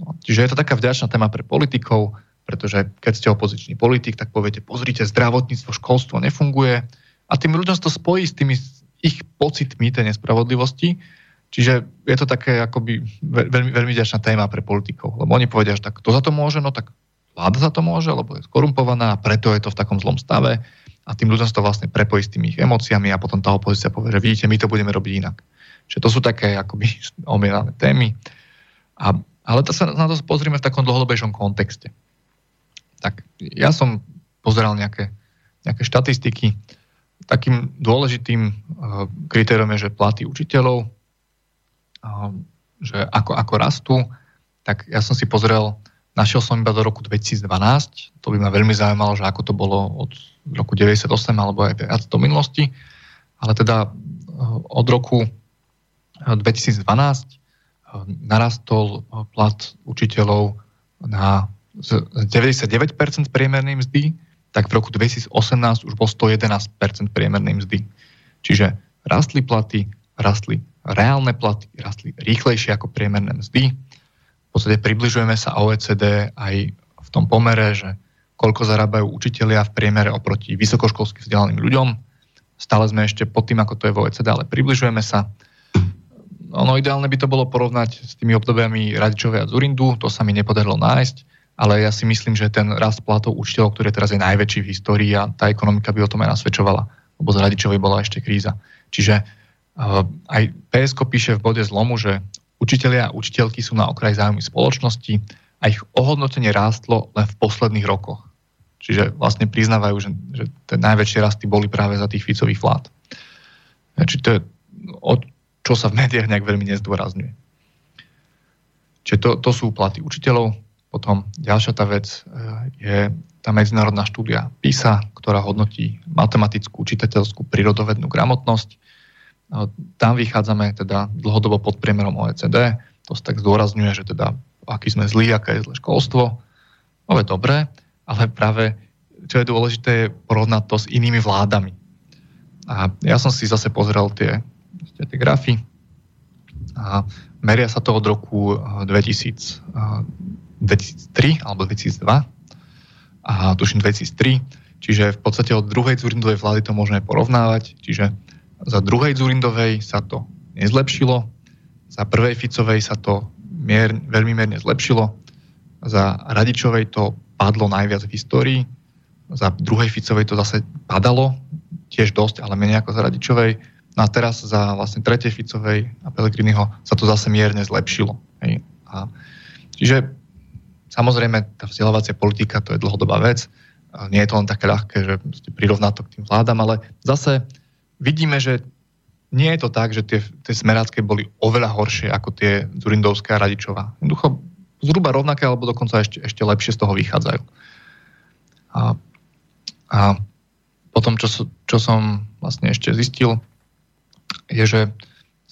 No, čiže je to taká vďačná téma pre politikov, pretože keď ste opozičný politik, tak poviete, pozrite, zdravotníctvo, školstvo nefunguje a tým ľuďom to spojí s tými ich pocitmi tej nespravodlivosti. Čiže je to také akoby veľmi, veľmi ďačná téma pre politikov, lebo oni povedia, že tak to za to môže, no tak vláda za to môže, lebo je skorumpovaná a preto je to v takom zlom stave a tým ľuďom to vlastne prepojí s tými ich emóciami a potom tá opozícia povie, že vidíte, my to budeme robiť inak. Čiže to sú také akoby omielané témy. A, ale to sa na to pozrieme v takom dlhodobejšom kontexte. Tak ja som pozeral nejaké, nejaké štatistiky. Takým dôležitým uh, kritériom je, že platy učiteľov, že ako, ako rastú, tak ja som si pozrel, našiel som iba do roku 2012, to by ma veľmi zaujímalo, že ako to bolo od roku 98 alebo aj viac do minulosti, ale teda uh, od roku 2012 narastol plat učiteľov na z 99% priemernej mzdy, tak v roku 2018 už bol 111% priemernej mzdy. Čiže rastli platy, rastli reálne platy, rastli rýchlejšie ako priemerné mzdy. V podstate približujeme sa OECD aj v tom pomere, že koľko zarábajú učitelia v priemere oproti vysokoškolsky vzdelaným ľuďom. Stále sme ešte pod tým, ako to je v OECD, ale približujeme sa. Ono ideálne by to bolo porovnať s tými obdobiami Radičovej a Zurindu, to sa mi nepodarilo nájsť, ale ja si myslím, že ten rast platov učiteľov, ktorý teraz je najväčší v histórii a tá ekonomika by o tom aj nasvedčovala, lebo z Radičovej bola ešte kríza. Čiže aj PSK píše v bode zlomu, že učitelia a učiteľky sú na okraji záujmy spoločnosti a ich ohodnotenie rástlo len v posledných rokoch. Čiže vlastne priznávajú, že, že tie najväčšie rasty boli práve za tých Ficových vlád. Čiže to je od čo sa v médiách nejak veľmi nezdôrazňuje. Čiže to, to sú platy učiteľov. Potom ďalšia tá vec e, je tá medzinárodná štúdia PISA, ktorá hodnotí matematickú, čitateľskú, prírodovednú gramotnosť. E, tam vychádzame teda dlhodobo pod priemerom OECD. To sa tak zdôrazňuje, že teda aký sme zlí, aké je zlé školstvo. No je dobré, ale práve čo je dôležité je porovnať to s inými vládami. A ja som si zase pozrel tie tie grafy. A meria sa to od roku 2000, eh, 2003 eh, alebo 2002 a tuším 2003, čiže v podstate od druhej Zurindovej vlády to môžeme porovnávať, čiže za druhej Zurindovej sa to nezlepšilo, za prvej Ficovej sa to mier, veľmi mierne zlepšilo, za Radičovej to padlo najviac v histórii, za druhej Ficovej to zase padalo, tiež dosť, ale menej ako za Radičovej No a teraz za vlastne tretej Ficovej a Pelegriniho sa to zase mierne zlepšilo. Hej. A, čiže samozrejme tá vzdelávacia politika to je dlhodobá vec. Nie je to len také ľahké, že prirovná to k tým vládam, ale zase vidíme, že nie je to tak, že tie, tie smerácké boli oveľa horšie ako tie Zurindovské a Radičová. Jednoducho zhruba rovnaké, alebo dokonca ešte, ešte lepšie z toho vychádzajú. A, a potom, čo, čo som vlastne ešte zistil, je, že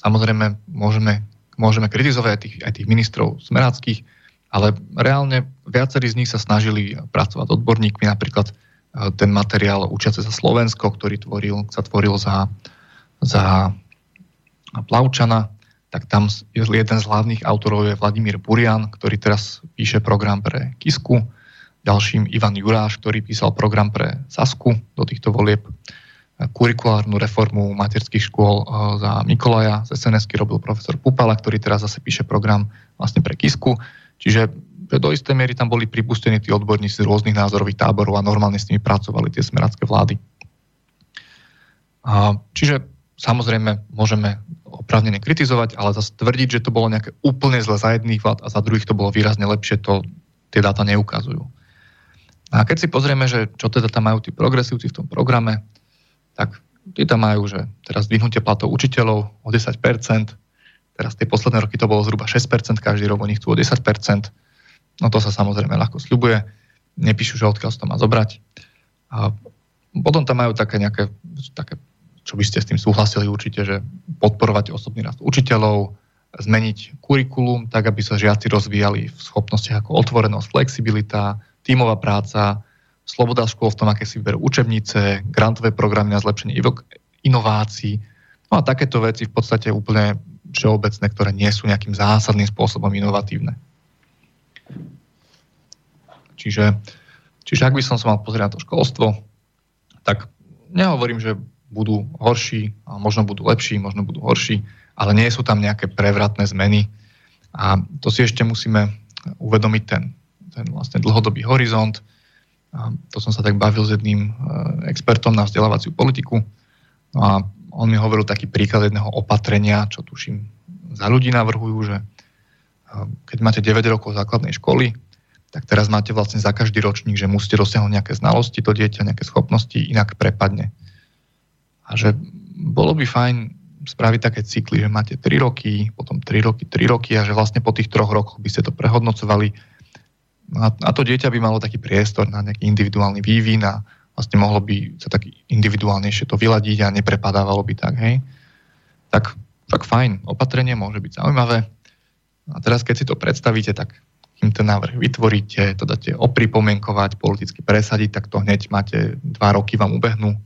samozrejme môžeme, môžeme kritizovať aj tých, aj tých ministrov smeráckých, ale reálne viacerí z nich sa snažili pracovať odborníkmi, napríklad ten materiál Učiace za Slovensko, ktorý tvoril, sa tvoril za, za Plavčana, tak tam jeden z hlavných autorov je Vladimír Burian, ktorý teraz píše program pre Kisku, ďalším Ivan Juráš, ktorý písal program pre Sasku do týchto volieb kurikulárnu reformu materských škôl eh, za Mikolaja. Z sns robil profesor Pupala, ktorý teraz zase píše program vlastne pre Kisku. Čiže do istej miery tam boli pripustení tí odborníci z rôznych názorových táborov a normálne s nimi pracovali tie smeracké vlády. Čiže samozrejme môžeme oprávnene kritizovať, ale zase tvrdiť, že to bolo nejaké úplne zle za jedných vlád a za druhých to bolo výrazne lepšie, to tie dáta neukazujú. A keď si pozrieme, že čo teda tam majú tí progresívci v tom programe, tak tí tam majú, že teraz vyhnutie platov učiteľov o 10%, teraz tie posledné roky to bolo zhruba 6%, každý rok oni chcú o 10%, no to sa samozrejme ľahko sľubuje, nepíšu, že odkiaľ to má zobrať. A potom tam majú také nejaké, také, čo by ste s tým súhlasili určite, že podporovať osobný rast učiteľov, zmeniť kurikulum tak, aby sa žiaci rozvíjali v schopnostiach ako otvorenosť, flexibilita, tímová práca, sloboda škôl v tom, aké si vyberú učebnice, grantové programy na zlepšenie inovácií. No a takéto veci v podstate úplne všeobecné, ktoré nie sú nejakým zásadným spôsobom inovatívne. Čiže, čiže ak by som sa mal pozrieť na to školstvo, tak nehovorím, že budú horší, možno budú lepší, možno budú horší, ale nie sú tam nejaké prevratné zmeny. A to si ešte musíme uvedomiť ten, ten vlastne dlhodobý horizont. A to som sa tak bavil s jedným e, expertom na vzdelávaciu politiku. No a on mi hovoril taký príklad jedného opatrenia, čo tuším za ľudí navrhujú, že e, keď máte 9 rokov základnej školy, tak teraz máte vlastne za každý ročník, že musíte dosiahnuť nejaké znalosti to dieťa, nejaké schopnosti, inak prepadne. A že bolo by fajn spraviť také cykly, že máte 3 roky, potom 3 roky, 3 roky a že vlastne po tých troch rokoch by ste to prehodnocovali. A, a to dieťa by malo taký priestor na nejaký individuálny vývin a vlastne mohlo by sa tak individuálnejšie to vyladiť a neprepadávalo by tak, hej. Tak, tak fajn, opatrenie môže byť zaujímavé. A teraz, keď si to predstavíte, tak kým ten návrh vytvoríte, to dáte opripomienkovať, politicky presadiť, tak to hneď máte dva roky vám ubehnú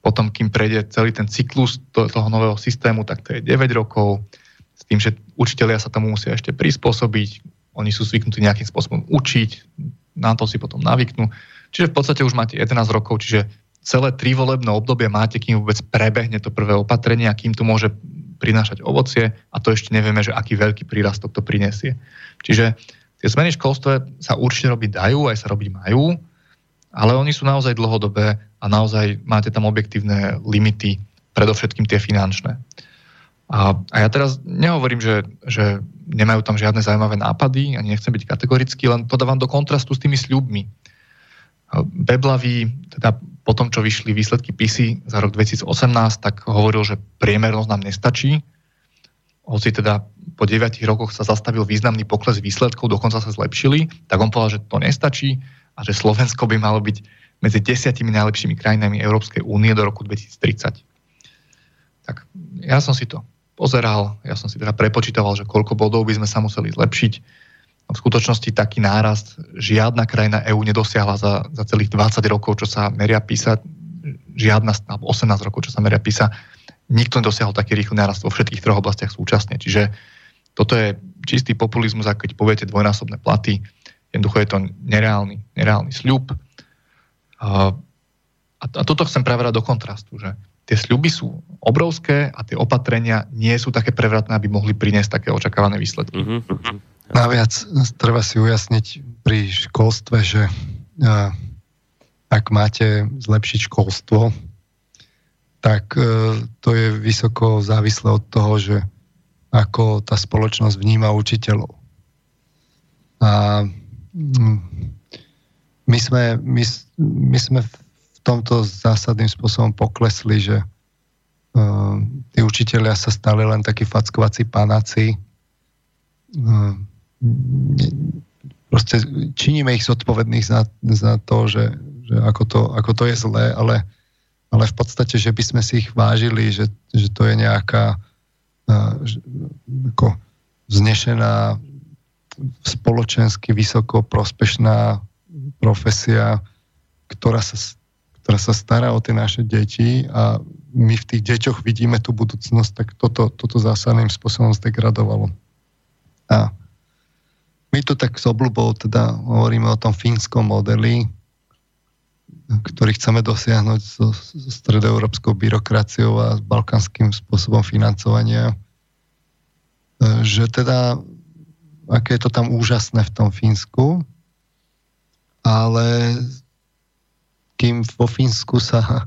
potom, kým prejde celý ten cyklus toho nového systému, tak to je 9 rokov, s tým, že učiteľia sa tomu musia ešte prispôsobiť, oni sú zvyknutí nejakým spôsobom učiť, na to si potom navyknú. Čiže v podstate už máte 11 rokov, čiže celé tri volebné obdobie máte, kým vôbec prebehne to prvé opatrenie a kým to môže prinášať ovocie a to ešte nevieme, že aký veľký prírastok to prinesie. Čiže tie zmeny v školstve sa určite robiť dajú, aj sa robiť majú, ale oni sú naozaj dlhodobé a naozaj máte tam objektívne limity, predovšetkým tie finančné. A, a ja teraz nehovorím, že, že nemajú tam žiadne zaujímavé nápady, ani nechcem byť kategorický, len to dávam do kontrastu s tými sľubmi. Beblavý, teda po tom, čo vyšli výsledky PISy za rok 2018, tak hovoril, že priemernosť nám nestačí. Hoci teda po 9 rokoch sa zastavil významný pokles výsledkov, dokonca sa zlepšili, tak on povedal, že to nestačí a že Slovensko by malo byť medzi desiatimi najlepšími krajinami Európskej únie do roku 2030. Tak ja som si to pozeral, ja som si teda prepočítoval, že koľko bodov by sme sa museli zlepšiť. V skutočnosti taký nárast žiadna krajina EÚ nedosiahla za, za celých 20 rokov, čo sa meria písať, žiadna, alebo 18 rokov, čo sa meria písa, nikto nedosiahol taký rýchly nárast vo všetkých troch oblastiach súčasne. Čiže toto je čistý populizmus, ako keď poviete dvojnásobné platy, Jednoducho je to nereálny, nereálny sľub. A, a toto chcem preverať do kontrastu, že tie sľuby sú obrovské a tie opatrenia nie sú také prevratné, aby mohli priniesť také očakávané výsledky. Uh-huh. Naviac treba si ujasniť pri školstve, že ak máte zlepšiť školstvo, tak uh, to je vysoko závislé od toho, že ako tá spoločnosť vníma učiteľov. A my sme, my, my sme v tomto zásadným spôsobom poklesli, že uh, tí učiteľia sa stali len takí fackovací panáci. Uh, proste činíme ich zodpovedných za, za to, že, že ako, to, ako to je zlé, ale, ale v podstate, že by sme si ich vážili, že, že to je nejaká uh, ako vznešená spoločensky vysoko prospešná profesia, ktorá sa, ktorá sa stará o tie naše deti a my v tých deťoch vidíme tú budúcnosť, tak toto, toto zásadným spôsobom zdegradovalo. A my tu tak s obľubou teda hovoríme o tom fínskom modeli, ktorý chceme dosiahnuť so, so stredoeurópskou byrokraciou a s balkánskym spôsobom financovania, že teda aké je to tam úžasné v tom Fínsku, ale kým vo Fínsku sa e,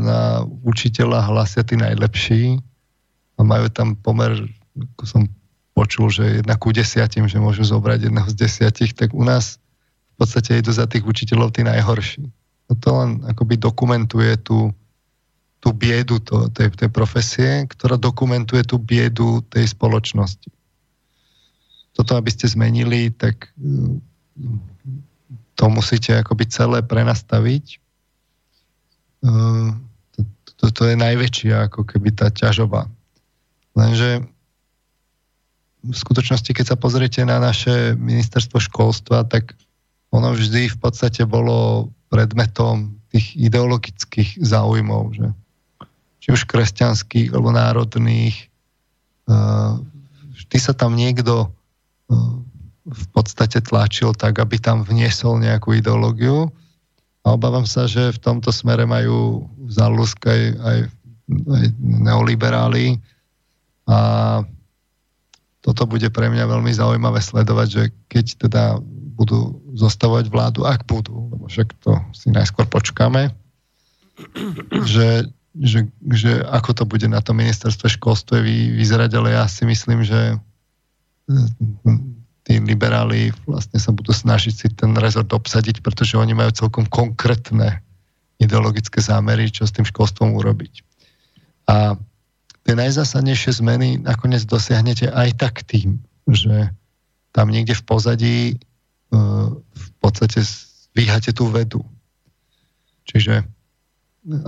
na učiteľa hlasia tí najlepší a majú tam pomer, ako som počul, že jedna ku desiatim, že môžu zobrať jedného z desiatich, tak u nás v podstate idú za tých učiteľov tí najhorší. No to len akoby dokumentuje tú, tú biedu to, tej, tej profesie, ktorá dokumentuje tú biedu tej spoločnosti toto, aby ste zmenili, tak mm, to musíte akoby celé prenastaviť. to, to, to je najväčšia ako keby tá ťažoba. Lenže v skutočnosti, keď sa pozriete na naše ministerstvo školstva, tak ono vždy v podstate bolo predmetom tých ideologických záujmov, že či už kresťanských alebo národných. Vždy sa tam niekto v podstate tlačil tak, aby tam vniesol nejakú ideológiu. A obávam sa, že v tomto smere majú v aj, aj, aj neoliberáli. A toto bude pre mňa veľmi zaujímavé sledovať, že keď teda budú zostavovať vládu, ak budú, lebo však to si najskôr počkáme, že, že, že ako to bude na tom ministerstve školstve vyzerať, ale ja si myslím, že tí liberáli vlastne sa budú snažiť si ten rezort obsadiť, pretože oni majú celkom konkrétne ideologické zámery, čo s tým školstvom urobiť. A tie najzásadnejšie zmeny nakoniec dosiahnete aj tak tým, že tam niekde v pozadí v podstate zvíhate tú vedu. Čiže,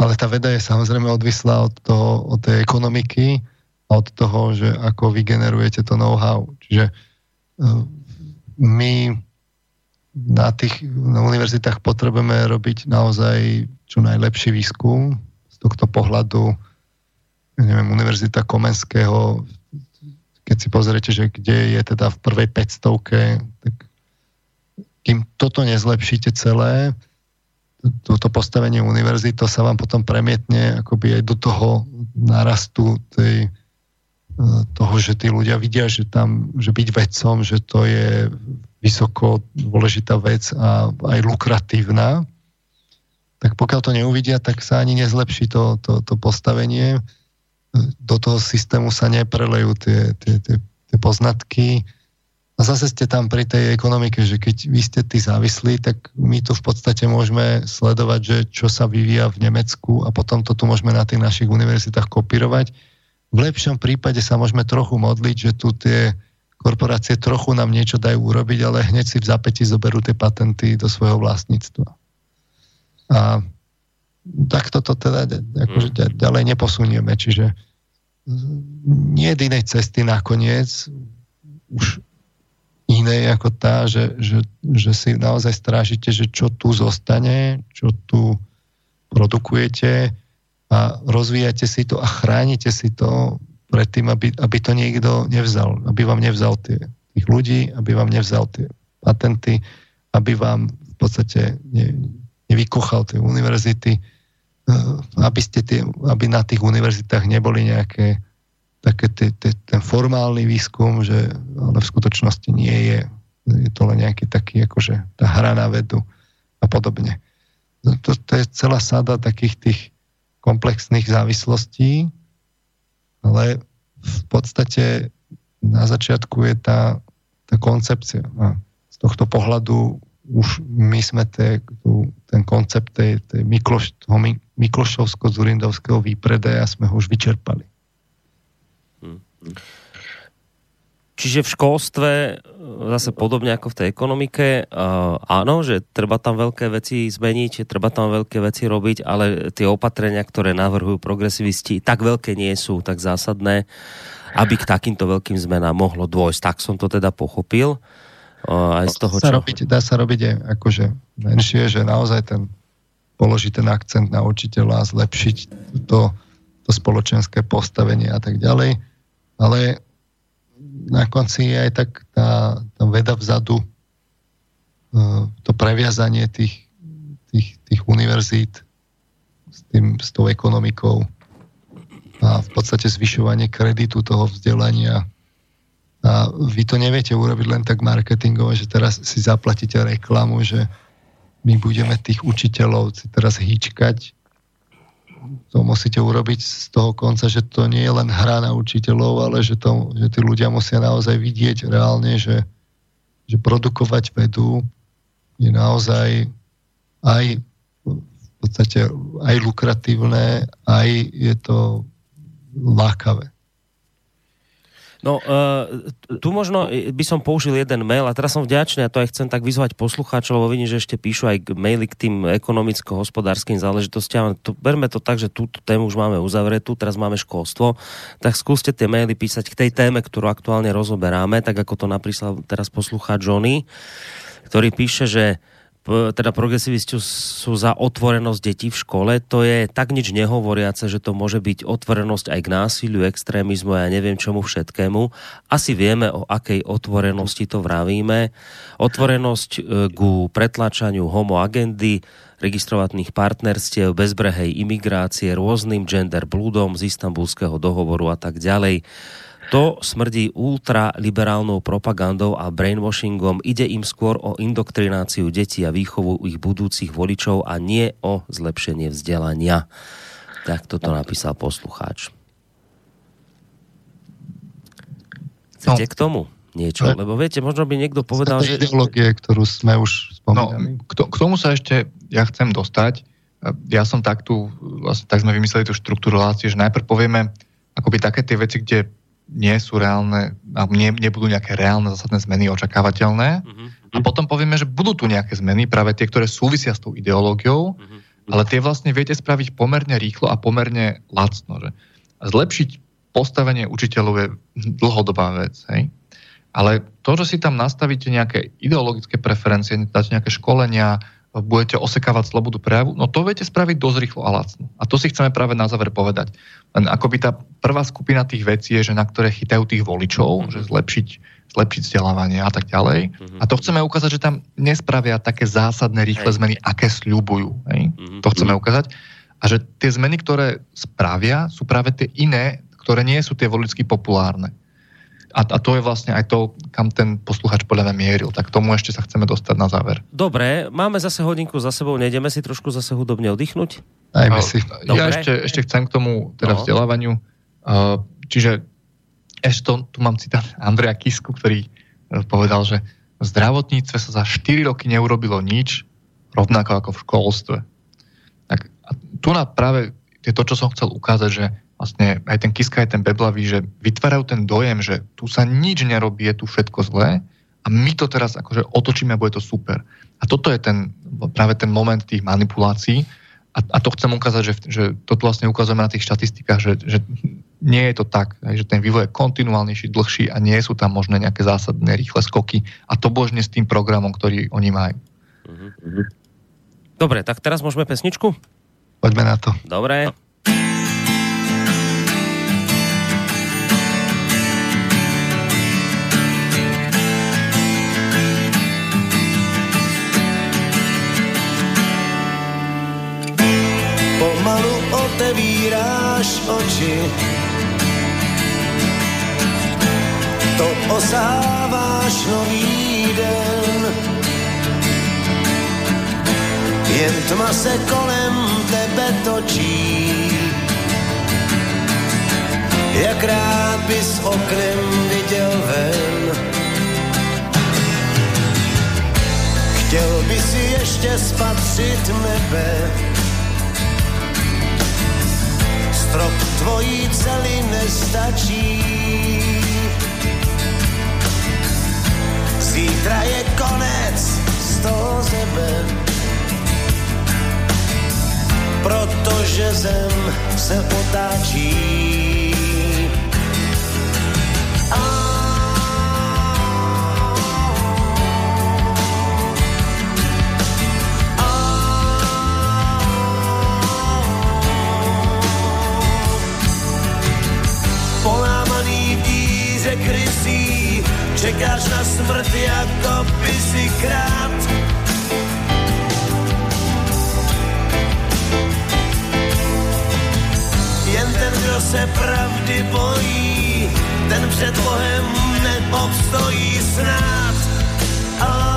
ale tá veda je samozrejme odvislá od, toho, od tej ekonomiky a od toho, že ako vy generujete to know-how. Čiže e, my na tých na univerzitách potrebujeme robiť naozaj čo najlepší výskum z tohto pohľadu neviem, Univerzita Komenského, keď si pozriete, že kde je teda v prvej 500 tak kým toto nezlepšíte celé, toto postavenie univerzity, to sa vám potom premietne akoby aj do toho narastu tej, e, toho, že tí ľudia vidia, že tam, že byť vedcom, že to je vysoko dôležitá vec a aj lukratívna, tak pokiaľ to neuvidia, tak sa ani nezlepší to, to, to postavenie do toho systému sa neprelejú tie, tie, tie, tie poznatky. A zase ste tam pri tej ekonomike, že keď vy ste tí závislí, tak my tu v podstate môžeme sledovať, že čo sa vyvíja v Nemecku a potom to tu môžeme na tých našich univerzitách kopírovať. V lepšom prípade sa môžeme trochu modliť, že tu tie korporácie trochu nám niečo dajú urobiť, ale hneď si v zapäti zoberú tie patenty do svojho vlastníctva. A tak toto teda akože mm. ďalej neposunieme. Čiže nie je inej cesty nakoniec už inej ako tá, že, že, že si naozaj strážite, že čo tu zostane, čo tu produkujete a rozvíjate si to a chránite si to pred tým, aby, aby to niekto nevzal, aby vám nevzal tie, tých ľudí, aby vám nevzal tie patenty, aby vám v podstate ne, nevykochal tie univerzity, Eh, aby, ste tie, aby na tých univerzitách neboli nejaké také tie, tie, ten formálny výskum, že ale v skutočnosti nie je. Je to len nejaký taký, akože tá hra na vedu a podobne. No, to, to je celá sada takých tých komplexných závislostí, ale v podstate na začiatku je tá, tá koncepcia. A z tohto pohľadu už my sme te, tu, ten koncept tej, tej Mikloš, toho Miklošovsko-Zurindovského výpredaja sme ho už vyčerpali. Čiže v školstve, zase podobne ako v tej ekonomike, uh, áno, že treba tam veľké veci zmeniť, treba tam veľké veci robiť, ale tie opatrenia, ktoré navrhujú progresivisti, tak veľké nie sú, tak zásadné, aby k takýmto veľkým zmenám mohlo dôjsť. Tak som to teda pochopil. Uh, aj z toho, sa čo... robiť, dá sa robiť aj akože menšie, že naozaj ten položiť ten akcent na učiteľa, zlepšiť to, to spoločenské postavenie a tak ďalej. Ale na konci je aj tak tá, tá veda vzadu, e, to previazanie tých, tých, tých univerzít s, tým, s tou ekonomikou a v podstate zvyšovanie kreditu toho vzdelania. A vy to neviete urobiť len tak marketingovo, že teraz si zaplatíte reklamu, že my budeme tých učiteľov si teraz hýčkať. To musíte urobiť z toho konca, že to nie je len hra na učiteľov, ale že, to, že tí ľudia musia naozaj vidieť reálne, že, že produkovať vedu je naozaj aj v podstate aj lukratívne, aj je to lákavé. No, uh, tu možno by som použil jeden mail a teraz som vďačný a to aj chcem tak vyzvať poslucháčov, lebo vidím, že ešte píšu aj maily k tým ekonomicko-hospodárským záležitostiam. To, berme to tak, že túto tému už máme uzavretú, teraz máme školstvo, tak skúste tie maily písať k tej téme, ktorú aktuálne rozoberáme, tak ako to napísal teraz poslucháč Johnny, ktorý píše, že teda progresivisti sú za otvorenosť detí v škole, to je tak nič nehovoriace, že to môže byť otvorenosť aj k násiliu, extrémizmu a ja neviem čomu všetkému. Asi vieme, o akej otvorenosti to vravíme. Otvorenosť e, ku pretlačaniu homo agendy, registrovaných partnerstiev, bezbrehej imigrácie, rôznym gender blúdom z istambulského dohovoru a tak ďalej. To smrdí ultraliberálnou propagandou a brainwashingom. Ide im skôr o indoktrináciu detí a výchovu ich budúcich voličov a nie o zlepšenie vzdelania. Tak toto napísal poslucháč. Chcete no. k tomu niečo? Lebo viete, možno by niekto povedal, že... ideológie, ktorú sme už spomínali. No, k tomu sa ešte ja chcem dostať. Ja som tak tu, vlastne tak sme vymysleli tú štruktúru relácie, že najprv povieme akoby také tie veci, kde nie sú reálne, nie, nebudú nejaké reálne zásadné zmeny očakávateľné. Uh-huh. A potom povieme, že budú tu nejaké zmeny, práve tie, ktoré súvisia s tou ideológiou, uh-huh. ale tie vlastne viete spraviť pomerne rýchlo a pomerne lacno. Že? Zlepšiť postavenie učiteľov je dlhodobá vec. Hej? Ale to, že si tam nastavíte nejaké ideologické preferencie, dáte nejaké školenia, budete osekávať slobodu prejavu, no to viete spraviť dosť rýchlo a lacno. A to si chceme práve na záver povedať. Len akoby tá prvá skupina tých vecí je, že na ktoré chytajú tých voličov, mm-hmm. že zlepšiť, zlepšiť vzdelávanie a tak ďalej. Mm-hmm. A to chceme ukázať, že tam nespravia také zásadné rýchle Hej. zmeny, aké sľubujú. Hej? Mm-hmm. To chceme ukázať. A že tie zmeny, ktoré spravia, sú práve tie iné, ktoré nie sú tie voličsky populárne. A, a to je vlastne aj to, kam ten posluchač podľa mňa mieril. Tak tomu ešte sa chceme dostať na záver. Dobre, máme zase hodinku za sebou, nejdeme si trošku zase hudobne oddychnúť? Dajme si. Ja ešte, ešte chcem k tomu teda no. vzdelávaniu. Čiže ešte to, tu mám citát Andreja Kisku, ktorý e, povedal, že v zdravotníctve sa za 4 roky neurobilo nič, rovnako ako v školstve. Tak a tu na práve je to, čo som chcel ukázať, že vlastne aj ten Kiska, aj ten Beblavý, že vytvárajú ten dojem, že tu sa nič nerobí, je tu všetko zlé a my to teraz akože otočíme a bude to super. A toto je ten, práve ten moment tých manipulácií a, a to chcem ukázať, že, že to vlastne ukazujeme na tých štatistikách, že, že nie je to tak, že ten vývoj je kontinuálnejší, dlhší a nie sú tam možné nejaké zásadné rýchle skoky a to božne s tým programom, ktorý oni majú. Mhm. Dobre, tak teraz môžeme pesničku? Poďme na to. Dobre. Otevíráš oči, to osáváš nový den. Jen tma se kolem tebe točí, jak rád bys oknem viděl ven. Chtěl by si ještě spatřit nebe, strop tvojí cely nestačí. Zítra je konec z toho zeme, protože zem se otáčí. Čekáš na smrt jako si krát. Jen ten, kdo se pravdy bojí, ten před Bohem neobstojí snad. Oh.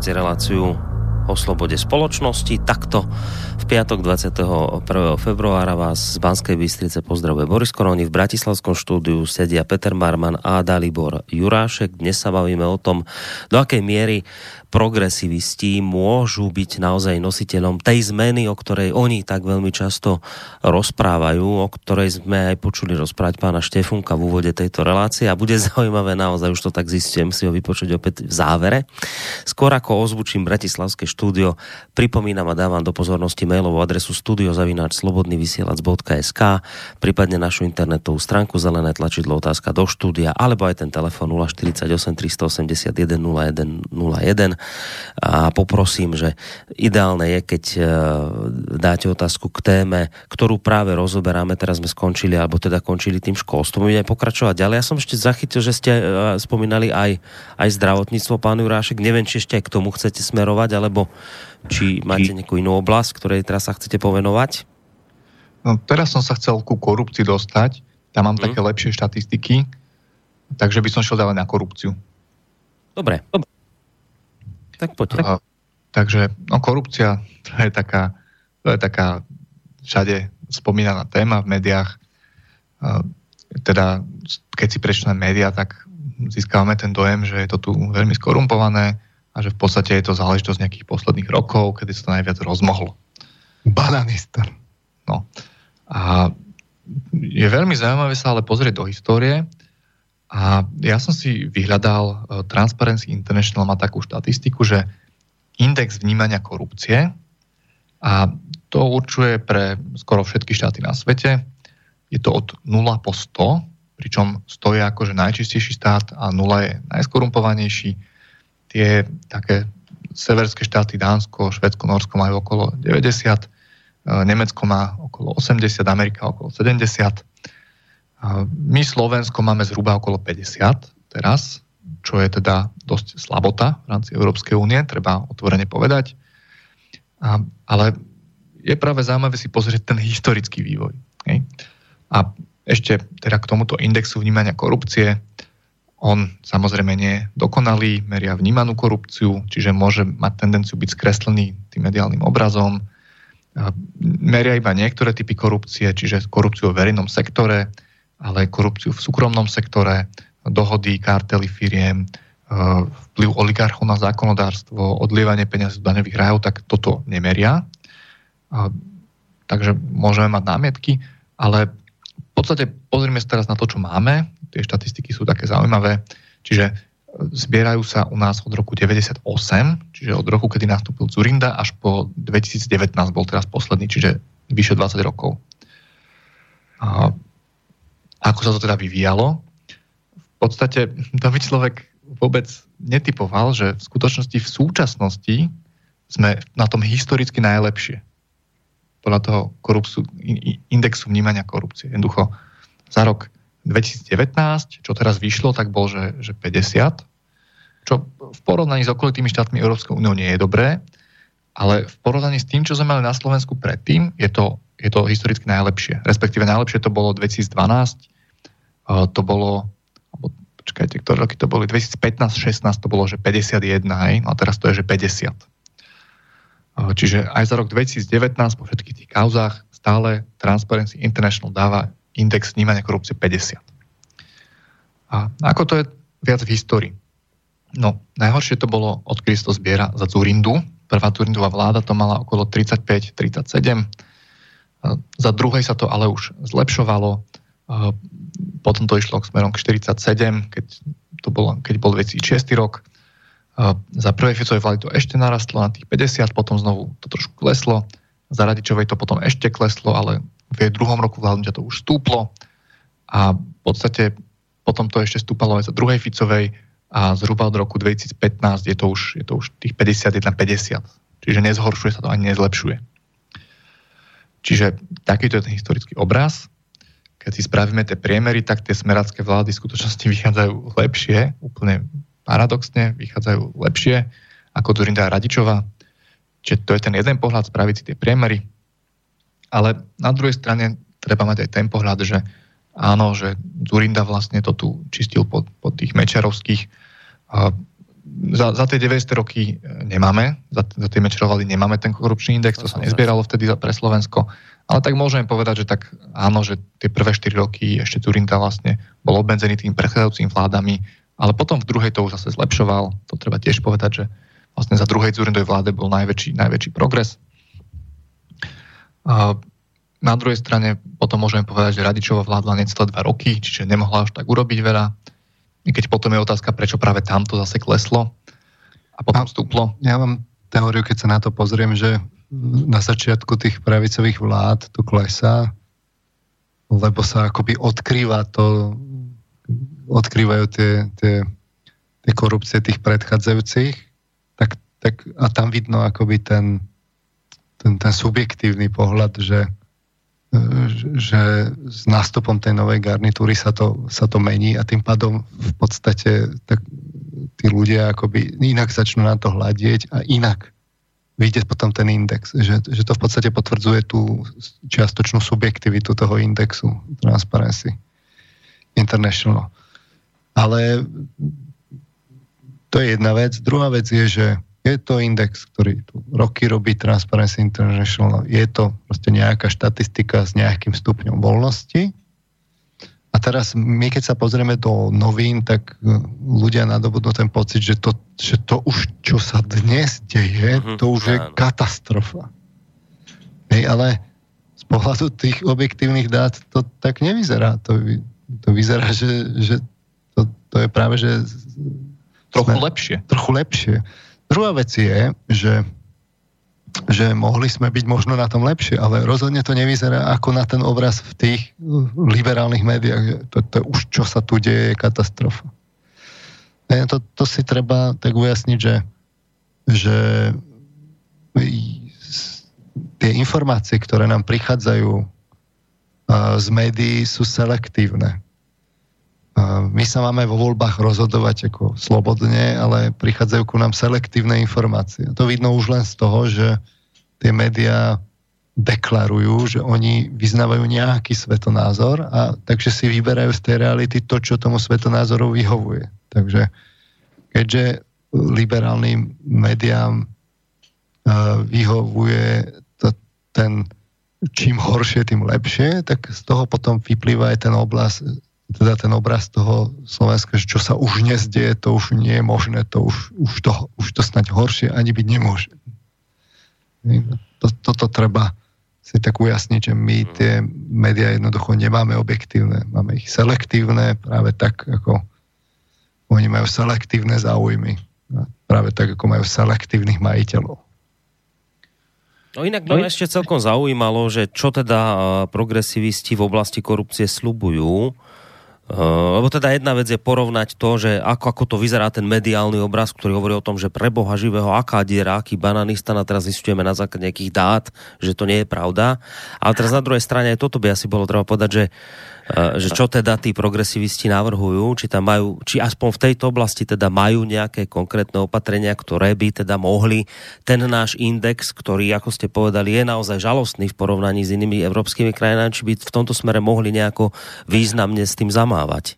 Počúvate reláciu o slobode spoločnosti. Takto v piatok 21. februára vás z Banskej Bystrice pozdravuje Boris Koroni. V Bratislavskom štúdiu sedia Peter Marman a Dalibor Jurášek. Dnes sa bavíme o tom, do akej miery progresivisti môžu byť naozaj nositeľom tej zmeny, o ktorej oni tak veľmi často rozprávajú, o ktorej sme aj počuli rozprávať pána Štefunka v úvode tejto relácie a bude zaujímavé naozaj, už to tak zistím, si ho vypočuť opäť v závere. Skôr ako ozvučím Bratislavské štúdio, pripomínam a dávam do pozornosti mailovú adresu studiozavináč.slobodnyvysielac.sk prípadne našu internetovú stránku zelené tlačidlo otázka do štúdia alebo aj ten telefon 048 381 0101 a poprosím, že ideálne je, keď e, dáte otázku k téme, ktorú práve rozoberáme, teraz sme skončili, alebo teda končili tým školstvom. Budeme pokračovať ďalej. Ja som ešte zachytil, že ste e, spomínali aj, aj zdravotníctvo, pán Jurášek. Neviem, či ešte aj k tomu chcete smerovať, alebo či máte nejakú inú oblasť, ktorej teraz sa chcete povenovať? No, teraz som sa chcel ku korupcii dostať. Tam mám mm. také lepšie štatistiky, takže by som šiel dávať na korupciu. Dobre. Dobre. Tak poďte. A, takže no, korupcia to je taká, to je taká všade spomínaná téma v médiách. A, teda keď si prečítame médiá, tak získavame ten dojem, že je to tu veľmi skorumpované a že v podstate je to záležitosť nejakých posledných rokov, kedy sa to najviac rozmohlo. Bananister. No. A je veľmi zaujímavé sa ale pozrieť do histórie a ja som si vyhľadal, e, Transparency International má takú štatistiku, že index vnímania korupcie a to určuje pre skoro všetky štáty na svete. Je to od 0 po 100, pričom 100 je akože najčistejší štát a 0 je najskorumpovanejší. Tie také severské štáty Dánsko, Švedsko, Norsko majú okolo 90, e, Nemecko má okolo 80, Amerika okolo 70 my Slovensko máme zhruba okolo 50 teraz, čo je teda dosť slabota v rámci Európskej únie, treba otvorene povedať. Ale je práve zaujímavé si pozrieť ten historický vývoj. A ešte teda k tomuto indexu vnímania korupcie, on samozrejme nie je dokonalý, meria vnímanú korupciu, čiže môže mať tendenciu byť skreslený tým mediálnym obrazom. Meria iba niektoré typy korupcie, čiže korupciu v verejnom sektore, ale korupciu v súkromnom sektore, dohody, kartely firiem, e, vplyv oligarchov na zákonodárstvo, odlievanie peniazí z daňových rajov, tak toto nemeria. Takže môžeme mať námietky, ale v podstate pozrieme sa teraz na to, čo máme. Tie štatistiky sú také zaujímavé. Čiže zbierajú sa u nás od roku 98, čiže od roku, kedy nastúpil Zurinda, až po 2019 bol teraz posledný, čiže vyše 20 rokov. Ako sa to teda vyvíjalo. V podstate to by človek vôbec netypoval, že v skutočnosti v súčasnosti sme na tom historicky najlepšie. Podľa toho korupciu, indexu vnímania korupcie. Jednoducho za rok 2019, čo teraz vyšlo, tak bol, že, že 50, čo v porovnaní s okolitými štátmi Európskej únie nie je dobré, ale v porovnaní s tým, čo sme mali na Slovensku predtým, je to je to historicky najlepšie. Respektíve najlepšie to bolo 2012, to bolo, počkajte, ktoré roky to boli, 2015-16 to bolo, že 51, hej, no a teraz to je, že 50. Čiže aj za rok 2019 po všetkých tých kauzách stále Transparency International dáva index vnímania korupcie 50. A ako to je viac v histórii? No, najhoršie to bolo, odkedy to zbiera za Zurindu. Prvá Zurindová vláda to mala okolo 35-37. Za druhej sa to ale už zlepšovalo. Potom to išlo k smerom k 47, keď, to bolo, keď bol 2006 rok. Za prvej Ficovej vlády to ešte narastlo na tých 50, potom znovu to trošku kleslo. Za Radičovej to potom ešte kleslo, ale v jej druhom roku vládnutia to už stúplo. A v podstate potom to ešte stúpalo aj za druhej Ficovej, a zhruba od roku 2015 je to už, je to už tých 51-50. Čiže nezhoršuje sa to ani nezlepšuje. Čiže takýto je ten historický obraz. Keď si spravíme tie priemery, tak tie smeracké vlády v skutočnosti vychádzajú lepšie, úplne paradoxne, vychádzajú lepšie ako Zurinda a Radičová. Čiže to je ten jeden pohľad, spraviť si tie priemery. Ale na druhej strane treba mať aj ten pohľad, že áno, že Zurinda vlastne to tu čistil pod, pod tých mečarovských. A za, za tie 900 roky e, nemáme, za, za tie mečarovali nemáme ten korupčný index, to sa nezbieralo vtedy pre Slovensko. Ale tak môžeme povedať, že tak áno, že tie prvé 4 roky ešte Zurinda vlastne bol obmedzený tým prechádzajúcim vládami, ale potom v druhej to už zase zlepšoval. To treba tiež povedať, že vlastne za druhej Zurindovej vláde bol najväčší, najväčší progres. Na druhej strane potom môžeme povedať, že Radičova vládla necelé dva roky, čiže nemohla až tak urobiť veľa. Keď potom je otázka, prečo práve tamto zase kleslo a potom stúplo. Ja mám teóriu, keď sa na to pozriem, že na začiatku tých pravicových vlád to klesá, lebo sa akoby odkrýva to, odkrývajú tie, tie, tie korupcie tých predchádzajúcich, tak, tak a tam vidno akoby ten, ten, ten subjektívny pohľad, že že s nástupom tej novej garnitúry sa to, sa to mení a tým pádom v podstate tak tí ľudia akoby inak začnú na to hľadieť a inak vyjde potom ten index, že, že to v podstate potvrdzuje tú čiastočnú subjektivitu toho indexu Transparency International. Ale to je jedna vec. Druhá vec je, že je to index, ktorý tu roky robí Transparency International. Je to proste nejaká štatistika s nejakým stupňom voľnosti. A teraz my, keď sa pozrieme do novín, tak e, ľudia nadobudnú ten pocit, že to, že to už, čo sa dnes deje, mm-hmm, to už je katastrofa. Hej, ale z pohľadu tých objektívnych dát to tak nevyzerá. To, to vyzerá, že, že to, to je práve, že... Trochu lepšie. Trochu lepšie. Druhá vec je, že že mohli sme byť možno na tom lepšie, ale rozhodne to nevyzerá ako na ten obraz v tých liberálnych médiách. To, to už, čo sa tu deje, je katastrofa. To, to si treba tak ujasniť, že, že tie informácie, ktoré nám prichádzajú z médií, sú selektívne my sa máme vo voľbách rozhodovať ako slobodne, ale prichádzajú ku nám selektívne informácie. To vidno už len z toho, že tie médiá deklarujú, že oni vyznávajú nejaký svetonázor a takže si vyberajú z tej reality to, čo tomu svetonázoru vyhovuje. Takže keďže liberálnym médiám uh, vyhovuje to, ten čím horšie, tým lepšie, tak z toho potom vyplýva aj ten obraz teda ten obraz toho Slovenska, že čo sa už deje, to už nie je možné, to už, už, to, už to snať horšie ani byť nemôže. To, toto treba si tak ujasniť, že my tie médiá jednoducho nemáme objektívne, máme ich selektívne, práve tak, ako oni majú selektívne záujmy. Práve tak, ako majú selektívnych majiteľov. No inak by no, ešte celkom zaujímalo, že čo teda progresivisti v oblasti korupcie slubujú Uh, lebo teda jedna vec je porovnať to, že ako, ako to vyzerá ten mediálny obraz, ktorý hovorí o tom, že pre Boha živého aká diera, aký bananista a teraz zistujeme na základe nejakých dát, že to nie je pravda. Ale teraz na druhej strane aj toto by asi bolo treba povedať, že Eh, že čo teda tí progresivisti navrhujú, či tam majú, či aspoň v tejto oblasti teda majú nejaké konkrétne opatrenia, ktoré by teda mohli ten náš index, ktorý, ako ste povedali, je naozaj žalostný v porovnaní s inými európskymi krajinami, či by v tomto smere mohli nejako významne s tým zamávať.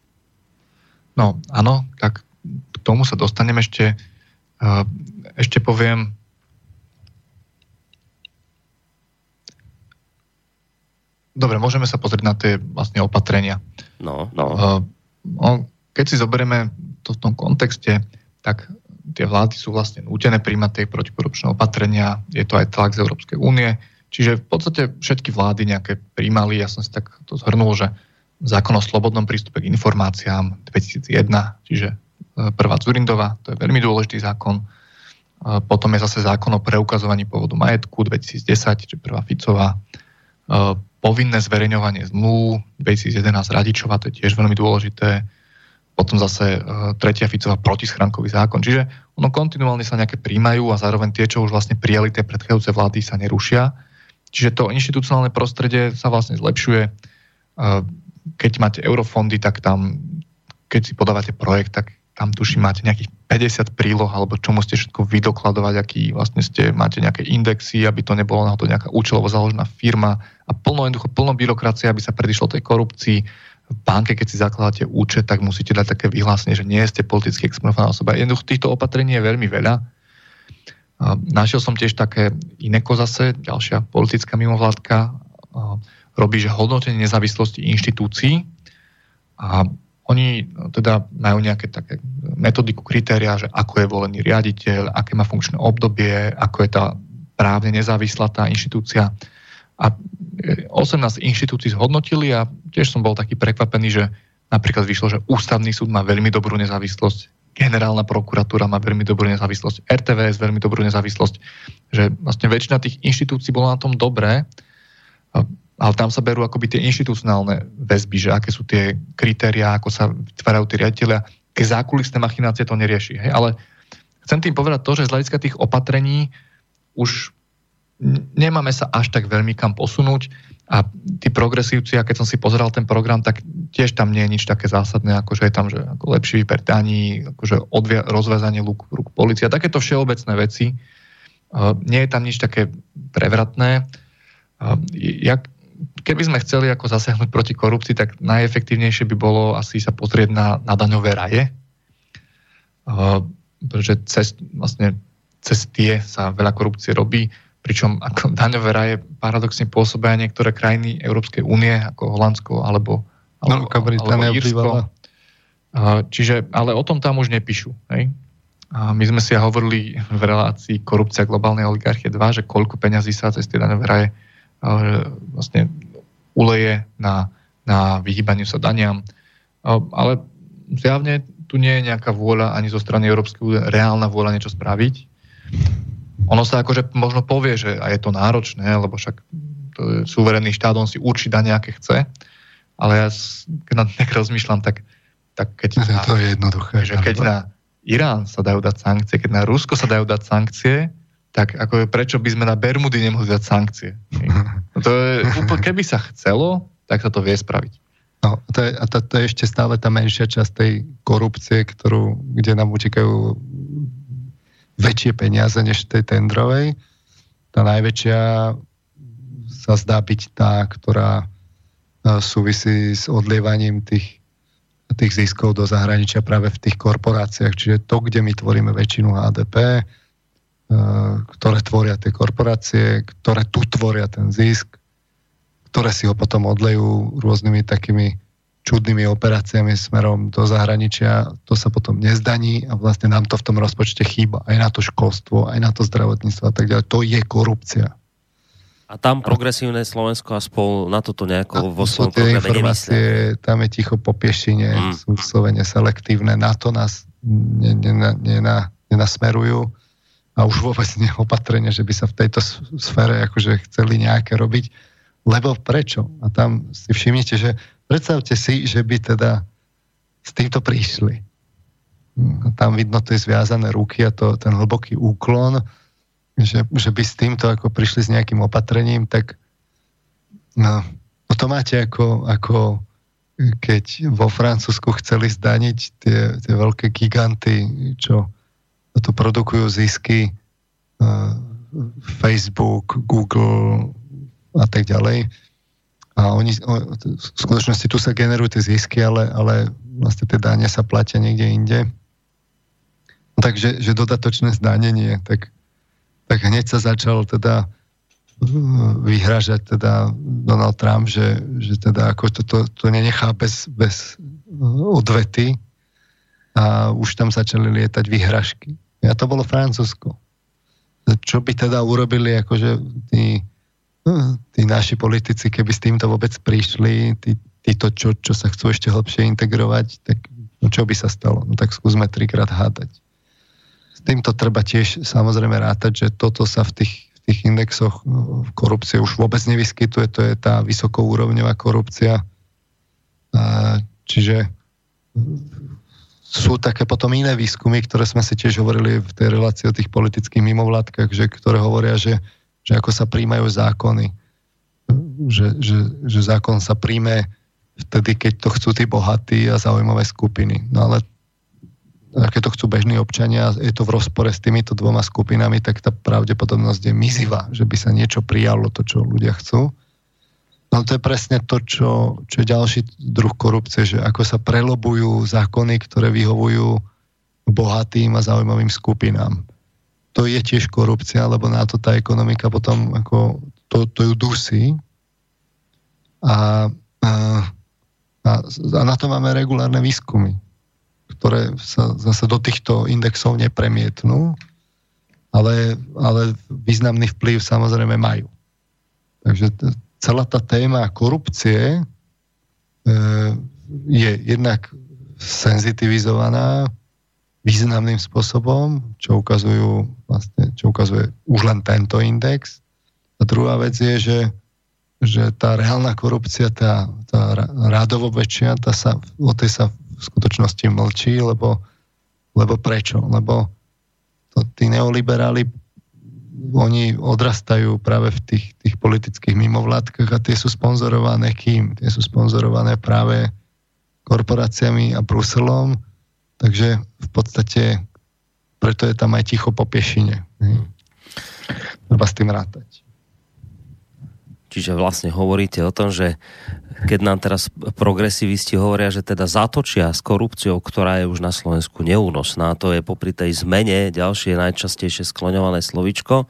No, áno, tak k tomu sa dostanem ešte. Eh, ešte poviem, Dobre, môžeme sa pozrieť na tie vlastne opatrenia. No, no. Uh, keď si zoberieme to v tom kontexte, tak tie vlády sú vlastne nútené príjmať tie protikorupčné opatrenia, je to aj tlak z Európskej únie, čiže v podstate všetky vlády nejaké príjmali, ja som si tak to zhrnul, že zákon o slobodnom prístupe k informáciám 2001, čiže e, prvá Zurindová, to je veľmi dôležitý zákon, e, potom je zase zákon o preukazovaní pôvodu majetku 2010, čiže prvá Ficová, e, povinné zverejňovanie zmluv, 2011 Radičova, to je tiež veľmi dôležité, potom zase uh, tretia Ficová protischránkový zákon. Čiže ono kontinuálne sa nejaké príjmajú a zároveň tie, čo už vlastne prijali tie predchádzajúce vlády, sa nerušia. Čiže to inštitucionálne prostredie sa vlastne zlepšuje. Uh, keď máte eurofondy, tak tam, keď si podávate projekt, tak tam tuším máte nejakých 50 príloh, alebo čo musíte všetko vydokladovať, aký vlastne ste, máte nejaké indexy, aby to nebolo na to nejaká účelovo založená firma a plno, jednoducho, plno byrokracie, aby sa predišlo tej korupcii. V banke, keď si zakladáte účet, tak musíte dať také vyhlásenie, že nie ste politicky exponovaná osoba. Jednoducho týchto opatrení je veľmi veľa. Našiel som tiež také Ineko zase, ďalšia politická mimovládka, robí, že hodnotenie nezávislosti inštitúcií a oni no, teda majú nejaké také metodiku, kritéria, že ako je volený riaditeľ, aké má funkčné obdobie, ako je tá právne nezávislá tá inštitúcia. A 18 e, inštitúcií zhodnotili a tiež som bol taký prekvapený, že napríklad vyšlo, že ústavný súd má veľmi dobrú nezávislosť, generálna prokuratúra má veľmi dobrú nezávislosť, RTVS veľmi dobrú nezávislosť, že vlastne väčšina tých inštitúcií bola na tom dobré ale tam sa berú akoby tie inštitucionálne väzby, že aké sú tie kritériá, ako sa vytvárajú tí riaditeľia. Keď zákulisné machinácie to nerieši. Hej? Ale chcem tým povedať to, že z hľadiska tých opatrení už nemáme sa až tak veľmi kam posunúť a tí progresívci, a keď som si pozeral ten program, tak tiež tam nie je nič také zásadné, ako že je tam že ako lepší výber daní, akože odvia, rozvezanie lúk, rúk policia, takéto všeobecné veci. Uh, nie je tam nič také prevratné. Uh, jak, keby sme chceli ako zasiahnuť proti korupcii, tak najefektívnejšie by bolo asi sa pozrieť na, na daňové raje, uh, pretože cez, vlastne cez tie sa veľa korupcie robí, pričom ako daňové raje paradoxne pôsobia niektoré krajiny Európskej únie, ako Holandsko alebo, alebo, no, alebo Írsko. Uh, čiže, ale o tom tam už nepíšu. Hej? A my sme si hovorili v relácii korupcia globálnej oligarchie 2, že koľko peňazí sa cez tie daňové raje vlastne uleje na, na vyhýbaniu sa daniam. Ale zjavne tu nie je nejaká vôľa ani zo strany Európskej únie, reálna vôľa niečo spraviť. Ono sa akože možno povie, že a je to náročné, lebo však to je suverénny štát, on si určí dania, aké chce, ale ja keď na tak rozmýšľam, tak, tak keď... Na, to je jednoduché. Že keď na Irán sa dajú dať sankcie, keď na Rusko sa dajú dať sankcie, tak ako prečo by sme na Bermudy nemohli dať sankcie? To je, keby sa chcelo, tak sa to vie spraviť. No, to je, a to, to je ešte stále tá menšia časť tej korupcie, ktorú, kde nám utekajú väčšie peniaze než tej tendrovej. Tá najväčšia sa zdá byť tá, ktorá e, súvisí s odlievaním tých, tých ziskov do zahraničia práve v tých korporáciách. Čiže to, kde my tvoríme väčšinu HDP, ktoré tvoria tie korporácie, ktoré tu tvoria ten zisk, ktoré si ho potom odlejú rôznymi takými čudnými operáciami smerom do zahraničia, to sa potom nezdaní a vlastne nám to v tom rozpočte chýba. Aj na to školstvo, aj na to zdravotníctvo a tak ďalej. To je korupcia. A tam progresívne Slovensko a spol na toto nejako a vo svojom programe informácie, Tam je ticho po piešine, mm. sú vyslovene selektívne, na to nás nenasmerujú a už vôbec neopatrenie, že by sa v tejto sfére akože chceli nejaké robiť. Lebo prečo? A tam si všimnite, že predstavte si, že by teda s týmto prišli. Hm, tam vidno tie zviazané ruky a to, ten hlboký úklon, že, že by s týmto ako prišli s nejakým opatrením, tak no, no to máte ako, ako keď vo Francúzsku chceli zdaniť tie, tie veľké giganty, čo to produkujú zisky, uh, Facebook, Google a tak ďalej. A oni, v skutočnosti tu sa generujú tie zisky, ale, ale vlastne tie dane sa platia niekde inde. Takže že dodatočné zdanenie, tak, tak hneď sa začal teda vyhražať teda Donald Trump, že, že teda ako to, to, to nenechá bez, bez odvety a už tam začali lietať vyhražky. A to bolo Francúzsko. Čo by teda urobili akože tí, tí naši politici, keby s týmto vôbec prišli, tí, títo, čo, čo sa chcú ešte hlbšie integrovať, tak no čo by sa stalo? No tak skúsme trikrát hádať. S týmto treba tiež samozrejme rátať, že toto sa v tých tých indexoch no, korupcie už vôbec nevyskytuje, to je tá vysokourovňová korupcia. Čiže sú také potom iné výskumy, ktoré sme si tiež hovorili v tej relácii o tých politických mimovládkach, že, ktoré hovoria, že, že ako sa príjmajú zákony. Že, že, že zákon sa príjme vtedy, keď to chcú tí bohatí a zaujímavé skupiny. No ale keď to chcú bežní občania, je to v rozpore s týmito dvoma skupinami, tak tá pravdepodobnosť je mizivá, že by sa niečo prijalo, to, čo ľudia chcú. No to je presne to, čo, čo je ďalší druh korupcie, že ako sa prelobujú zákony, ktoré vyhovujú bohatým a zaujímavým skupinám. To je tiež korupcia, lebo na to tá ekonomika potom ako to, to ju dusí. A, a, a, na to máme regulárne výskumy ktoré sa zase do týchto indexov nepremietnú, ale, ale významný vplyv samozrejme majú. Takže celá tá téma korupcie e, je jednak senzitivizovaná významným spôsobom, čo ukazujú vlastne, čo ukazuje už len tento index. A druhá vec je, že, že tá reálna korupcia, tá, tá rádovo väčšia, tá sa, o tej sa v skutočnosti mlčí, lebo, lebo prečo? Lebo to, tí neoliberáli oni odrastajú práve v tých, tých politických mimovládkach a tie sú sponzorované kým? Tie sú sponzorované práve korporáciami a Bruselom, takže v podstate preto je tam aj ticho po piešine. Treba s tým rátať. Čiže vlastne hovoríte o tom, že keď nám teraz progresivisti hovoria, že teda zatočia s korupciou, ktorá je už na Slovensku neúnosná, to je popri tej zmene ďalšie najčastejšie skloňované slovičko,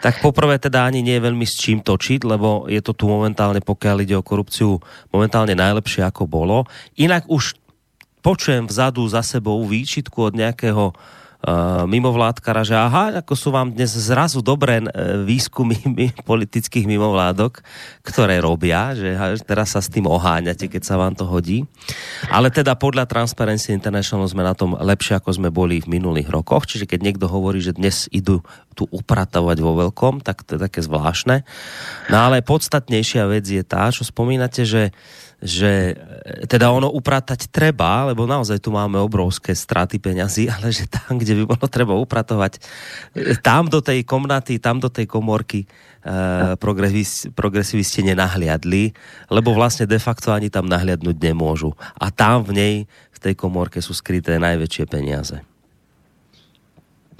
tak poprvé teda ani nie je veľmi s čím točiť, lebo je to tu momentálne, pokiaľ ide o korupciu, momentálne najlepšie ako bolo. Inak už počujem vzadu za sebou výčitku od nejakého uh, mimovládkara, že aha, ako sú vám dnes zrazu dobré uh, výskumy politických mimovládok, ktoré robia, že teraz sa s tým oháňate, keď sa vám to hodí. Ale teda podľa Transparency International sme na tom lepšie, ako sme boli v minulých rokoch, čiže keď niekto hovorí, že dnes idú tu upratovať vo veľkom, tak to je také zvláštne. No ale podstatnejšia vec je tá, čo spomínate, že že e, teda ono upratať treba, lebo naozaj tu máme obrovské straty peňazí, ale že tam, kde by bolo treba upratovať, e, tam do tej komnaty, tam do tej komorky uh, progresivisti nenahliadli, lebo vlastne de facto ani tam nahliadnúť nemôžu. A tam v nej, v tej komorke sú skryté najväčšie peniaze.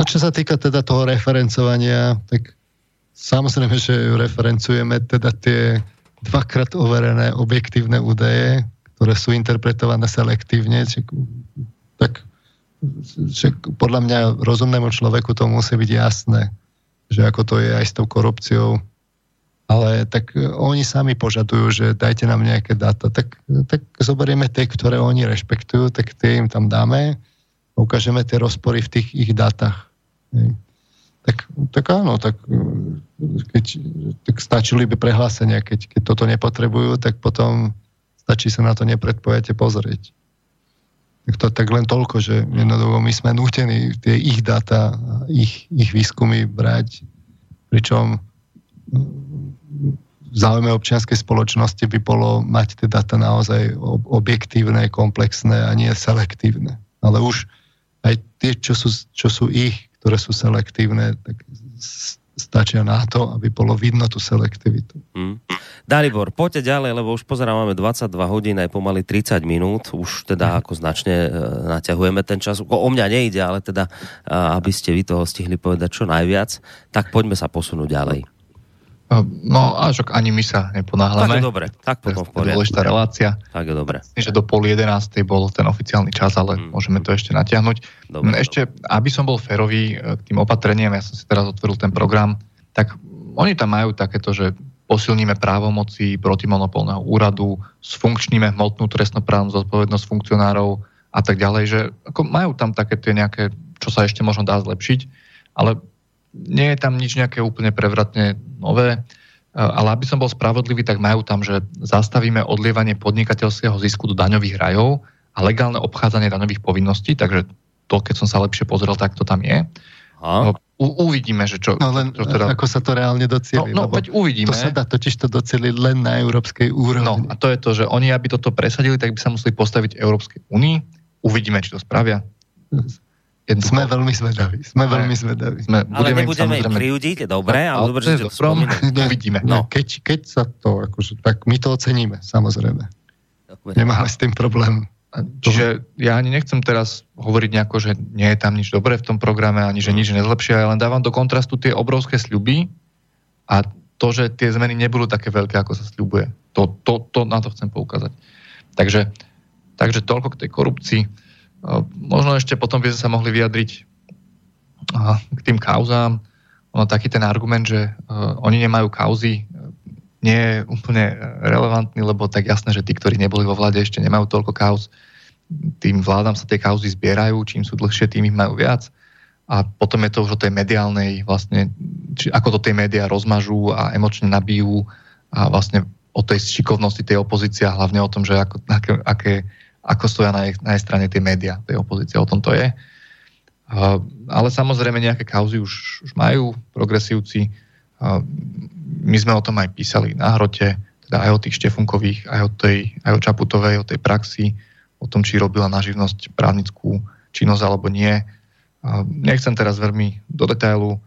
A čo sa týka teda toho referencovania, tak samozrejme, že referencujeme teda tie dvakrát overené objektívne údaje, ktoré sú interpretované selektívne, či, tak že podľa mňa rozumnému človeku to musí byť jasné, že ako to je aj s tou korupciou. Ale tak oni sami požadujú, že dajte nám nejaké dáta. Tak, tak zoberieme tie, ktoré oni rešpektujú, tak tie im tam dáme a ukážeme tie rozpory v tých ich dátach. Tak, tak áno, tak, keď, tak stačili by prehlásenia, keď, keď toto nepotrebujú, tak potom stačí sa na to nepredpojate pozrieť. Tak to tak len toľko, že jednoducho my sme nútení tie ich data, ich, ich výskumy brať, pričom v záujme občianskej spoločnosti by bolo mať teda to naozaj objektívne, komplexné a nie selektívne. Ale už aj tie, čo sú, čo sú ich, ktoré sú selektívne, tak stačia na to, aby bolo vidno tú selektivitu. Hmm. Dalibor, poďte ďalej, lebo už pozerám, máme 22 hodín, aj pomaly 30 minút, už teda hmm. ako značne e, naťahujeme ten čas. O, o mňa nejde, ale teda, a, aby ste vy toho stihli povedať čo najviac, tak poďme sa posunúť ďalej. No až ani my sa neponáhľame. Tak je dobre, tak potom v poriadku. Dôležitá relácia. Tak je dobre. Myslím, že do pol jedenástej bol ten oficiálny čas, ale mm. môžeme to ešte natiahnuť. Dobre, ešte, dobre. aby som bol férový e, k tým opatreniam, ja som si teraz otvoril ten program, tak oni tam majú takéto, že posilníme právomoci protimonopolného úradu, sfunkčníme hmotnú trestnoprávnu zodpovednosť funkcionárov a tak ďalej, že ako majú tam také tie nejaké, čo sa ešte možno dá zlepšiť, ale nie je tam nič nejaké úplne prevratne nové, e, ale aby som bol spravodlivý, tak majú tam, že zastavíme odlievanie podnikateľského zisku do daňových rajov a legálne obchádzanie daňových povinností, takže to, keď som sa lepšie pozrel, tak to tam je. Aha. No, u, uvidíme, že čo, no len, čo teda... ako sa to reálne docieli. No, no veď uvidíme. To sa dá totiž to docieliť len na európskej úrovni. No a to je to, že oni, aby toto presadili, tak by sa museli postaviť Európskej únii. Uvidíme, či to spravia. Jednoducho. Sme veľmi zvedaví. Sme ne, veľmi zvedaví. Sme, ale nebudeme ich kriudiť, dobre, ale, ale dobre, že to. Uvidíme. No. Keď, keď sa to, akože, tak my to oceníme, samozrejme. Dobre. Nemáme s tým problém. Čiže ja ani nechcem teraz hovoriť nejako, že nie je tam nič dobré v tom programe, ani že nič nezlepšia, ja len dávam do kontrastu tie obrovské sľuby a to, že tie zmeny nebudú také veľké, ako sa sľubuje. To, to, to, na to chcem poukázať. Takže, takže toľko k tej korupcii. Možno ešte potom by sme sa mohli vyjadriť k tým kauzám. Ono taký ten argument, že oni nemajú kauzy, nie je úplne relevantný, lebo tak jasné, že tí, ktorí neboli vo vláde, ešte nemajú toľko kauz. Tým vládam sa tie kauzy zbierajú, čím sú dlhšie, tým ich majú viac. A potom je to už o tej mediálnej, vlastne, či ako to tie médiá rozmažú a emočne nabijú a vlastne o tej šikovnosti tej opozície a hlavne o tom, že ako, aké, aké ako stoja na na jej strane tie médiá, tej opozície, o tom to je. Ale samozrejme nejaké kauzy už, už majú progresívci. My sme o tom aj písali na hrote, teda aj o tých Štefunkových, aj o, tej, aj o Čaputovej, o tej praxi, o tom, či robila na živnosť právnickú činnosť alebo nie. Nechcem teraz veľmi do detailu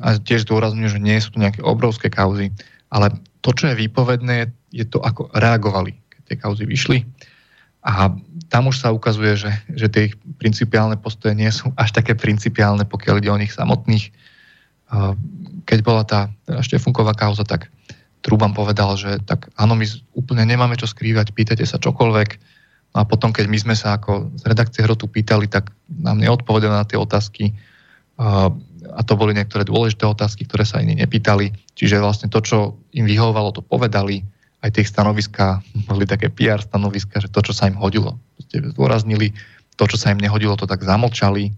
a tiež zdôrazňujem, že nie sú to nejaké obrovské kauzy, ale to, čo je výpovedné, je to, ako reagovali, keď tie kauzy vyšli. A tam už sa ukazuje, že, že tie ich principiálne postoje nie sú až také principiálne, pokiaľ ide o nich samotných. Keď bola tá Štefunková kauza, tak Truban povedal, že tak áno, my úplne nemáme čo skrývať, pýtajte sa čokoľvek. No a potom, keď my sme sa ako z redakcie Hrotu pýtali, tak nám neodpovedali na tie otázky. A to boli niektoré dôležité otázky, ktoré sa iní nepýtali. Čiže vlastne to, čo im vyhovovalo, to povedali aj tie stanoviska boli také PR stanoviska, že to, čo sa im hodilo, zdôraznili, to, čo sa im nehodilo, to tak zamlčali.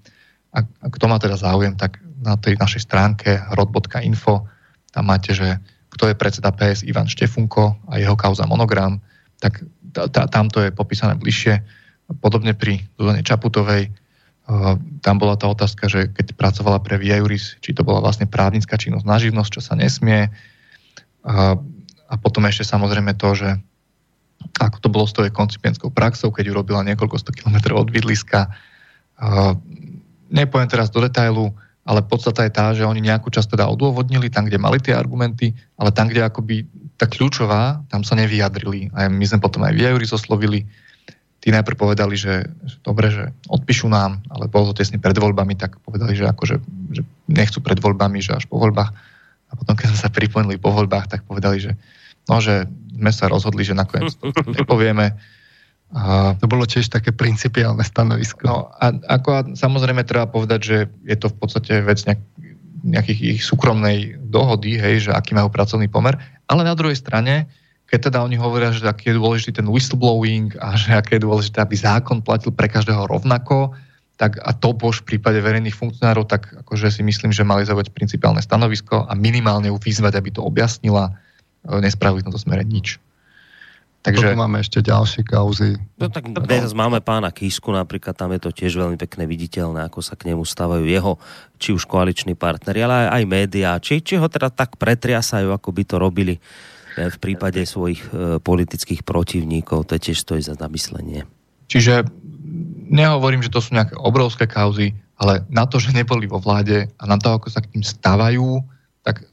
A, a kto má teda záujem, tak na tej našej stránke rod.info tam máte, že kto je predseda PS Ivan Štefunko a jeho kauza monogram, tak tamto je popísané bližšie. Podobne pri Zuzane Čaputovej, uh, tam bola tá otázka, že keď pracovala pre Vieuris, či to bola vlastne právnická činnosť na živnosť, čo sa nesmie. A potom ešte samozrejme to, že ako to bolo s tou koncipientskou praxou, keď ju robila niekoľko sto kilometrov od bydliska. Nepoviem teraz do detailu, ale podstata je tá, že oni nejakú časť teda odôvodnili tam, kde mali tie argumenty, ale tam, kde akoby tá kľúčová, tam sa nevyjadrili. A my sme potom aj v zoslovili. Tí najprv povedali, že, že dobre, že odpíšu nám, ale bolo to tesne pred voľbami, tak povedali, že, akože, že nechcú pred voľbami, že až po voľbách. A potom, keď sme sa pripojili po voľbách, tak povedali, že no, že sme sa rozhodli, že nakoniec to nepovieme. A, to bolo tiež také principiálne stanovisko. No a ako a samozrejme treba povedať, že je to v podstate vec nejak, nejakých ich súkromnej dohody, hej, že aký majú pracovný pomer, ale na druhej strane, keď teda oni hovoria, že aký je dôležitý ten whistleblowing a že aké je dôležité, aby zákon platil pre každého rovnako, tak a to bož v prípade verejných funkcionárov, tak akože si myslím, že mali zaujať principiálne stanovisko a minimálne ju vyzvať, aby to objasnila. E, nespravili v tomto smere nič. Takže... Potom máme ešte ďalšie kauzy. No tak dnes máme pána Kísku napríklad, tam je to tiež veľmi pekne viditeľné, ako sa k nemu stavajú jeho, či už koaliční partneri, ale aj, aj médiá, či, či ho teda tak pretriasajú, ako by to robili v prípade svojich e, politických protivníkov, to tiež stojí za zamyslenie. Čiže nehovorím, že to sú nejaké obrovské kauzy, ale na to, že neboli vo vláde a na to, ako sa k tým stávajú, tak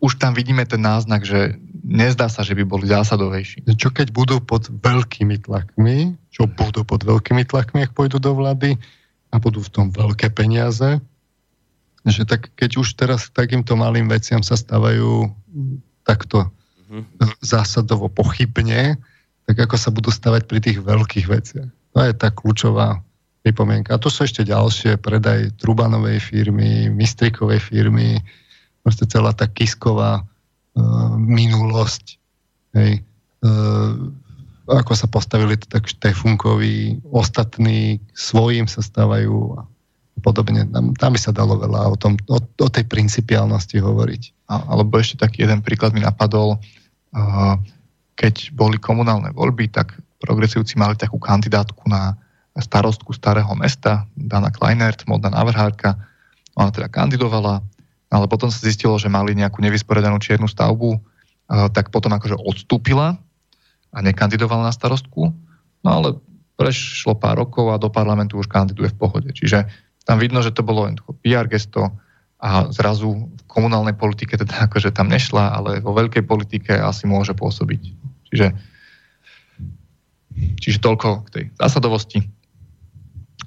už tam vidíme ten náznak, že nezdá sa, že by boli zásadovejší. Čo keď budú pod veľkými tlakmi, čo budú pod veľkými tlakmi, ak pôjdu do vlády a budú v tom veľké peniaze, že tak keď už teraz k takýmto malým veciam sa stávajú takto mm-hmm. zásadovo pochybne, tak ako sa budú stavať pri tých veľkých veciach. To je tá kľúčová pripomienka. A to sú ešte ďalšie, predaj Trubanovej firmy, Mistrikovej firmy, proste celá tá kisková uh, minulosť. Hej. Uh, ako sa postavili tak Štefunkovi, ostatní svojím sa stávajú a podobne. Tam, tam by sa dalo veľa o, tom, o, o tej principiálnosti hovoriť. A, alebo ešte taký jeden príklad mi napadol. Uh, keď boli komunálne voľby, tak progresívci mali takú kandidátku na starostku starého mesta, Dana Kleinert, modná návrhárka. Ona teda kandidovala, ale potom sa zistilo, že mali nejakú nevysporiadanú čiernu stavbu, tak potom akože odstúpila a nekandidovala na starostku. No ale prešlo pár rokov a do parlamentu už kandiduje v pohode. Čiže tam vidno, že to bolo len PR gesto a zrazu v komunálnej politike teda akože tam nešla, ale vo veľkej politike asi môže pôsobiť. Čiže, čiže toľko k tej zásadovosti.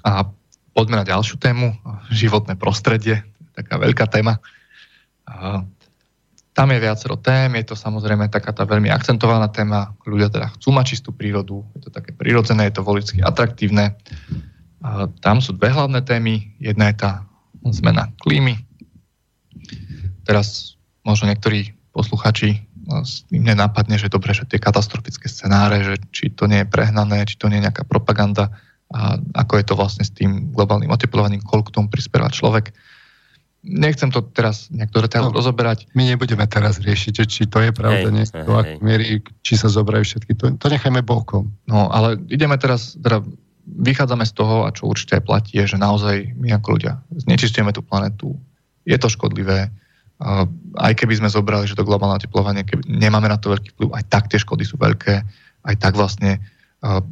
A poďme na ďalšiu tému, životné prostredie, taká veľká téma. Tam je viacero tém, je to samozrejme taká tá veľmi akcentovaná téma, ľudia teda chcú mať čistú prírodu, je to také prirodzené, je to volicky atraktívne. A tam sú dve hlavné témy, jedna je tá zmena klímy. Teraz možno niektorí posluchači im nenápadne, že dobre, že tie katastrofické scenáre, že či to nie je prehnané, či to nie je nejaká propaganda a ako je to vlastne s tým globálnym oteplovaním, koľko tomu prispieva človek. Nechcem to teraz nejak do no, rozoberať. My nebudeme teraz riešiť, či to je pravda, nie, to, ak mierí, či sa zobrajú všetky, to, to nechajme bokom. No, ale ideme teraz, teda vychádzame z toho, a čo určite aj platí, je, že naozaj my ako ľudia znečistujeme tú planetu, je to škodlivé, aj keby sme zobrali, že to globálne oteplovanie, keby nemáme na to veľký vplyv, aj tak tie škody sú veľké, aj tak vlastne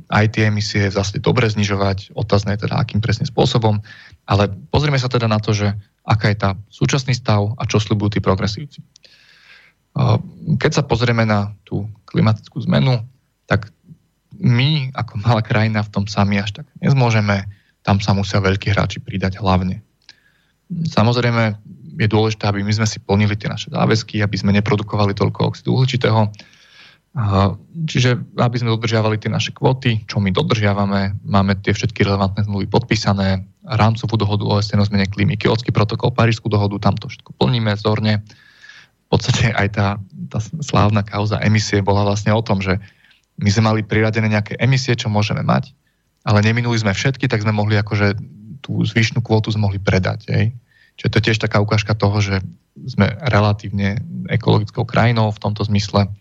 aj tie emisie zase dobre znižovať, otázne je teda akým presne spôsobom, ale pozrieme sa teda na to, že aká je tá súčasný stav a čo sľubujú tí progresívci. Keď sa pozrieme na tú klimatickú zmenu, tak my ako malá krajina v tom sami až tak nezmôžeme, tam sa musia veľkí hráči pridať hlavne. Samozrejme je dôležité, aby my sme si plnili tie naše záväzky, aby sme neprodukovali toľko oxidu uhličitého, Čiže aby sme dodržiavali tie naše kvoty, čo my dodržiavame, máme tie všetky relevantné zmluvy podpísané, rámcovú dohodu OSN o zmene klímy, Kyotský protokol, Parížskú dohodu, tam to všetko plníme zorne. V podstate aj tá, tá slávna kauza emisie bola vlastne o tom, že my sme mali priradené nejaké emisie, čo môžeme mať, ale neminuli sme všetky, tak sme mohli akože tú zvyšnú kvotu sme mohli predať. Hej. Čiže to je tiež taká ukážka toho, že sme relatívne ekologickou krajinou v tomto zmysle.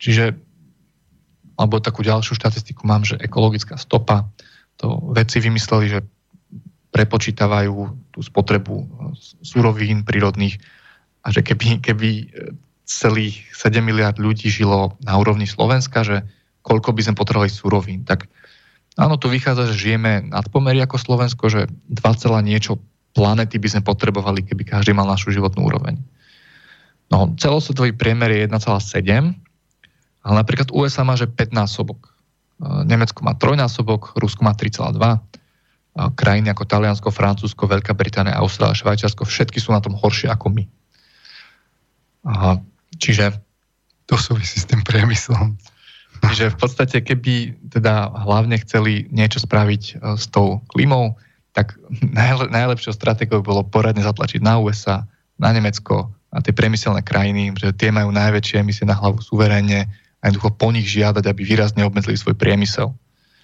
Čiže, alebo takú ďalšiu štatistiku mám, že ekologická stopa, to vedci vymysleli, že prepočítavajú tú spotrebu surovín prírodných a že keby, keby celých 7 miliard ľudí žilo na úrovni Slovenska, že koľko by sme potrebovali surovín, tak áno, tu vychádza, že žijeme nad pomery ako Slovensko, že 2, niečo planety by sme potrebovali, keby každý mal našu životnú úroveň. No, celosvetový priemer je 1,7, ale napríklad USA má že 5 násobok. E, Nemecko má trojnásobok, Rusko má 3,2. E, krajiny ako Taliansko, Francúzsko, Veľká Británia, Austrália, Švajčiarsko, všetky sú na tom horšie ako my. Čiže... To súvisí s tým priemyslom. Čiže v podstate, keby teda hlavne chceli niečo spraviť e, s tou klímou, tak najle, najlepšou stratégiou bolo poradne zatlačiť na USA, na Nemecko, a tie priemyselné krajiny, že tie majú najväčšie emisie na hlavu suverénne a jednoducho po nich žiadať, aby výrazne obmedzili svoj priemysel.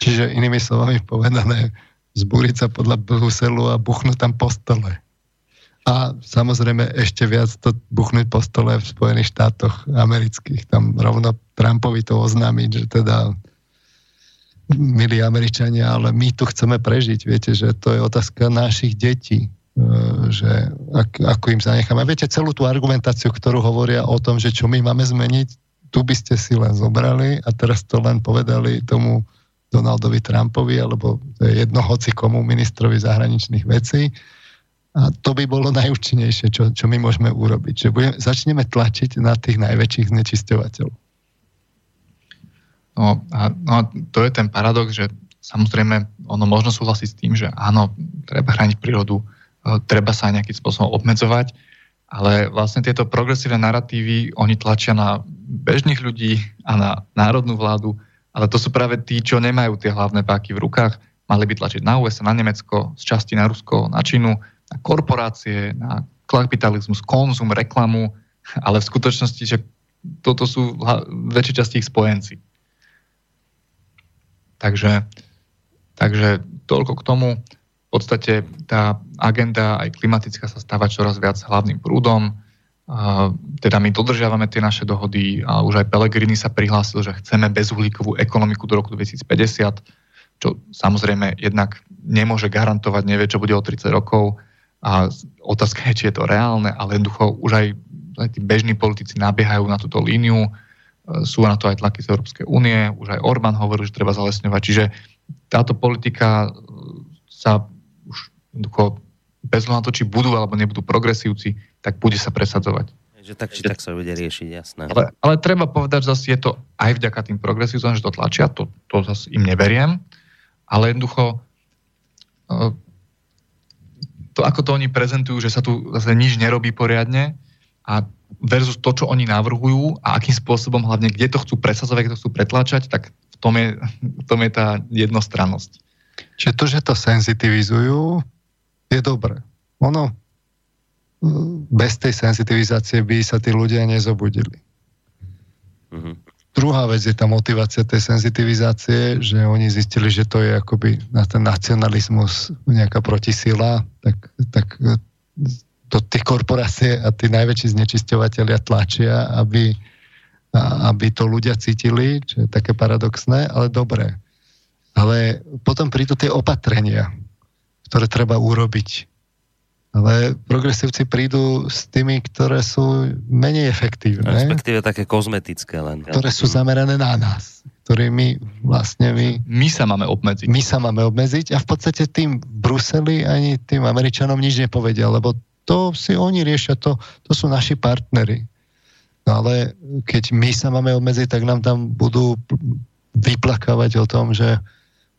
Čiže inými slovami povedané, zbúriť sa podľa Bruselu a buchnúť tam po stole. A samozrejme ešte viac to buchnúť po stole v Spojených štátoch amerických. Tam rovno Trumpovi to oznámiť, že teda milí Američania, ale my tu chceme prežiť. Viete, že to je otázka našich detí. Že ak, ako im zanecháme. Viete, celú tú argumentáciu, ktorú hovoria o tom, že čo my máme zmeniť, tu by ste si len zobrali a teraz to len povedali tomu Donaldovi Trumpovi, alebo jedno hoci komu ministrovi zahraničných vecí. A to by bolo najúčinnejšie, čo, čo my môžeme urobiť. Že budeme, začneme tlačiť na tých najväčších znečisťovateľov. No a, no a to je ten paradox, že samozrejme ono možno súhlasiť s tým, že áno, treba chrániť prírodu, e, treba sa aj nejakým spôsobom obmedzovať, ale vlastne tieto progresívne narratívy, oni tlačia na bežných ľudí a na národnú vládu, ale to sú práve tí, čo nemajú tie hlavné páky v rukách. Mali by tlačiť na USA, na Nemecko, z časti na Rusko, na Čínu, na korporácie, na kapitalizmus, konzum, reklamu, ale v skutočnosti, že toto sú väčšej časti ich spojenci. Takže, takže toľko k tomu. V podstate tá agenda aj klimatická sa stáva čoraz viac hlavným prúdom. Teda my dodržiavame tie naše dohody a už aj Pelegrini sa prihlásil, že chceme bezuhlíkovú ekonomiku do roku 2050, čo samozrejme jednak nemôže garantovať, nevie, čo bude o 30 rokov. A otázka je, či je to reálne, ale jednoducho už aj, aj tí bežní politici nabiehajú na túto líniu, e, sú na to aj tlaky z Európskej únie, už aj Orbán hovorí, že treba zalesňovať, čiže táto politika sa jednoducho bez na to, či budú alebo nebudú progresívci, tak bude sa presadzovať. Že tak či tak sa bude riešiť, jasné. Ale, ale treba povedať, že zase je to aj vďaka tým progresívcom, že to tlačia, to, to zase im neveriem, ale jednoducho e, to, ako to oni prezentujú, že sa tu zase nič nerobí poriadne a versus to, čo oni navrhujú a akým spôsobom, hlavne kde to chcú presazovať, kde to chcú pretláčať, tak v tom je, v tom je tá jednostrannosť. Čiže to, že to senzitivizujú, je dobré. Ono, bez tej sensitivizácie by sa tí ľudia nezobudili. Mm-hmm. Druhá vec je tá motivácia tej senzitivizácie, že oni zistili, že to je akoby na ten nacionalizmus nejaká protisila, tak, tak to tie korporácie a tí najväčší znečisťovateľia tlačia, aby, aby to ľudia cítili, čo je také paradoxné, ale dobré. Ale potom prídu tie opatrenia, ktoré treba urobiť. Ale progresívci prídu s tými, ktoré sú menej efektívne. Respektíve také kozmetické len. Ktoré sú zamerané na nás. Ktorými vlastne my... My sa máme obmedziť. My sa máme obmedziť a v podstate tým Bruseli ani tým Američanom nič nepovedia, lebo to si oni riešia, to, to sú naši partnery. No ale keď my sa máme obmedziť, tak nám tam budú vyplakávať o tom, že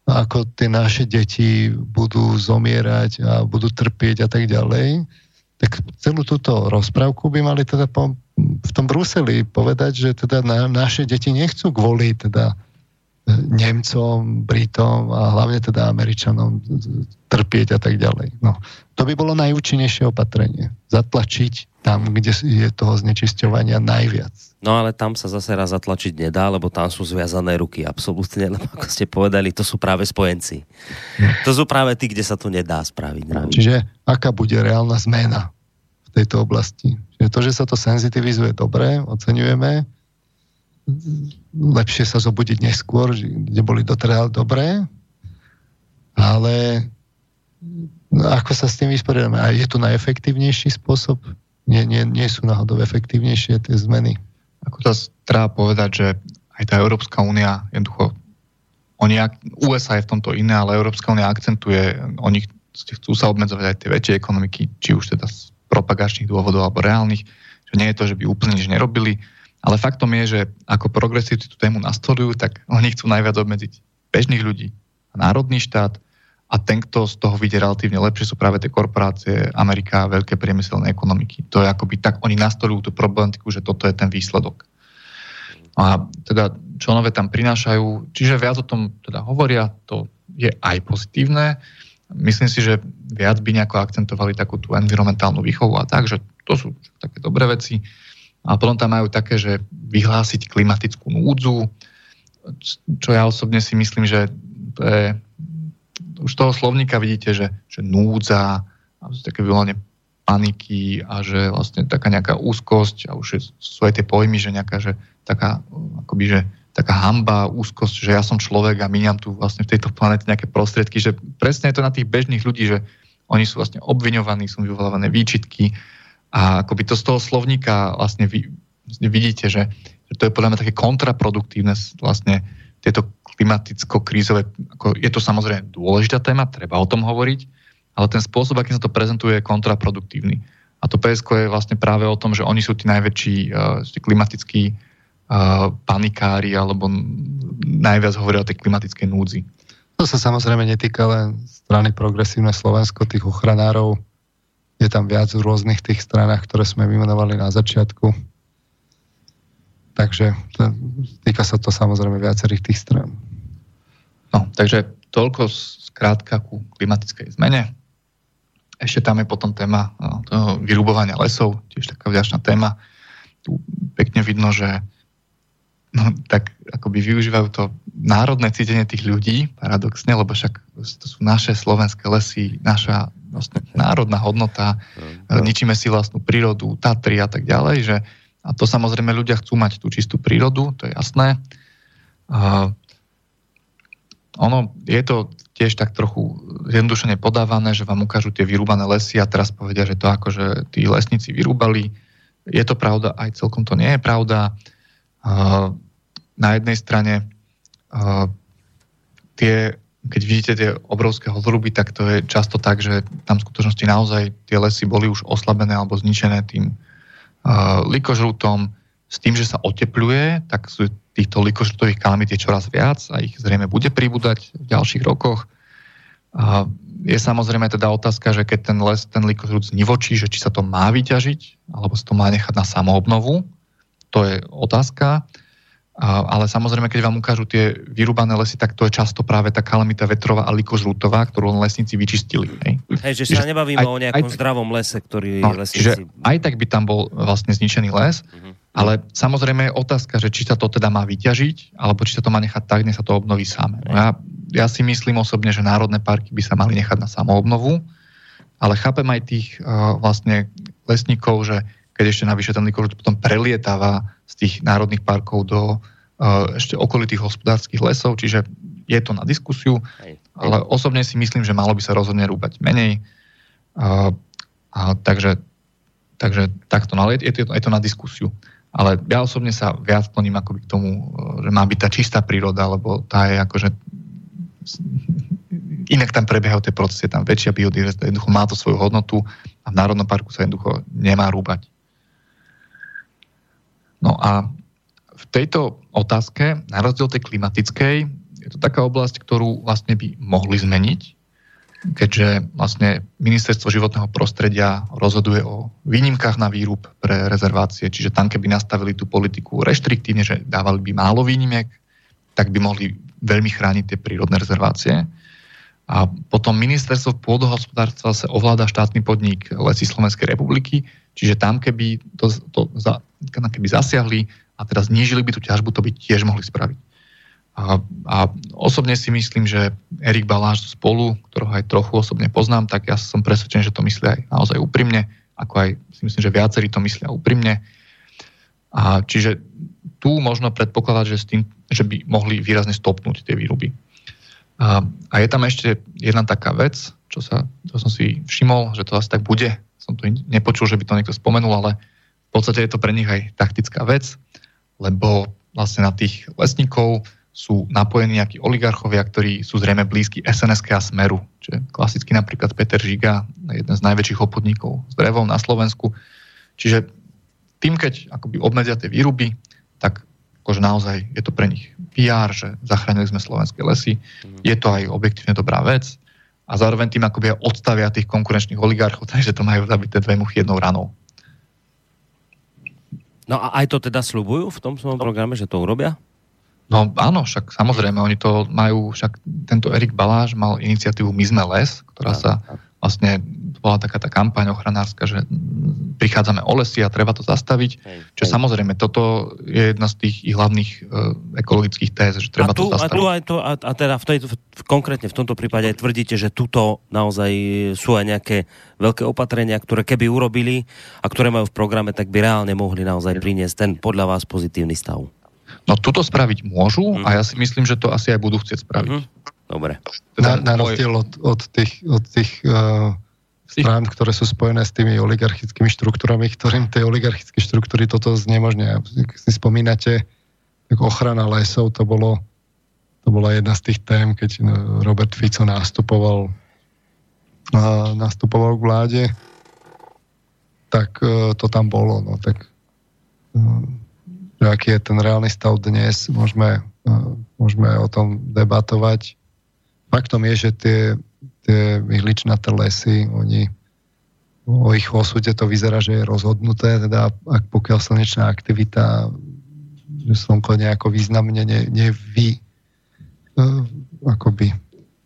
ako tie naše deti budú zomierať a budú trpieť a tak ďalej, tak celú túto rozprávku by mali teda po, v tom Bruseli povedať, že teda na, naše deti nechcú kvôli teda Nemcom, Britom a hlavne teda Američanom trpieť a tak ďalej. No, to by bolo najúčinnejšie opatrenie. Zatlačiť tam, kde je toho znečisťovania najviac. No ale tam sa zase raz zatlačiť nedá, lebo tam sú zviazané ruky, absolútne, lebo ako ste povedali, to sú práve spojenci. To sú práve tí, kde sa to nedá spraviť. Čiže aká bude reálna zmena v tejto oblasti? Čiže to, že sa to senzitivizuje dobre, oceňujeme, lepšie sa zobudiť neskôr, kde boli doteraz dobré, ale ako sa s tým vysporiadame? A je to najefektívnejší spôsob? Nie, nie, nie sú náhodou efektívnejšie tie zmeny? Ako to treba povedať, že aj tá Európska únia, jednoducho, oni, USA je v tomto iné, ale Európska únia akcentuje, oni chcú sa obmedzovať aj tie väčšie ekonomiky, či už teda z propagačných dôvodov alebo reálnych, že nie je to, že by úplne nič nerobili, ale faktom je, že ako progresívci tú tému nastolujú, tak oni chcú najviac obmedziť bežných ľudí, národný štát a ten, kto z toho vidie relatívne lepšie, sú práve tie korporácie, Amerika, veľké priemyselné ekonomiky. To je akoby tak, oni nastolujú tú problematiku, že toto je ten výsledok. A teda členové tam prinášajú, čiže viac o tom teda hovoria, to je aj pozitívne. Myslím si, že viac by nejako akcentovali takú tú environmentálnu výchovu a tak, že to sú také dobré veci. A potom tam majú také, že vyhlásiť klimatickú núdzu, čo ja osobne si myslím, že to je už toho slovníka vidíte, že, že núdza, také vyvolanie paniky a že vlastne taká nejaká úzkosť a už sú aj tie pojmy, že nejaká, že taká, akoby, že taká hamba, úzkosť, že ja som človek a míňam tu vlastne v tejto planete nejaké prostriedky, že presne je to na tých bežných ľudí, že oni sú vlastne obviňovaní, sú vyvolávané výčitky a akoby to z toho slovníka vlastne vy, vlastne vidíte, že, že to je podľa mňa také kontraproduktívne vlastne tieto klimaticko-krízové, ako je to samozrejme dôležitá téma, treba o tom hovoriť, ale ten spôsob, akým sa to prezentuje, je kontraproduktívny. A to PSK je vlastne práve o tom, že oni sú tí najväčší uh, klimatickí uh, panikári alebo najviac hovoria o tej klimatickej núdzi. To sa samozrejme netýka len strany Progresívne Slovensko, tých ochranárov. Je tam viac v rôznych tých stranách, ktoré sme vymenovali na začiatku. Takže to, týka sa to samozrejme viacerých tých stran. No, takže toľko skrátka ku klimatickej zmene. Ešte tam je potom téma no, toho vyrubovania lesov, tiež taká vďačná téma. Tu pekne vidno, že no, tak akoby využívajú to národné cítenie tých ľudí, paradoxne, lebo však to sú naše slovenské lesy, naša vlastne národná hodnota, no. ničíme si vlastnú prírodu, Tatry a tak ďalej, že a to samozrejme ľudia chcú mať tú čistú prírodu, to je jasné. Uh, ono je to tiež tak trochu zjednodušene podávané, že vám ukážu tie vyrúbané lesy a teraz povedia, že to akože tí lesníci vyrúbali. Je to pravda, aj celkom to nie je pravda. Na jednej strane tie, keď vidíte tie obrovské hodruby, tak to je často tak, že tam v skutočnosti naozaj tie lesy boli už oslabené alebo zničené tým likožrutom, s tým, že sa otepluje, tak sú týchto likožrutových kalamít je čoraz viac a ich zrejme bude pribúdať v ďalších rokoch. A je samozrejme teda otázka, že keď ten les, ten likožrut znivočí, že či sa to má vyťažiť, alebo sa to má nechať na samoobnovu, to je otázka. Ale samozrejme, keď vám ukážu tie vyrúbané lesy, tak to je často práve tá kalamita vetrová a likožrutová, ktorú lesníci vyčistili. Hej, hej že sa nebavíme aj, o nejakom aj, zdravom lese, ktorý no, lesníci... aj tak by tam bol vlastne zničený les, uh-huh. Ale samozrejme je otázka, že či sa to teda má vyťažiť, alebo či sa to má nechať tak, nech sa to obnoví samé. No ja, ja si myslím osobne, že národné parky by sa mali nechať na samoobnovu, ale chápem aj tých uh, vlastne lesníkov, že keď ešte navyše ten likožut potom prelietáva z tých národných parkov do uh, ešte okolitých hospodárskych lesov, čiže je to na diskusiu, ale osobne si myslím, že malo by sa rozhodne rúbať menej. Uh, a takže, takže takto, no ale je, je, to, je to na diskusiu. Ale ja osobne sa viac kloním akoby k tomu, e, že má byť tá čistá príroda, lebo tá je akože inak tam prebiehajú tie procesy, tam väčšia biodiverzita, jednoducho má to svoju hodnotu a v Národnom parku sa jednoducho nemá rúbať. No a v tejto otázke, na rozdiel tej klimatickej, je to taká oblasť, ktorú vlastne by mohli zmeniť, keďže vlastne ministerstvo životného prostredia rozhoduje o výnimkách na výrub pre rezervácie, čiže tam keby nastavili tú politiku reštriktívne, že dávali by málo výnimiek, tak by mohli veľmi chrániť tie prírodné rezervácie. A potom ministerstvo pôdohospodárstva sa ovláda štátny podnik Lesy Slovenskej republiky, čiže tam keby, to, to, keby zasiahli a teda znížili by tú ťažbu, to by tiež mohli spraviť. A, a osobne si myslím, že Erik Baláš spolu, ktorého aj trochu osobne poznám, tak ja som presvedčený, že to myslí aj naozaj úprimne, ako aj si myslím, že viacerí to myslia úprimne. A čiže tu možno predpokladať, že, s tým, že by mohli výrazne stopnúť tie výruby. A, a je tam ešte jedna taká vec, čo, sa, čo som si všimol, že to asi tak bude. Som to nepočul, že by to niekto spomenul, ale v podstate je to pre nich aj taktická vec, lebo vlastne na tých lesníkov sú napojení nejakí oligarchovia, ktorí sú zrejme blízki SNSK a Smeru. Čiže klasicky napríklad Peter Žiga, jeden z najväčších obchodníkov s drevom na Slovensku. Čiže tým, keď akoby obmedzia tie výruby, tak akože naozaj je to pre nich PR, že zachránili sme slovenské lesy. Mm. Je to aj objektívne dobrá vec. A zároveň tým akoby odstavia tých konkurenčných oligarchov, takže to majú zabité dve muchy jednou ranou. No a aj to teda slubujú v tom svojom programe, že to urobia? No áno, však samozrejme, oni to majú, však tento Erik Baláš mal iniciatívu My sme les, ktorá sa vlastne bola taká tá kampaň ochranárska, že prichádzame o lesy a treba to zastaviť. Hej, čo hej. samozrejme, toto je jedna z tých ich hlavných uh, ekologických téz, že treba a tu, to zastaviť. A, tu aj to, a, a teda v tejto, v, konkrétne v tomto prípade aj tvrdíte, že tuto naozaj sú aj nejaké veľké opatrenia, ktoré keby urobili a ktoré majú v programe, tak by reálne mohli naozaj priniesť ten podľa vás pozitívny stav. No tuto spraviť môžu mm. a ja si myslím, že to asi aj budú chcieť spraviť. Mm. Dobre. Teda na, na rozdiel od, od tých, od tých uh, strán, ktoré sú spojené s tými oligarchickými štruktúrami, ktorým tie oligarchické štruktúry toto znemožňujú. Ak si spomínate, tak ochrana lesov, to bolo to bola jedna z tých tém, keď no, Robert Fico nastupoval, nastupoval k vláde, tak e, to tam bolo. No, tak, e, aký je ten reálny stav dnes, môžeme, e, môžeme o tom debatovať. Faktom je, že tie, tie ihličnaté lesy, oni o ich osude to vyzerá, že je rozhodnuté, teda ak pokiaľ slnečná aktivita že slnko nejako významne ne, nevy, E, akoby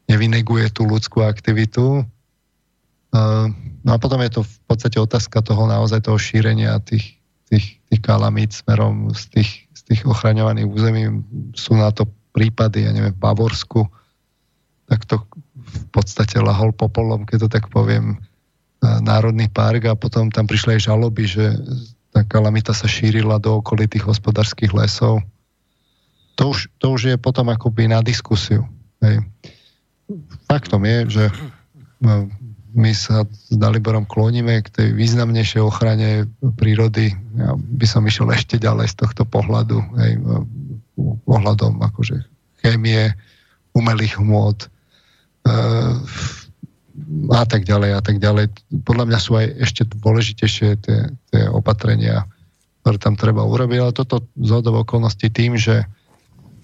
nevyneguje tú ľudskú aktivitu. E, no a potom je to v podstate otázka toho naozaj toho šírenia tých, tých, tých kalamít smerom z tých, z tých ochraňovaných území. Sú na to prípady, ja neviem, v Bavorsku, tak to v podstate lahol popolom, keď to tak poviem, Národný park a potom tam prišli aj žaloby, že tá kalamita sa šírila do okolitých hospodárskych lesov to už, to už je potom akoby na diskusiu. Hej. Faktom je, že no, my sa s Daliborom kloníme k tej významnejšej ochrane prírody. Ja by som išiel ešte ďalej z tohto pohľadu. Hej, pohľadom akože chémie, umelých hmôt a tak ďalej a tak ďalej. Podľa mňa sú aj ešte dôležitejšie tie, tie opatrenia, ktoré tam treba urobiť, ale toto z okolností tým, že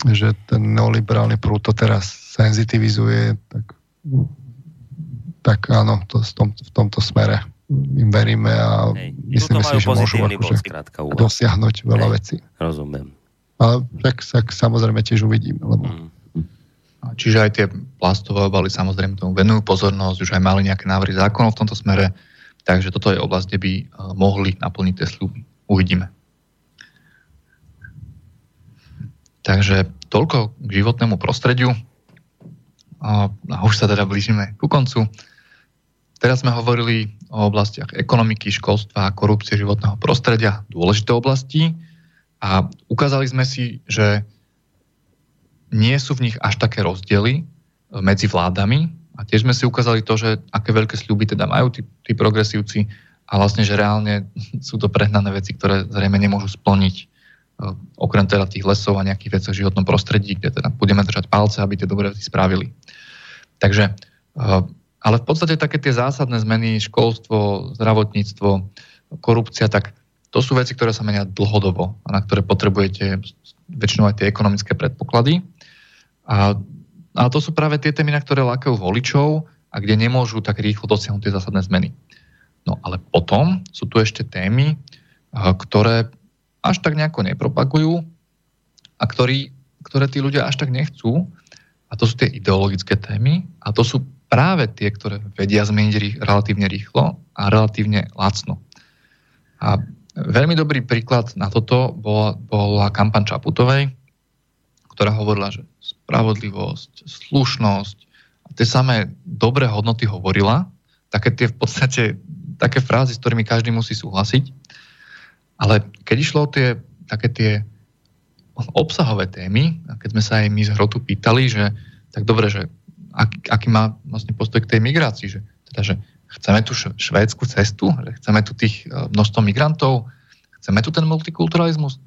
že ten neoliberálny prúd to teraz senzitivizuje, tak, tak áno, to v, tom, v tomto smere im veríme a Hej, myslíme si, že môžu akože dosiahnuť veľa Hej, vecí. Rozumiem. Ale tak, tak samozrejme tiež uvidíme, lebo mm. Čiže aj tie plastové obaly samozrejme tomu venujú pozornosť, už aj mali nejaké návrhy zákonov v tomto smere, takže toto je oblasť, kde by eh, mohli naplniť tie sluby. Uvidíme. Takže toľko k životnému prostrediu. A už sa teda blížime ku koncu. Teraz sme hovorili o oblastiach ekonomiky, školstva a korupcie životného prostredia, dôležité oblasti. A ukázali sme si, že nie sú v nich až také rozdiely medzi vládami. A tiež sme si ukázali to, že aké veľké sľuby teda majú tí, tí progresívci a vlastne, že reálne sú to prehnané veci, ktoré zrejme nemôžu splniť. Eh, okrem teda tých lesov a nejakých vecí v životnom prostredí, kde teda budeme držať palce, aby tie dobré veci spravili. Takže, eh, ale v podstate také tie zásadné zmeny, školstvo, zdravotníctvo, korupcia, tak to sú veci, ktoré sa menia dlhodobo a na ktoré potrebujete väčšinou aj tie ekonomické predpoklady. A, a to sú práve tie témy, na ktoré lákajú voličov a kde nemôžu tak rýchlo dosiahnuť tie zásadné zmeny. No ale potom sú tu ešte témy, ktoré až tak nejako nepropagujú a ktorý, ktoré tí ľudia až tak nechcú. A to sú tie ideologické témy a to sú práve tie, ktoré vedia zmeniť relatívne rýchlo a relatívne lacno. A veľmi dobrý príklad na toto bola, bola kampaň Čaputovej, ktorá hovorila, že spravodlivosť, slušnosť a tie samé dobré hodnoty hovorila, také tie v podstate také frázy, s ktorými každý musí súhlasiť. Ale keď išlo o tie také tie obsahové témy, a keď sme sa aj my z Hrotu pýtali, že tak dobre, že ak, aký má vlastne postoj k tej migrácii, že, teda, že chceme tu švédsku cestu, že chceme tu tých e, množstvo migrantov, chceme tu ten multikulturalizmus,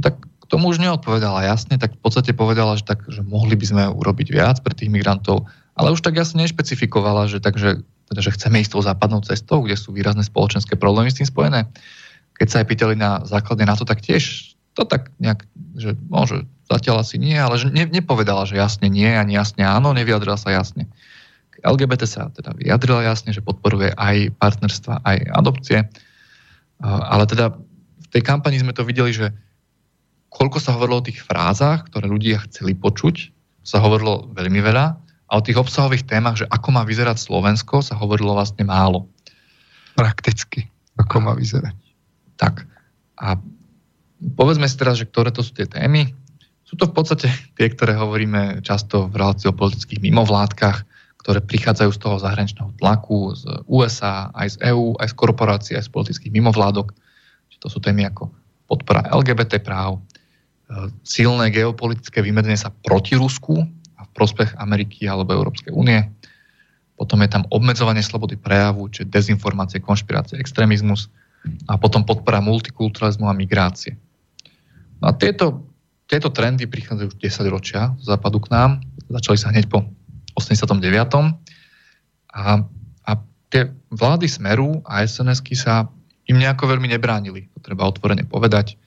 tak tomu už neodpovedala jasne, tak v podstate povedala, že, tak, že mohli by sme urobiť viac pre tých migrantov, ale už tak jasne nešpecifikovala, že, takže, teda, že chceme ísť tou západnou cestou, kde sú výrazné spoločenské problémy s tým spojené keď sa aj pýtali na základe na to, tak tiež to tak nejak, že môže, zatiaľ asi nie, ale že ne, nepovedala, že jasne nie, ani jasne áno, nevyjadrila sa jasne. LGBT sa teda vyjadrila jasne, že podporuje aj partnerstva, aj adopcie, ale teda v tej kampani sme to videli, že koľko sa hovorilo o tých frázach, ktoré ľudia chceli počuť, sa hovorilo veľmi veľa a o tých obsahových témach, že ako má vyzerať Slovensko, sa hovorilo vlastne málo. Prakticky, ako má vyzerať. Tak. A povedzme si teraz, že ktoré to sú tie témy. Sú to v podstate tie, ktoré hovoríme často v relácii o politických mimovládkach, ktoré prichádzajú z toho zahraničného tlaku, z USA, aj z EÚ, aj z korporácií, aj z politických mimovládok. Čiže to sú témy ako podpora LGBT práv, silné geopolitické vymedzenie sa proti Rusku a v prospech Ameriky alebo Európskej únie, potom je tam obmedzovanie slobody prejavu, čiže dezinformácie, konšpirácie, extrémizmus a potom podpora multikulturalizmu a migrácie. No a tieto, tieto trendy prichádzajú už 10 ročia z západu k nám, začali sa hneď po 89. A, a tie vlády Smeru a sns sa im nejako veľmi nebránili. To treba otvorene povedať.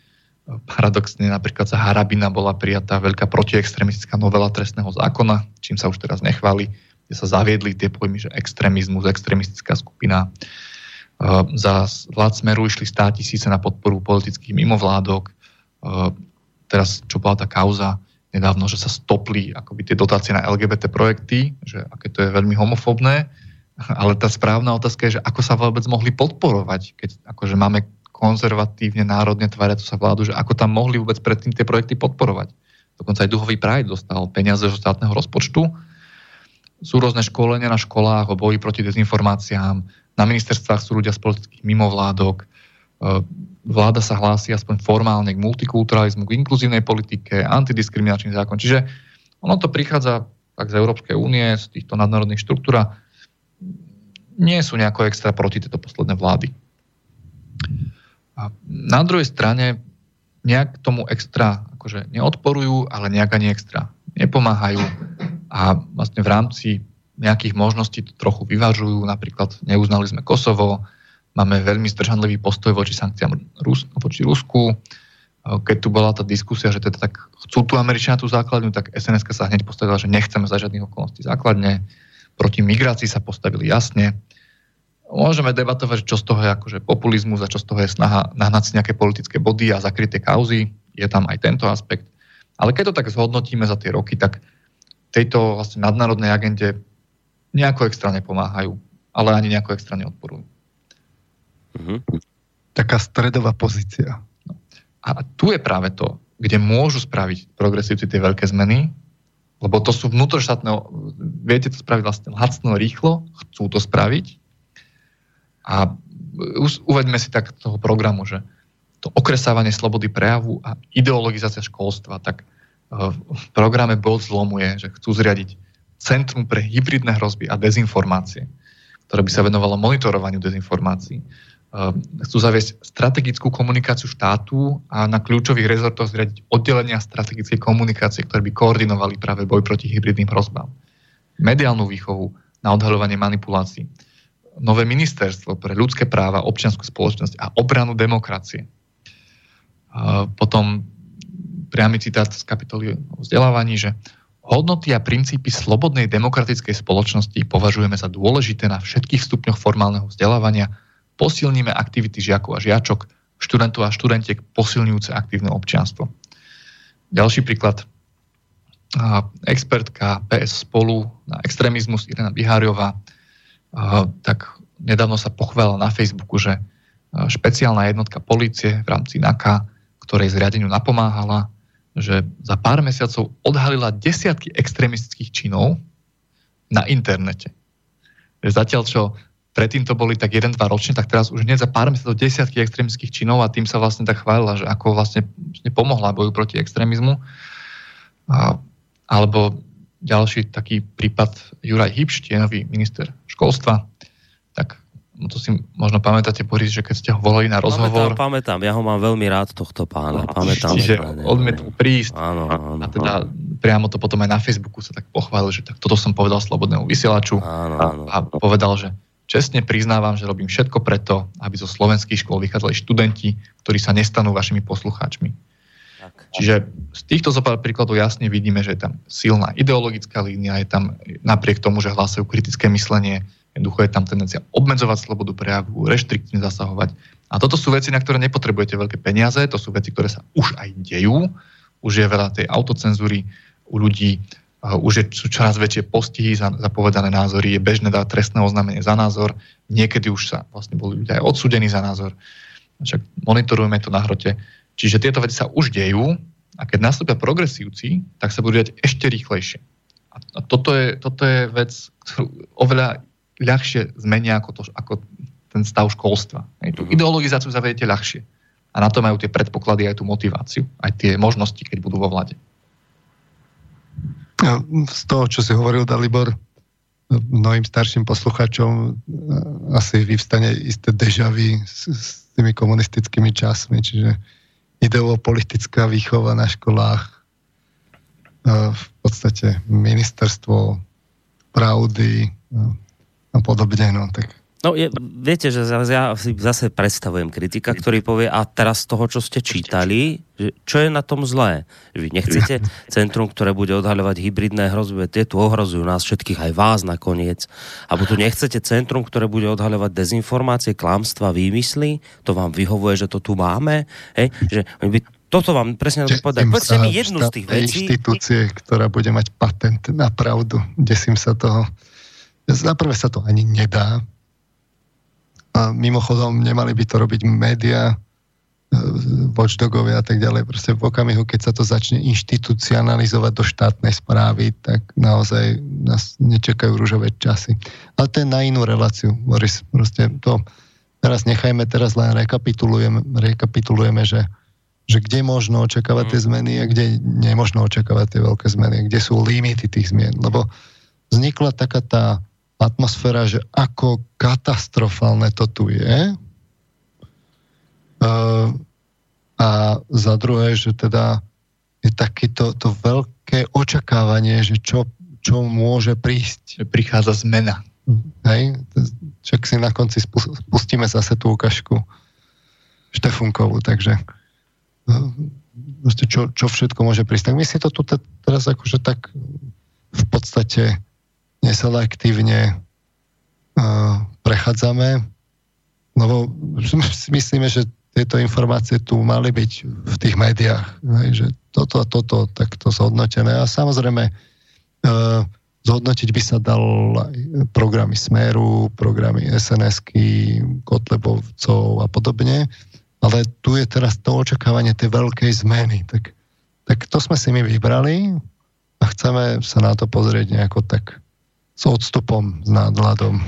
Paradoxne napríklad za Harabina bola prijatá veľká protiextremistická novela trestného zákona, čím sa už teraz nechváli kde sa zaviedli tie pojmy, že extrémizmus, extrémistická skupina. Za vlád Smeru išli stá tisíce na podporu politických mimovládok. Teraz, čo bola tá kauza nedávno, že sa stopli akoby tie dotácie na LGBT projekty, že aké to je veľmi homofobné, ale tá správna otázka je, že ako sa vôbec mohli podporovať, keď akože máme konzervatívne, národne tváriacu sa vládu, že ako tam mohli vôbec predtým tie projekty podporovať. Dokonca aj Duhový Pride dostal peniaze zo štátneho rozpočtu sú rôzne školenia na školách o boji proti dezinformáciám, na ministerstvách sú ľudia z politických mimovládok, e, vláda sa hlási aspoň formálne k multikulturalizmu, k inkluzívnej politike, antidiskriminačný zákon. Čiže ono to prichádza tak z Európskej únie, z týchto nadnárodných štruktúr nie sú nejako extra proti tieto posledné vlády. A na druhej strane nejak tomu extra akože neodporujú, ale nejak ani extra nepomáhajú a vlastne v rámci nejakých možností to trochu vyvažujú. Napríklad neuznali sme Kosovo, máme veľmi zdržanlivý postoj voči sankciám Rus, voči Rusku. Keď tu bola tá diskusia, že teda tak chcú tu Američania tú základňu, tak SNS sa hneď postavila, že nechceme za žiadnych okolností základne. Proti migrácii sa postavili jasne. Môžeme debatovať, čo z toho je akože populizmus a čo z toho je snaha nahnať si nejaké politické body a zakryté kauzy. Je tam aj tento aspekt. Ale keď to tak zhodnotíme za tie roky, tak tejto vlastne nadnárodnej agende nejako extra nepomáhajú, ale ani nejako extra neodporujú. Mm-hmm. Taká stredová pozícia. No. A tu je práve to, kde môžu spraviť progresívci tie veľké zmeny, lebo to sú vnútroštátne, viete to spraviť vlastne lacno, rýchlo, chcú to spraviť. A uvedme si tak toho programu, že to okresávanie slobody prejavu a ideologizácia školstva, tak v programe bod zlomu je, že chcú zriadiť Centrum pre hybridné hrozby a dezinformácie, ktoré by sa venovalo monitorovaniu dezinformácií. Chcú zaviesť strategickú komunikáciu štátu a na kľúčových rezortoch zriadiť oddelenia strategickej komunikácie, ktoré by koordinovali práve boj proti hybridným hrozbám. Mediálnu výchovu na odhaľovanie manipulácií. Nové ministerstvo pre ľudské práva, občianskú spoločnosť a obranu demokracie. Potom priamy citát z kapitoly o vzdelávaní, že hodnoty a princípy slobodnej demokratickej spoločnosti považujeme za dôležité na všetkých stupňoch formálneho vzdelávania, posilníme aktivity žiakov a žiačok, študentov a študentiek posilňujúce aktívne občianstvo. Ďalší príklad. Expertka PS spolu na extrémizmus Irena Biháriová tak nedávno sa pochválila na Facebooku, že špeciálna jednotka policie v rámci NAKA, ktorej zriadeniu napomáhala, že za pár mesiacov odhalila desiatky extrémistických činov na internete. Zatiaľ, čo predtým to boli tak jeden, dva ročne, tak teraz už nie za pár mesiacov desiatky extrémistických činov a tým sa vlastne tak chválila, že ako vlastne pomohla boju proti extrémizmu. A, alebo ďalší taký prípad Juraj Hipš, nový minister školstva, tak No to si možno pamätáte, Boris, že keď ste ho volali na rozhovor... Pamätám, pamätám, ja ho mám veľmi rád, tohto pána. Pamätám. Čiže odmietol prísť áno, áno, a teda áno. priamo to potom aj na Facebooku sa tak pochválil, že tak toto som povedal slobodnému vysielaču áno, áno. a povedal, že čestne priznávam, že robím všetko preto, aby zo slovenských škôl vychádzali študenti, ktorí sa nestanú vašimi poslucháčmi. Čiže z týchto zopár príkladov jasne vidíme, že je tam silná ideologická línia, je tam napriek tomu, že hlasujú kritické myslenie, Jednoducho je tam tendencia obmedzovať slobodu prejavu, reštriktívne zasahovať. A toto sú veci, na ktoré nepotrebujete veľké peniaze, to sú veci, ktoré sa už aj dejú. Už je veľa tej autocenzúry u ľudí, už je, sú čoraz väčšie postihy za, za povedané názory, je bežné dať trestné oznámenie za názor, niekedy už sa vlastne boli ľudia aj odsúdení za názor. Však monitorujeme to na hrote. Čiže tieto veci sa už dejú a keď nastúpia progresívci, tak sa budú diať ešte rýchlejšie. A toto je, toto je vec, ktorú oveľa ľahšie zmenia ako, to, ako ten stav školstva. Hej, tú mhm. ideologizáciu zavediete ľahšie. A na to majú tie predpoklady aj tú motiváciu, aj tie možnosti, keď budú vo vlade. Z toho, čo si hovoril, Dalibor, mnohým starším posluchačom e, asi vyvstane isté dežavy s, s tými komunistickými časmi, čiže ideopolitická výchova na školách, e, v podstate ministerstvo pravdy a podobne, no tak No, je, viete, že ja si zase predstavujem kritika, ktorý povie, a teraz z toho, čo ste čítali, čo je na tom zlé? Že vy nechcete centrum, ktoré bude odhaľovať hybridné hrozby, tie tu ohrozujú nás všetkých, aj vás nakoniec. Alebo tu nechcete centrum, ktoré bude odhaľovať dezinformácie, klamstva, výmysly, to vám vyhovuje, že to tu máme? Hej? Že by toto vám presne to povedať. Povedzte mi jednu z tých vecí. inštitúcie, ktorá bude mať patent na pravdu. Desím sa toho. Zaprvé sa to ani nedá, a mimochodom, nemali by to robiť média, e, watchdogovia a tak ďalej. Proste v okamihu, keď sa to začne inštitucionalizovať do štátnej správy, tak naozaj nás nečakajú rúžové časy. Ale to je na inú reláciu, Boris. Proste to teraz nechajme, teraz len rekapitulujeme, rekapitulujeme že, že kde možno očakávať tie zmeny a kde nemožno očakávať tie veľké zmeny, kde sú limity tých zmien. Lebo vznikla taká tá atmosféra, že ako katastrofálne to tu je. A za druhé, že teda je takéto to veľké očakávanie, že čo, čo môže prísť. Prichádza zmena. Hej? Čak si na konci spustíme zase tú ukážku Štefunkovú, takže čo, čo všetko môže prísť. Tak my si to tu teraz akože tak v podstate neselektívne uh, prechádzame, lebo si myslíme, že tieto informácie tu mali byť v tých médiách, že toto a toto takto zhodnotené. A samozrejme, uh, zhodnotiť by sa dal programy Smeru, programy SNS-ky, Kotlebovcov a podobne, ale tu je teraz to očakávanie tej veľkej zmeny. Tak, tak to sme si my vybrali a chceme sa na to pozrieť nejako tak s odstupom, s nádladom.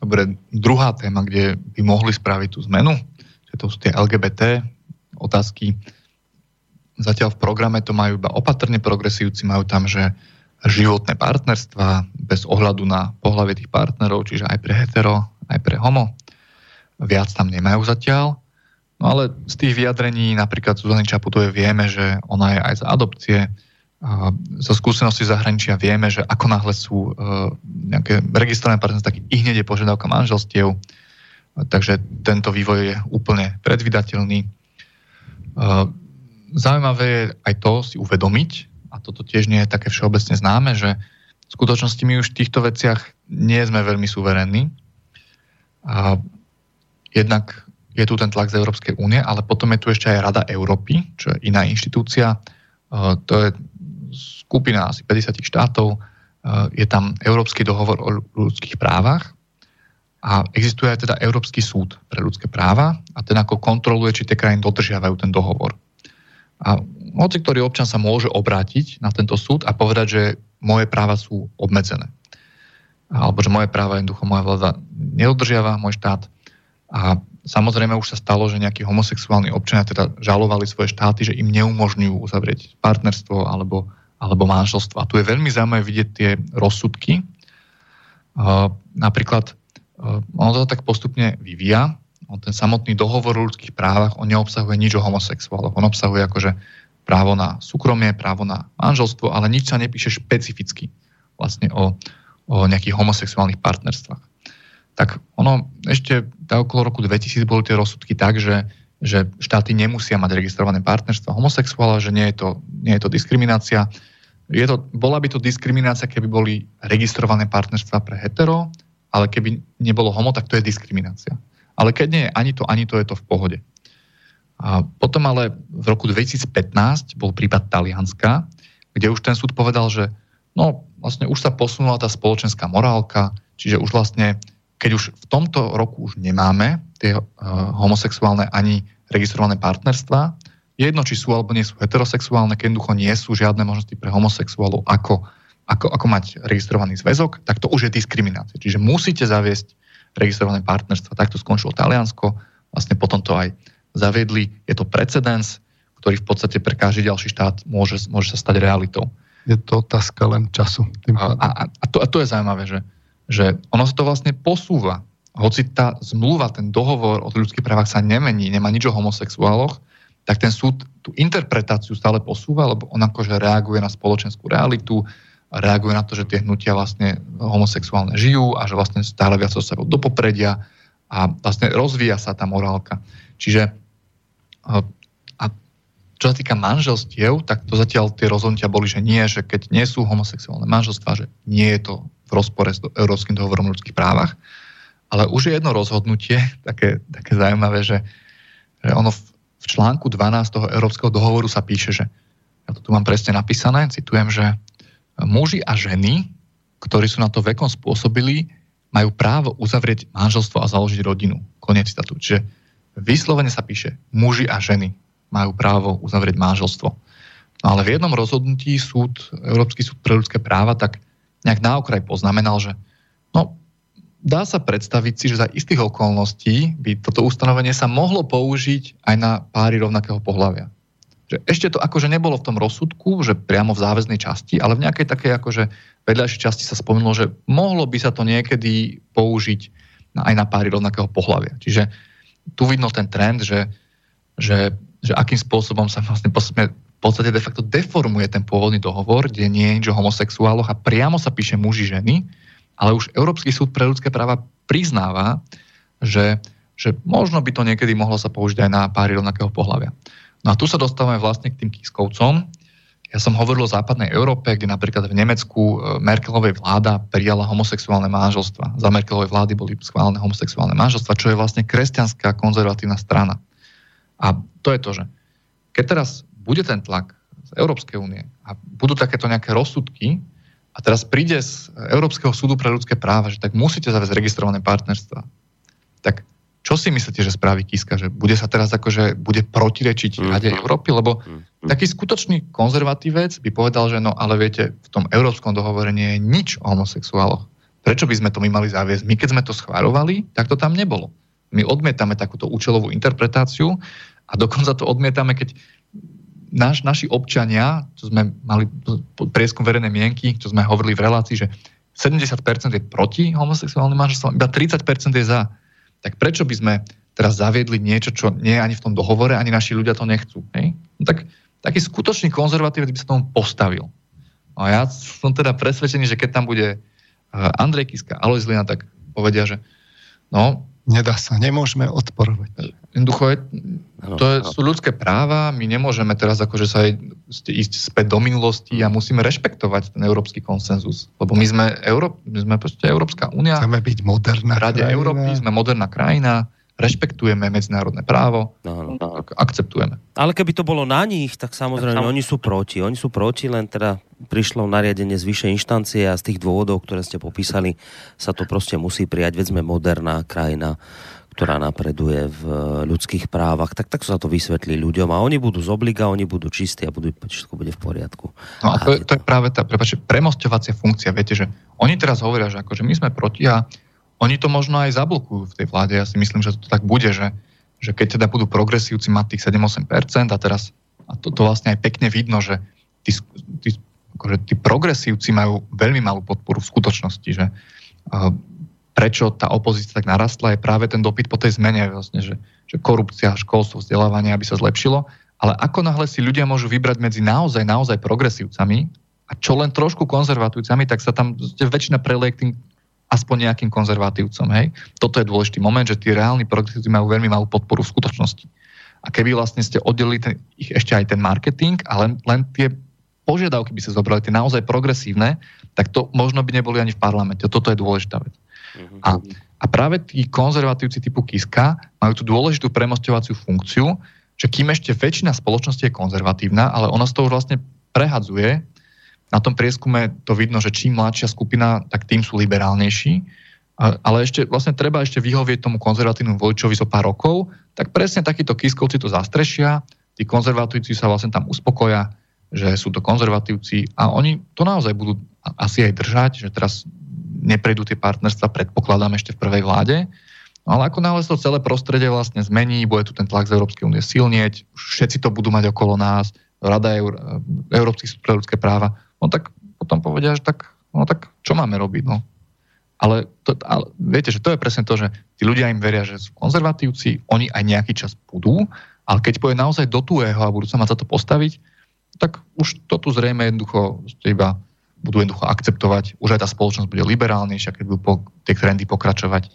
Dobre, druhá téma, kde by mohli spraviť tú zmenu, že to sú tie LGBT otázky. Zatiaľ v programe to majú iba opatrne progresívci, majú tam, že životné partnerstva bez ohľadu na pohľavie tých partnerov, čiže aj pre hetero, aj pre homo. Viac tam nemajú zatiaľ. No ale z tých vyjadrení napríklad Zuzany Čaputovej vieme, že ona je aj za adopcie, zo skúsenosti zahraničia vieme, že ako náhle sú uh, nejaké registrované partnerstvo, tak i hneď je požiadavka manželstiev. Takže tento vývoj je úplne predvydateľný. Uh, zaujímavé je aj to si uvedomiť, a toto tiež nie je také všeobecne známe, že v skutočnosti my už v týchto veciach nie sme veľmi suverénni. A jednak je tu ten tlak z Európskej únie, ale potom je tu ešte aj Rada Európy, čo je iná inštitúcia. To je skupina asi 50 štátov, e, je tam Európsky dohovor o ľudských právach a existuje aj teda Európsky súd pre ľudské práva a ten ako kontroluje, či tie krajiny dodržiavajú ten dohovor. A hoci ktorý občan sa môže obrátiť na tento súd a povedať, že moje práva sú obmedzené. Alebo že moje práva jednoducho moja vláda nedodržiava, môj štát. A samozrejme už sa stalo, že nejakí homosexuálni občania teda žalovali svoje štáty, že im neumožňujú uzavrieť partnerstvo alebo alebo manželstva. Tu je veľmi zaujímavé vidieť tie rozsudky. Napríklad ono to tak postupne vyvíja. Ten samotný dohovor o ľudských právach, on neobsahuje nič o homosexuáloch. On obsahuje akože právo na súkromie, právo na manželstvo, ale nič sa nepíše špecificky vlastne o, o nejakých homosexuálnych partnerstvách. Tak ono ešte okolo roku 2000 boli tie rozsudky tak, že že štáty nemusia mať registrované partnerstvo homosexuála, že nie je to, nie je to diskriminácia. Je to, bola by to diskriminácia, keby boli registrované partnerstva pre hetero, ale keby nebolo homo, tak to je diskriminácia. Ale keď nie je ani to, ani to, je to v pohode. A potom ale v roku 2015 bol prípad Talianska, kde už ten súd povedal, že no vlastne už sa posunula tá spoločenská morálka, čiže už vlastne keď už v tomto roku už nemáme tie uh, homosexuálne ani registrované partnerstva, jedno, či sú alebo nie sú heterosexuálne, keď jednoducho nie sú žiadne možnosti pre homosexuálov, ako, ako, ako mať registrovaný zväzok, tak to už je diskriminácia. Čiže musíte zaviesť registrované partnerstva. Takto skončilo Taliansko, vlastne potom to aj zaviedli. Je to precedens, ktorý v podstate pre každý ďalší štát môže, môže sa stať realitou. je to otázka len času. Tým a, a, a, to, a to je zaujímavé, že, že ono sa to vlastne posúva. Hoci tá zmluva, ten dohovor o ľudských právach sa nemení, nemá nič o homosexuáloch, tak ten súd tú interpretáciu stále posúva, lebo on akože reaguje na spoločenskú realitu, reaguje na to, že tie hnutia vlastne homosexuálne žijú a že vlastne stále viac sa do popredia a vlastne rozvíja sa tá morálka. Čiže a čo sa týka manželstiev, tak to zatiaľ tie rozhodnutia boli, že nie, že keď nie sú homosexuálne manželstva, že nie je to v rozpore s Európskym dohovorom o ľudských právach. Ale už je jedno rozhodnutie, také, také zaujímavé, že, že ono v, v článku 12 toho Európskeho dohovoru sa píše, že ja to tu mám presne napísané, citujem, že muži a ženy, ktorí sú na to vekom spôsobili, majú právo uzavrieť manželstvo a založiť rodinu. Konec citátu. Čiže vyslovene sa píše, muži a ženy majú právo uzavrieť manželstvo. No ale v jednom rozhodnutí súd, Európsky súd pre ľudské práva tak nejak na okraj poznamenal, že no, dá sa predstaviť si, že za istých okolností by toto ustanovenie sa mohlo použiť aj na páry rovnakého pohľavia. Že ešte to akože nebolo v tom rozsudku, že priamo v záväznej časti, ale v nejakej takej akože vedľajšej časti sa spomenulo, že mohlo by sa to niekedy použiť aj na páry rovnakého pohľavia. Čiže tu vidno ten trend, že, že, že akým spôsobom sa vlastne v podstate de facto deformuje ten pôvodný dohovor, kde nie je o homosexuáloch a priamo sa píše muži, ženy, ale už Európsky súd pre ľudské práva priznáva, že, že možno by to niekedy mohlo sa použiť aj na páry rovnakého pohľavia. No a tu sa dostávame vlastne k tým kiskovcom. Ja som hovoril o západnej Európe, kde napríklad v Nemecku e, Merkelovej vláda prijala homosexuálne manželstva. Za Merkelovej vlády boli schválené homosexuálne manželstva, čo je vlastne kresťanská konzervatívna strana. A to je to, že keď teraz bude ten tlak z Európskej únie a budú takéto nejaké rozsudky, a teraz príde z Európskeho súdu pre ľudské práva, že tak musíte zaviesť registrované partnerstva. Tak čo si myslíte, že spraví Kiska? Že bude sa teraz akože, bude protirečiť mm-hmm. Rade Európy? Lebo mm-hmm. taký skutočný konzervatívec by povedal, že no ale viete, v tom Európskom dohovore nie je nič o homosexuáloch. Prečo by sme to my mali zaviesť? My keď sme to schvárovali, tak to tam nebolo. My odmietame takúto účelovú interpretáciu a dokonca to odmietame, keď naš, naši občania, čo sme mali prieskum verejnej mienky, čo sme hovorili v relácii, že 70% je proti homosexuálnym manželstvom, iba 30% je za. Tak prečo by sme teraz zaviedli niečo, čo nie je ani v tom dohovore, ani naši ľudia to nechcú? Hej? No tak taký skutočný konzervatívec by sa tomu postavil. A ja som teda presvedčený, že keď tam bude eh, Andrej Kiska, Alois Lina, tak povedia, že no, Nedá sa, nemôžeme odporovať. Jednoducho, je, to je, sú ľudské práva, my nemôžeme teraz akože sa ísť späť do minulosti a musíme rešpektovať ten európsky konsenzus. Lebo my sme, Euró- my sme proste Európska únia. Chceme byť moderná Rade krajina. Európy, sme moderná krajina rešpektujeme medzinárodné právo, no, no, akceptujeme. Ale keby to bolo na nich, tak samozrejme tak, oni sú proti. Oni sú proti, len teda prišlo nariadenie z vyššej inštancie a z tých dôvodov, ktoré ste popísali, sa to proste musí prijať. Veď sme moderná krajina, ktorá napreduje v ľudských právach, tak tak sa to vysvetlí ľuďom a oni budú z obliga, oni budú čistí a budú, všetko bude v poriadku. No a to, je, to je práve tá, prepáčte, premostovacia funkcia. Viete, že oni teraz hovoria, že akože my sme proti a oni to možno aj zablokujú v tej vláde. Ja si myslím, že to tak bude, že, že keď teda budú progresívci mať tých 7-8% a teraz, a to, to vlastne aj pekne vidno, že tí, tí, akože tí progresívci majú veľmi malú podporu v skutočnosti, že uh, prečo tá opozícia tak narastla, je práve ten dopyt po tej zmene, vlastne, že, že korupcia, školstvo, vzdelávanie, aby sa zlepšilo. Ale ako náhle si ľudia môžu vybrať medzi naozaj, naozaj progresívcami a čo len trošku konzervatívcami, tak sa tam väčšina preleje k tým aspoň nejakým konzervatívcom. Hej? Toto je dôležitý moment, že tí reálni progresívci majú veľmi malú podporu v skutočnosti. A keby vlastne ste oddelili ten, ich ešte aj ten marketing a len, len tie požiadavky by sa zobrali, tie naozaj progresívne, tak to možno by neboli ani v parlamente. Toto je dôležitá vec. Mm-hmm. A, a práve tí konzervatívci typu Kiska majú tú dôležitú premostovaciu funkciu, že kým ešte väčšina spoločnosti je konzervatívna, ale ona z toho vlastne prehadzuje na tom prieskume to vidno, že čím mladšia skupina, tak tým sú liberálnejší. Ale ešte vlastne treba ešte vyhovieť tomu konzervatívnu voličovi zo pár rokov, tak presne takíto kiskovci to zastrešia, tí konzervatívci sa vlastne tam uspokoja, že sú to konzervatívci a oni to naozaj budú asi aj držať, že teraz neprejdú tie partnerstva, predpokladám ešte v prvej vláde, no ale ako náhle sa to celé prostredie vlastne zmení, bude tu ten tlak z Európskej únie silnieť, všetci to budú mať okolo nás, Rada Eur, Európskych pre ľudské práva, no tak potom povedia, že tak, no tak čo máme robiť, no. Ale, to, ale viete, že to je presne to, že tí ľudia im veria, že sú konzervatívci, oni aj nejaký čas budú, ale keď pôjde naozaj do tuého a budú sa mať za to postaviť, tak už to tu zrejme jednoducho iba budú jednoducho akceptovať, už aj tá spoločnosť bude liberálnejšia, keď budú po, tie trendy pokračovať.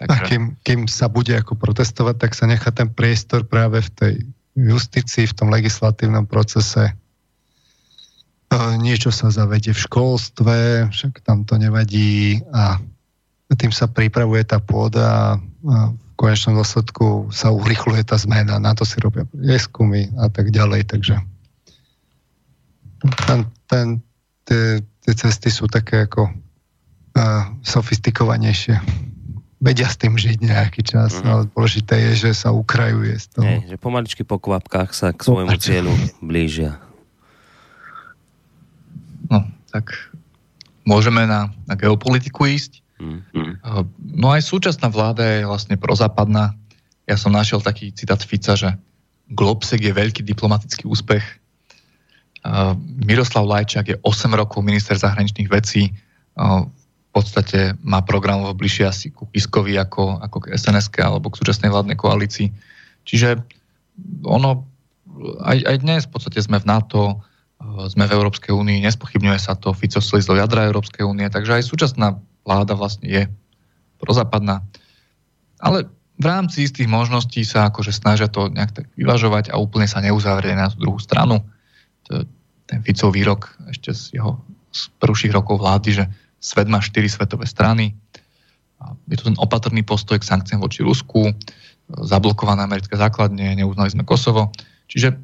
Takže... A kým, kým sa bude ako protestovať, tak sa nechá ten priestor práve v tej justícii, v tom legislatívnom procese. Niečo sa zavedie v školstve, však tam to nevadí a tým sa pripravuje tá pôda a v konečnom dôsledku sa urychluje tá zmena, na to si robia prieskumy a tak ďalej, takže ten, ten, tie, tie cesty sú také ako uh, sofistikovanejšie. Vedia s tým žiť nejaký čas, mm-hmm. ale dôležité je, že sa ukrajuje z toho. Nie, že pomaličky po kvapkách sa k svojmu cieľu blížia. Tak môžeme na, na geopolitiku ísť. Mm-hmm. No aj súčasná vláda je vlastne prozápadná. Ja som našiel taký citát Fica, že Globsek je veľký diplomatický úspech, Miroslav Lajčák je 8 rokov minister zahraničných vecí. V podstate má programovo bližšie asi ku Kiskovi ako, ako k sns alebo k súčasnej vládnej koalícii. Čiže ono, aj, aj dnes v podstate sme v NATO, sme v Európskej únii, nespochybňuje sa to, Fico slizlo jadra Európskej únie, takže aj súčasná vláda vlastne je prozápadná. Ale v rámci istých možností sa akože snažia to nejak tak vyvažovať a úplne sa neuzavrieť na tú druhú stranu ten Ficov výrok ešte z jeho z prvších rokov vlády, že svet má štyri svetové strany. Je to ten opatrný postoj k sankciám voči Rusku, zablokované americké základne, neuznali sme Kosovo. Čiže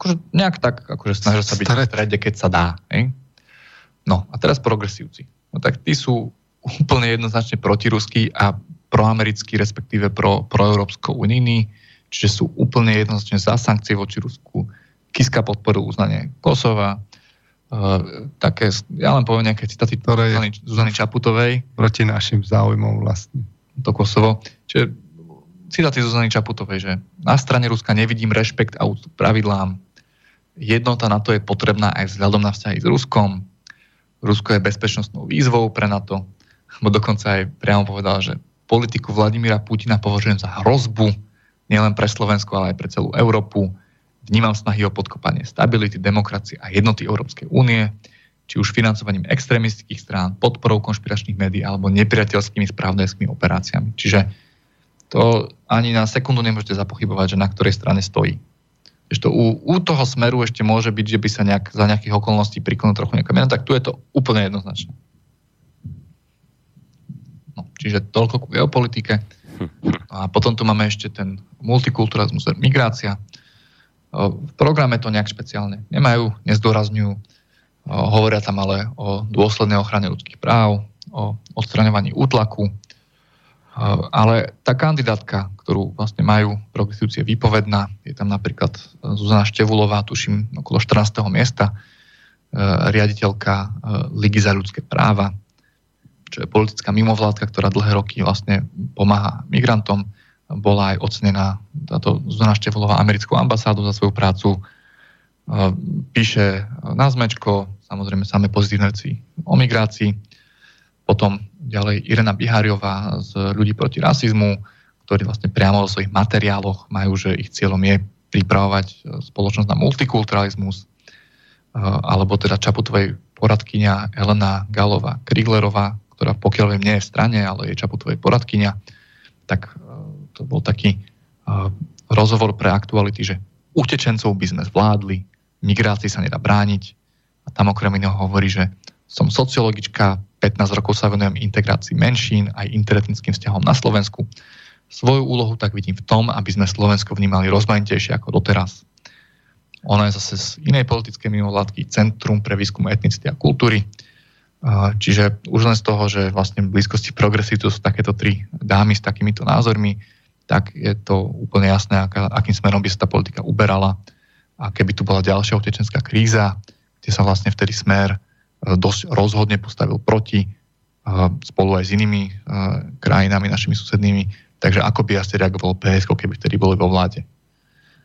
akože nejak tak akože snažia sa byť v strede, keď sa dá. Hej? No a teraz progresívci. No tak tí sú úplne jednoznačne protiruskí a proamerickí, respektíve pro, proeurópsko unijní, čiže sú úplne jednoznačne za sankcie voči Rusku, Kiska podporil uznanie Kosova, Uh, také, ja len poviem nejaké citáty ktoré Zuzany, Zuzany Čaputovej. Proti našim záujmom vlastne. To Kosovo. Čiže citáty Zuzany Čaputovej, že na strane Ruska nevidím rešpekt a úctu pravidlám. Jednota na to je potrebná aj vzhľadom na vzťahy s Ruskom. Rusko je bezpečnostnou výzvou pre NATO. Bo dokonca aj priamo povedal, že politiku Vladimíra Putina považujem za hrozbu nielen pre Slovensko, ale aj pre celú Európu Vnímam snahy o podkopanie stability, demokracie a jednoty Európskej únie, či už financovaním extrémistických strán, podporou konšpiračných médií alebo nepriateľskými správdajskými operáciami. Čiže to ani na sekundu nemôžete zapochybovať, že na ktorej strane stojí. Ešte u, u toho smeru ešte môže byť, že by sa nejak, za nejakých okolností priklonil trochu nejaká mena, tak tu je to úplne jednoznačné. No, čiže toľko ku geopolitike. A potom tu máme ešte ten multikulturalizmus, migrácia. V programe to nejak špeciálne nemajú, nezdôrazňujú. Hovoria tam ale o dôslednej ochrane ľudských práv, o odstraňovaní útlaku. Ale tá kandidátka, ktorú vlastne majú progresívci, je výpovedná. Je tam napríklad Zuzana Števulová, tuším, okolo 14. miesta, riaditeľka Ligy za ľudské práva, čo je politická mimovládka, ktorá dlhé roky vlastne pomáha migrantom bola aj ocenená táto Zuzana Števolová americkou ambasádu za svoju prácu. Píše na zmečko, samozrejme samé pozitívne veci o migrácii. Potom ďalej Irena Biháriová z ľudí proti rasizmu, ktorí vlastne priamo vo svojich materiáloch majú, že ich cieľom je pripravovať e, spoločnosť na multikulturalizmus, e, alebo teda Čaputovej poradkynia Elena Galová Kriglerová, ktorá pokiaľ viem nie je v strane, ale je Čaputovej poradkynia, tak to bol taký rozhovor pre aktuality, že utečencov by sme zvládli, migrácii sa nedá brániť. A tam okrem iného hovorí, že som sociologička, 15 rokov sa venujem integrácii menšín aj interetnickým vzťahom na Slovensku. Svoju úlohu tak vidím v tom, aby sme Slovensko vnímali rozmanitejšie ako doteraz. Ona je zase z inej politickej mimovládky Centrum pre výskum etnicity a kultúry. Čiže už len z toho, že vlastne v blízkosti progresy sú takéto tri dámy s takýmito názormi, tak je to úplne jasné, akým smerom by sa tá politika uberala. A keby tu bola ďalšia utečenská kríza, kde sa vlastne vtedy smer dosť rozhodne postavil proti e, spolu aj s inými e, krajinami, našimi susednými. Takže ako by asi reagoval PSK, keby vtedy boli vo vláde.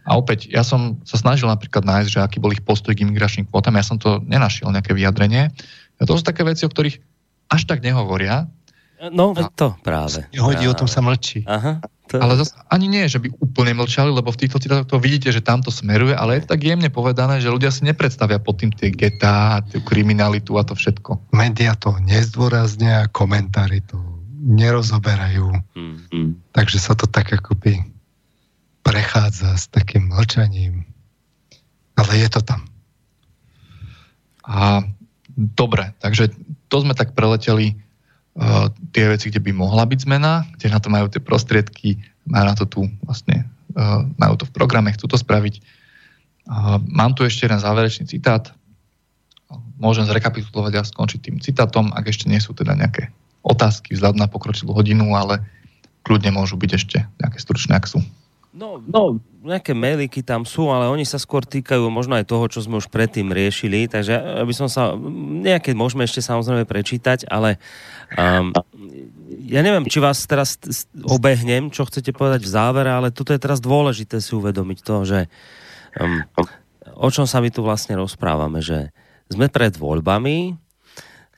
A opäť, ja som sa snažil napríklad nájsť, že aký bol ich postoj k imigračným kvótam, ja som to nenašiel, nejaké vyjadrenie. A to sú také veci, o ktorých až tak nehovoria. No, a, to práve. Nehodí, o tom sa mlčí. Aha. To... Ale zase ani nie, že by úplne mlčali, lebo v týchto citátoch to vidíte, že tam to smeruje, ale je tak jemne povedané, že ľudia si nepredstavia pod tým tie getá, tú kriminalitu a to všetko. Média to nezdôraznia, komentári to nerozoberajú. Mm-hmm. Takže sa to tak akoby prechádza s takým mlčaním. Ale je to tam. A dobre, takže to sme tak preleteli tie veci, kde by mohla byť zmena, kde na to majú tie prostriedky, majú na to tu vlastne, uh, majú to v programe, chcú to spraviť. Mám tu ešte jeden záverečný citát. Môžem zrekapitulovať a skončiť tým citátom, ak ešte nie sú teda nejaké otázky vzhľadom na pokročilú hodinu, ale kľudne môžu byť ešte nejaké stručné, ak sú. No, no, nejaké mailiky tam sú, ale oni sa skôr týkajú možno aj toho, čo sme už predtým riešili, takže aby som sa, nejaké môžeme ešte samozrejme prečítať, ale um, ja neviem, či vás teraz obehnem, čo chcete povedať v závere, ale toto je teraz dôležité si uvedomiť to, že um, o čom sa my tu vlastne rozprávame, že sme pred voľbami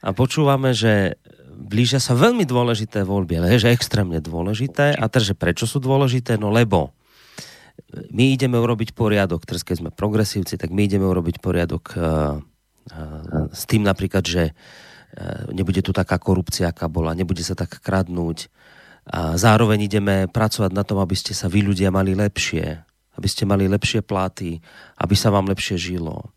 a počúvame, že blížia sa veľmi dôležité voľby, ale že extrémne dôležité. A takže prečo sú dôležité? No lebo my ideme urobiť poriadok, teraz keď sme progresívci, tak my ideme urobiť poriadok uh, uh, s tým napríklad, že uh, nebude tu taká korupcia, aká bola, nebude sa tak kradnúť. A zároveň ideme pracovať na tom, aby ste sa vy ľudia mali lepšie, aby ste mali lepšie platy, aby sa vám lepšie žilo.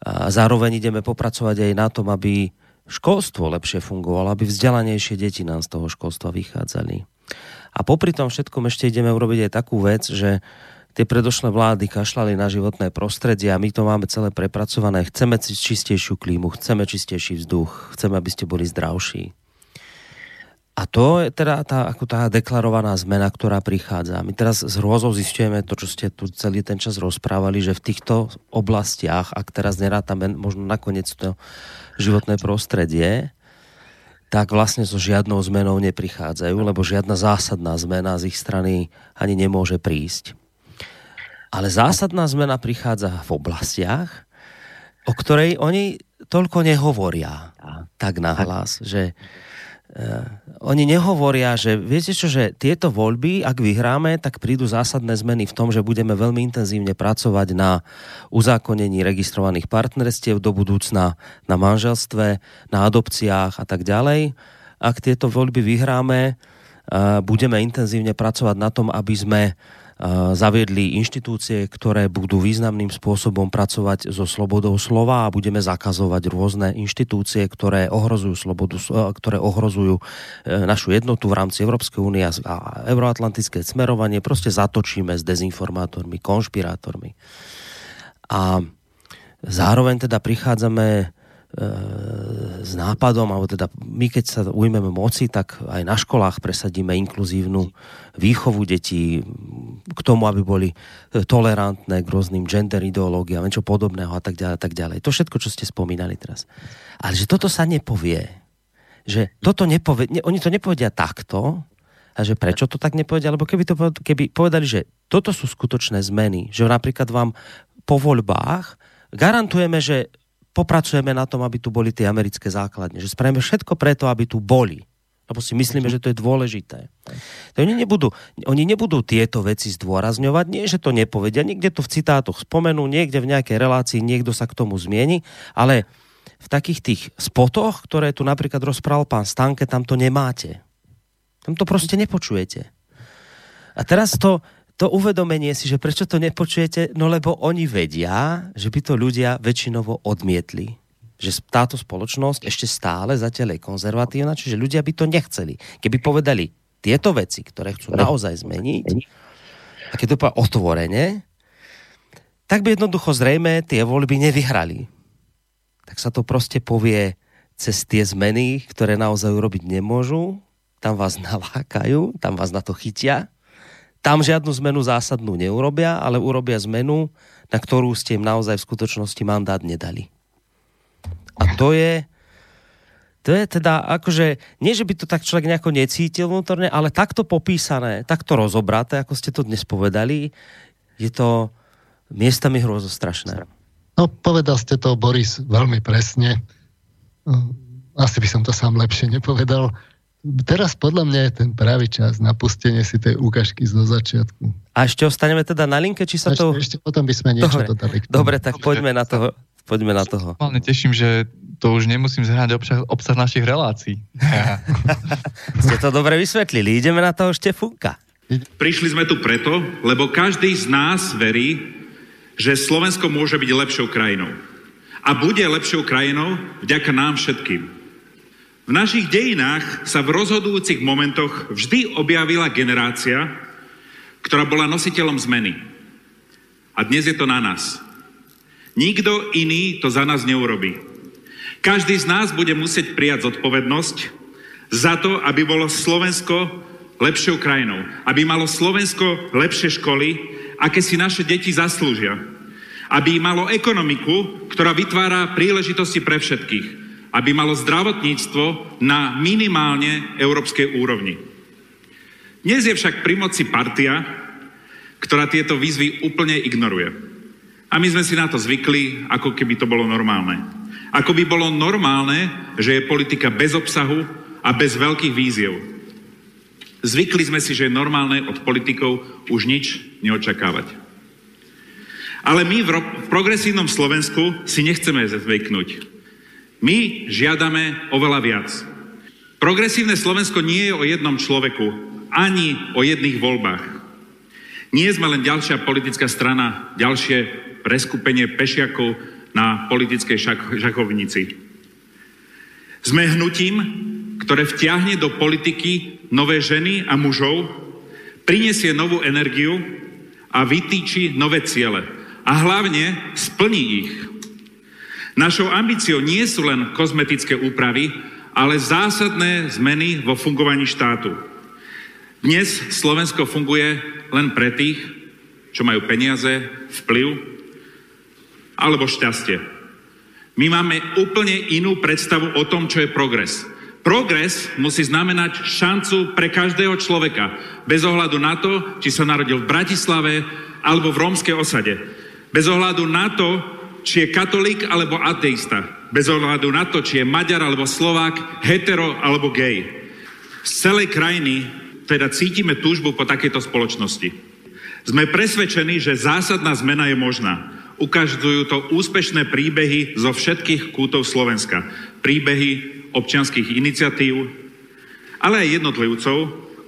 A zároveň ideme popracovať aj na tom, aby školstvo lepšie fungovalo, aby vzdelanejšie deti nám z toho školstva vychádzali. A popri tom všetkom ešte ideme urobiť aj takú vec, že tie predošlé vlády kašľali na životné prostredie a my to máme celé prepracované. Chceme čistejšiu klímu, chceme čistejší vzduch, chceme, aby ste boli zdravší. A to je teda tá, ako tá deklarovaná zmena, ktorá prichádza. My teraz s hrôzou zistujeme to, čo ste tu celý ten čas rozprávali, že v týchto oblastiach, ak teraz nerátame možno nakoniec to životné prostredie, tak vlastne so žiadnou zmenou neprichádzajú, lebo žiadna zásadná zmena z ich strany ani nemôže prísť. Ale zásadná zmena prichádza v oblastiach, o ktorej oni toľko nehovoria tak nahlas, že oni nehovoria, že viete čo, že tieto voľby, ak vyhráme, tak prídu zásadné zmeny v tom, že budeme veľmi intenzívne pracovať na uzákonení registrovaných partnerstiev do budúcna, na manželstve, na adopciách a tak ďalej. Ak tieto voľby vyhráme, uh, budeme intenzívne pracovať na tom, aby sme zaviedli inštitúcie, ktoré budú významným spôsobom pracovať so slobodou slova a budeme zakazovať rôzne inštitúcie, ktoré ohrozujú slobodu, ktoré ohrozujú e, našu jednotu v rámci Európskej únie a euroatlantické smerovanie. Proste zatočíme s dezinformátormi, konšpirátormi. A zároveň teda prichádzame E, s nápadom, alebo teda my keď sa ujmeme moci, tak aj na školách presadíme inkluzívnu výchovu detí k tomu, aby boli tolerantné k rôznym gender ideológiám, niečo podobného a tak ďalej, tak ďalej. To všetko, čo ste spomínali teraz. Ale že toto sa nepovie. Že toto nepovie, ne, oni to nepovedia takto, a že prečo to tak nepovedia? Lebo keby, to, keby povedali, že toto sú skutočné zmeny, že napríklad vám po voľbách garantujeme, že popracujeme na tom, aby tu boli tie americké základne. Že spravíme všetko preto, aby tu boli. Lebo si myslíme, že to je dôležité. To oni, nebudú, oni nebudú tieto veci zdôrazňovať, nie, že to nepovedia, niekde to v citátoch spomenú, niekde v nejakej relácii niekto sa k tomu zmieni, ale v takých tých spotoch, ktoré tu napríklad rozprával pán Stanke, tam to nemáte. Tam to proste nepočujete. A teraz to, to uvedomenie si, že prečo to nepočujete, no lebo oni vedia, že by to ľudia väčšinovo odmietli. Že táto spoločnosť ešte stále zatiaľ je konzervatívna, čiže ľudia by to nechceli. Keby povedali tieto veci, ktoré chcú naozaj zmeniť, a keď to povedal otvorene, tak by jednoducho zrejme tie voľby nevyhrali. Tak sa to proste povie cez tie zmeny, ktoré naozaj urobiť nemôžu, tam vás nalákajú, tam vás na to chytia tam žiadnu zmenu zásadnú neurobia, ale urobia zmenu, na ktorú ste im naozaj v skutočnosti mandát nedali. A to je, to je teda akože, nie že by to tak človek nejako necítil vnútorne, ale takto popísané, takto rozobraté, ako ste to dnes povedali, je to miestami hrozostrašné. No, povedal ste to, Boris, veľmi presne. Asi by som to sám lepšie nepovedal. Teraz podľa mňa je ten pravý čas na pustenie si tej ukážky zo začiatku. A ešte ostaneme teda na linke, či sa ešte, to... Ešte potom by sme niečo Dobre, dodali. Dobre, tak poďme na toho. Poďme na toho. Hlavne teším, že to už nemusím zhrať obsah, obsah našich relácií. Ste to dobre vysvetlili. Ideme na toho Štefunka. Prišli sme tu preto, lebo každý z nás verí, že Slovensko môže byť lepšou krajinou. A bude lepšou krajinou vďaka nám všetkým. V našich dejinách sa v rozhodujúcich momentoch vždy objavila generácia, ktorá bola nositeľom zmeny. A dnes je to na nás. Nikto iný to za nás neurobí. Každý z nás bude musieť prijať zodpovednosť za to, aby bolo Slovensko lepšou krajinou. Aby malo Slovensko lepšie školy, aké si naše deti zaslúžia. Aby malo ekonomiku, ktorá vytvára príležitosti pre všetkých aby malo zdravotníctvo na minimálne európskej úrovni. Dnes je však pri moci partia, ktorá tieto výzvy úplne ignoruje. A my sme si na to zvykli, ako keby to bolo normálne. Ako by bolo normálne, že je politika bez obsahu a bez veľkých víziev. Zvykli sme si, že je normálne od politikov už nič neočakávať. Ale my v, v progresívnom Slovensku si nechceme zvyknúť. My žiadame oveľa viac. Progresívne Slovensko nie je o jednom človeku, ani o jedných voľbách. Nie sme len ďalšia politická strana, ďalšie preskupenie pešiakov na politickej šak- žakovnici. Sme hnutím, ktoré vtiahne do politiky nové ženy a mužov, prinesie novú energiu a vytýči nové ciele. A hlavne splní ich. Našou ambíciou nie sú len kozmetické úpravy, ale zásadné zmeny vo fungovaní štátu. Dnes Slovensko funguje len pre tých, čo majú peniaze, vplyv alebo šťastie. My máme úplne inú predstavu o tom, čo je progres. Progres musí znamenať šancu pre každého človeka, bez ohľadu na to, či sa narodil v Bratislave alebo v rómskej osade. Bez ohľadu na to, či je katolík alebo ateista, bez ohľadu na to, či je Maďar alebo Slovák, hetero alebo gay. Z celej krajiny teda cítime túžbu po takejto spoločnosti. Sme presvedčení, že zásadná zmena je možná. Ukazujú to úspešné príbehy zo všetkých kútov Slovenska. Príbehy občianských iniciatív, ale aj jednotlivcov,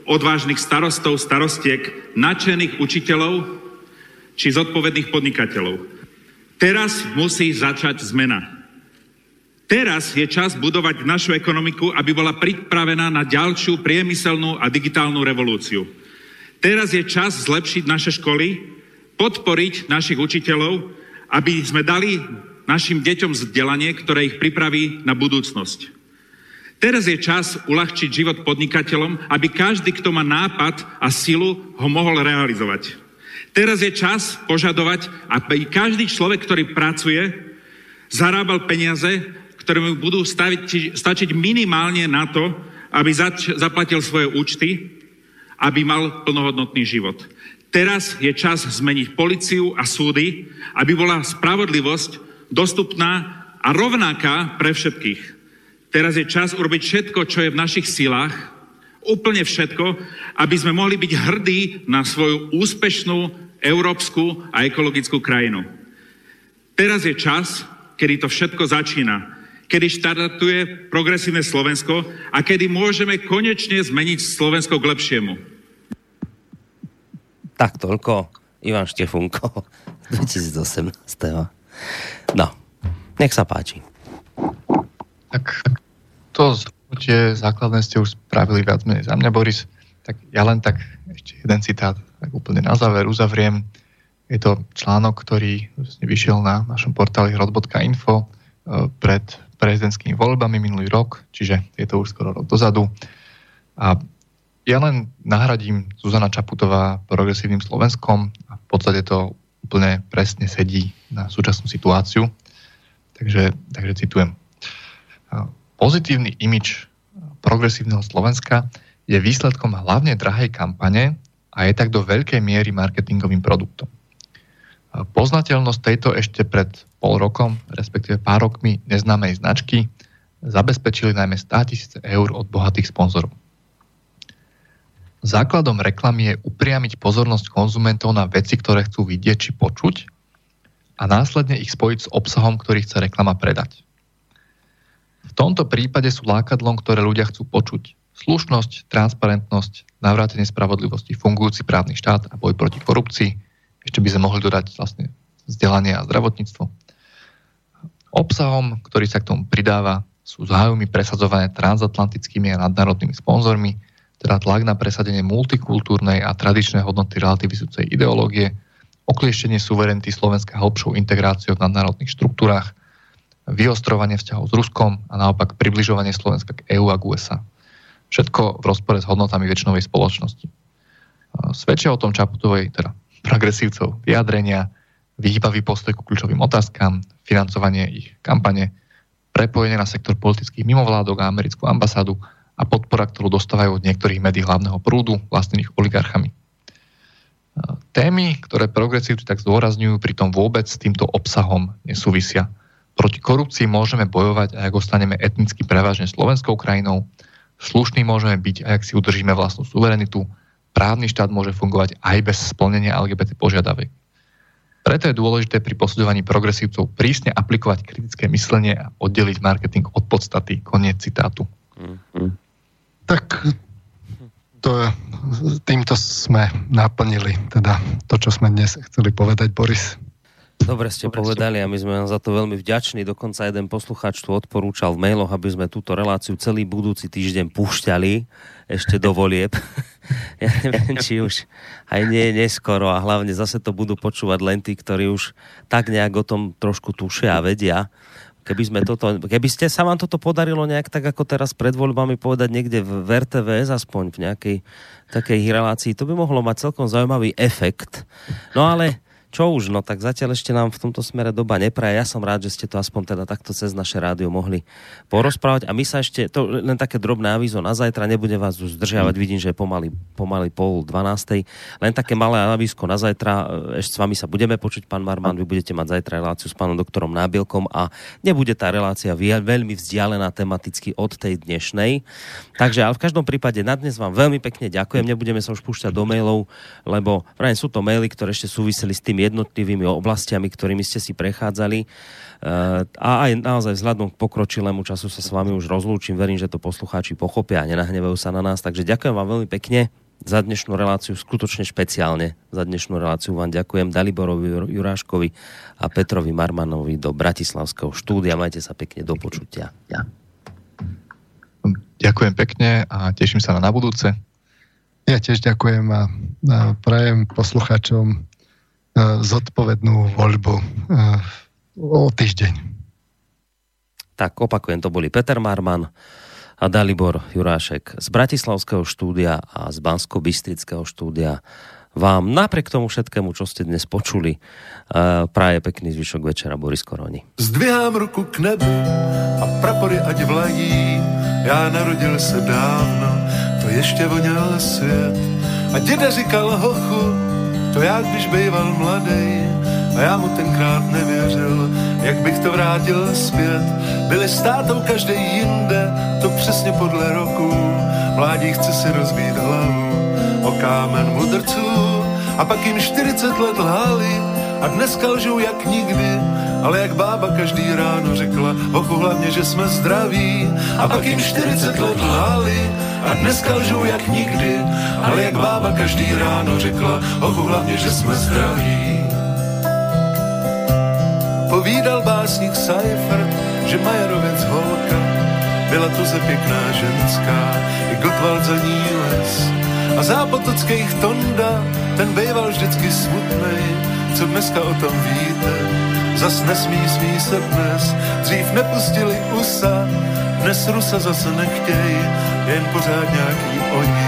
odvážnych starostov, starostiek, nadšených učiteľov či zodpovedných podnikateľov. Teraz musí začať zmena. Teraz je čas budovať našu ekonomiku, aby bola pripravená na ďalšiu priemyselnú a digitálnu revolúciu. Teraz je čas zlepšiť naše školy, podporiť našich učiteľov, aby sme dali našim deťom vzdelanie, ktoré ich pripraví na budúcnosť. Teraz je čas uľahčiť život podnikateľom, aby každý, kto má nápad a silu, ho mohol realizovať. Teraz je čas požadovať, aby každý človek, ktorý pracuje, zarábal peniaze, ktoré mu budú staviť, stačiť minimálne na to, aby zač- zaplatil svoje účty, aby mal plnohodnotný život. Teraz je čas zmeniť policiu a súdy, aby bola spravodlivosť dostupná a rovnaká pre všetkých. Teraz je čas urobiť všetko, čo je v našich silách, úplne všetko, aby sme mohli byť hrdí na svoju úspešnú európsku a ekologickú krajinu. Teraz je čas, kedy to všetko začína, kedy štartuje progresívne Slovensko a kedy môžeme konečne zmeniť Slovensko k lepšiemu. Tak toľko Ivan Štefunko 2018. No, nech sa páči. Tak to zhrnutie základné ste už spravili viac menej za mňa, Boris. Tak ja len tak ešte jeden citát tak úplne na záver uzavriem. Je to článok, ktorý vyšiel na našom portáli hrod.info e, pred prezidentskými voľbami minulý rok, čiže je to už skoro rok dozadu. A ja len nahradím Zuzana Čaputová progresívnym Slovenskom a v podstate to úplne presne sedí na súčasnú situáciu. Takže, takže citujem. Pozitívny imič progresívneho Slovenska je výsledkom hlavne drahej kampane, a je tak do veľkej miery marketingovým produktom. Poznateľnosť tejto ešte pred pol rokom, respektíve pár rokmi neznámej značky, zabezpečili najmä 100 tisíce eur od bohatých sponzorov. Základom reklamy je upriamiť pozornosť konzumentov na veci, ktoré chcú vidieť či počuť a následne ich spojiť s obsahom, ktorý chce reklama predať. V tomto prípade sú lákadlom, ktoré ľudia chcú počuť. Slušnosť, transparentnosť, navrátenie spravodlivosti, fungujúci právny štát a boj proti korupcii. Ešte by sme mohli dodať vlastne vzdelanie a zdravotníctvo. Obsahom, ktorý sa k tomu pridáva, sú záujmy presadzované transatlantickými a nadnárodnými sponzormi, teda tlak na presadenie multikultúrnej a tradičnej hodnoty relativizujúcej ideológie, oklieštenie suverenity Slovenska hlbšou integráciou v nadnárodných štruktúrach, vyostrovanie vzťahov s Ruskom a naopak približovanie Slovenska k EÚ a k USA. Všetko v rozpore s hodnotami väčšinovej spoločnosti. Svedčia o tom Čaputovej, teda progresívcov, vyjadrenia, vyhýbavý postoj ku kľúčovým otázkam, financovanie ich kampane, prepojenie na sektor politických mimovládok a americkú ambasádu a podpora, ktorú dostávajú od niektorých médií hlavného prúdu, vlastnených oligarchami. Témy, ktoré progresívci tak zdôrazňujú, pritom vôbec s týmto obsahom nesúvisia. Proti korupcii môžeme bojovať, aj ak ostaneme etnicky prevažne slovenskou krajinou, slušný môžeme byť, aj ak si udržíme vlastnú suverenitu, právny štát môže fungovať aj bez splnenia LGBT požiadavek. Preto je dôležité pri posudzovaní progresívcov prísne aplikovať kritické myslenie a oddeliť marketing od podstaty. Koniec citátu. Mm-hmm. Tak to, týmto sme naplnili teda to, čo sme dnes chceli povedať, Boris. Dobre ste Dobre povedali a my sme vám za to veľmi vďační. Dokonca jeden poslucháč tu odporúčal v mailoch, aby sme túto reláciu celý budúci týždeň púšťali ešte do volieb. ja neviem, či už aj nie neskoro a hlavne zase to budú počúvať len tí, ktorí už tak nejak o tom trošku tušia a vedia. Keby, sme toto, keby ste sa vám toto podarilo nejak tak ako teraz pred voľbami povedať niekde v RTVS aspoň v nejakej takej relácii, to by mohlo mať celkom zaujímavý efekt. No ale čo už, no tak zatiaľ ešte nám v tomto smere doba nepraje. Ja som rád, že ste to aspoň teda takto cez naše rádio mohli porozprávať. A my sa ešte, to len také drobné avízo na zajtra, nebudem vás už zdržiavať, vidím, že je pomaly, pomaly pol dvanástej. Len také malé avísko na zajtra, ešte s vami sa budeme počuť, pán Marman, vy budete mať zajtra reláciu s pánom doktorom Nábielkom a nebude tá relácia veľmi vzdialená tematicky od tej dnešnej. Takže ale v každom prípade na dnes vám veľmi pekne ďakujem, nebudeme sa už púšťať do mailov, lebo vrajme sú to maily, ktoré ešte súviseli s tými jednotlivými oblastiami, ktorými ste si prechádzali. Uh, a aj naozaj vzhľadom k pokročilému času sa s vami už rozlúčim. Verím, že to poslucháči pochopia a nenahnevajú sa na nás. Takže ďakujem vám veľmi pekne za dnešnú reláciu, skutočne špeciálne za dnešnú reláciu vám ďakujem Daliborovi Juráškovi a Petrovi Marmanovi do Bratislavského štúdia. Majte sa pekne do počutia. Ja. Ďakujem pekne a teším sa na, budúce. Ja tiež ďakujem a, a prajem poslucháčom E, zodpovednú voľbu e, o týždeň. Tak opakujem, to boli Peter Marman a Dalibor Jurášek z Bratislavského štúdia a z Bansko-Bystrického štúdia vám napriek tomu všetkému, čo ste dnes počuli, e, praje pekný zvyšok večera Boris Koroni. Zdvihám ruku k nebu a prapory ať vlají, já narodil se dávno, to ještě voněl svět. A děda říkal hochu, to já, když býval mladý a já mu tenkrát nevěřil, jak bych to vrátil zpět. Byli státou každý jinde, to přesně podle roku. Mládí chce si rozbít hlavu o kámen mudrců a pak jim 40 let lhali a dneska lžou jak nikdy, ale jak bába každý ráno řekla, ochu hlavně, že jsme zdraví. A pak jim 40 let lhali a dneska lžou jak nikdy, ale jak bába každý ráno řekla, ochu hlavně, že jsme zdraví. Povídal básník Seifert, že Majerovec holka byla tu ze pěkná ženská, i Gottwald za ní les. A zápotockých Tonda, ten býval vždycky smutnej, co dneska o tom víte, zas nesmí, smí se dnes, dřív nepustili USA, dnes Rusa zase nechtějí, jen pořád nějaký oni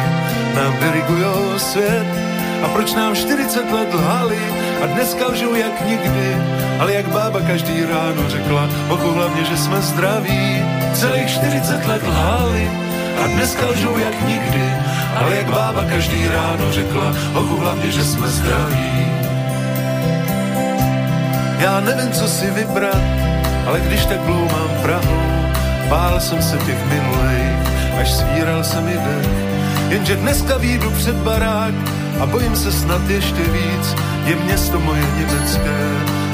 nám dirigujou svět. A proč nám 40 let lhali a dneska lžou jak nikdy, ale jak bába každý ráno řekla, bohu hlavně, že jsme zdraví. Celých 40 let lhali a dneska lžou jak nikdy, ale jak bába každý ráno řekla, bohu hlavně, že jsme zdraví. Já nevím, co si vybrat, ale když tak mám Prahu, bál jsem se těch minulejch, až svíral se mi dech. Jenže dneska výjdu před barák a bojím se snad ještě víc, je město moje německé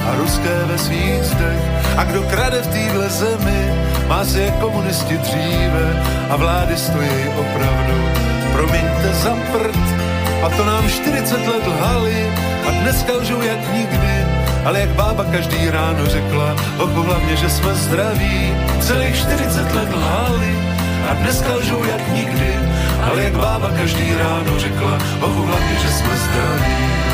a ruské ve svých zdech. A kdo krade v téhle zemi, má se jak komunisti dříve a vlády stojí opravdu. Promiňte za prd, a to nám 40 let lhali a dneska lžou jak nikdy. Ale jak bába každý ráno řekla, oku hlavně, že jsme zdraví. Celých 40 let lhali a dneska lžou jak nikdy. Ale jak bába každý ráno řekla, oku hlavně, že jsme zdraví.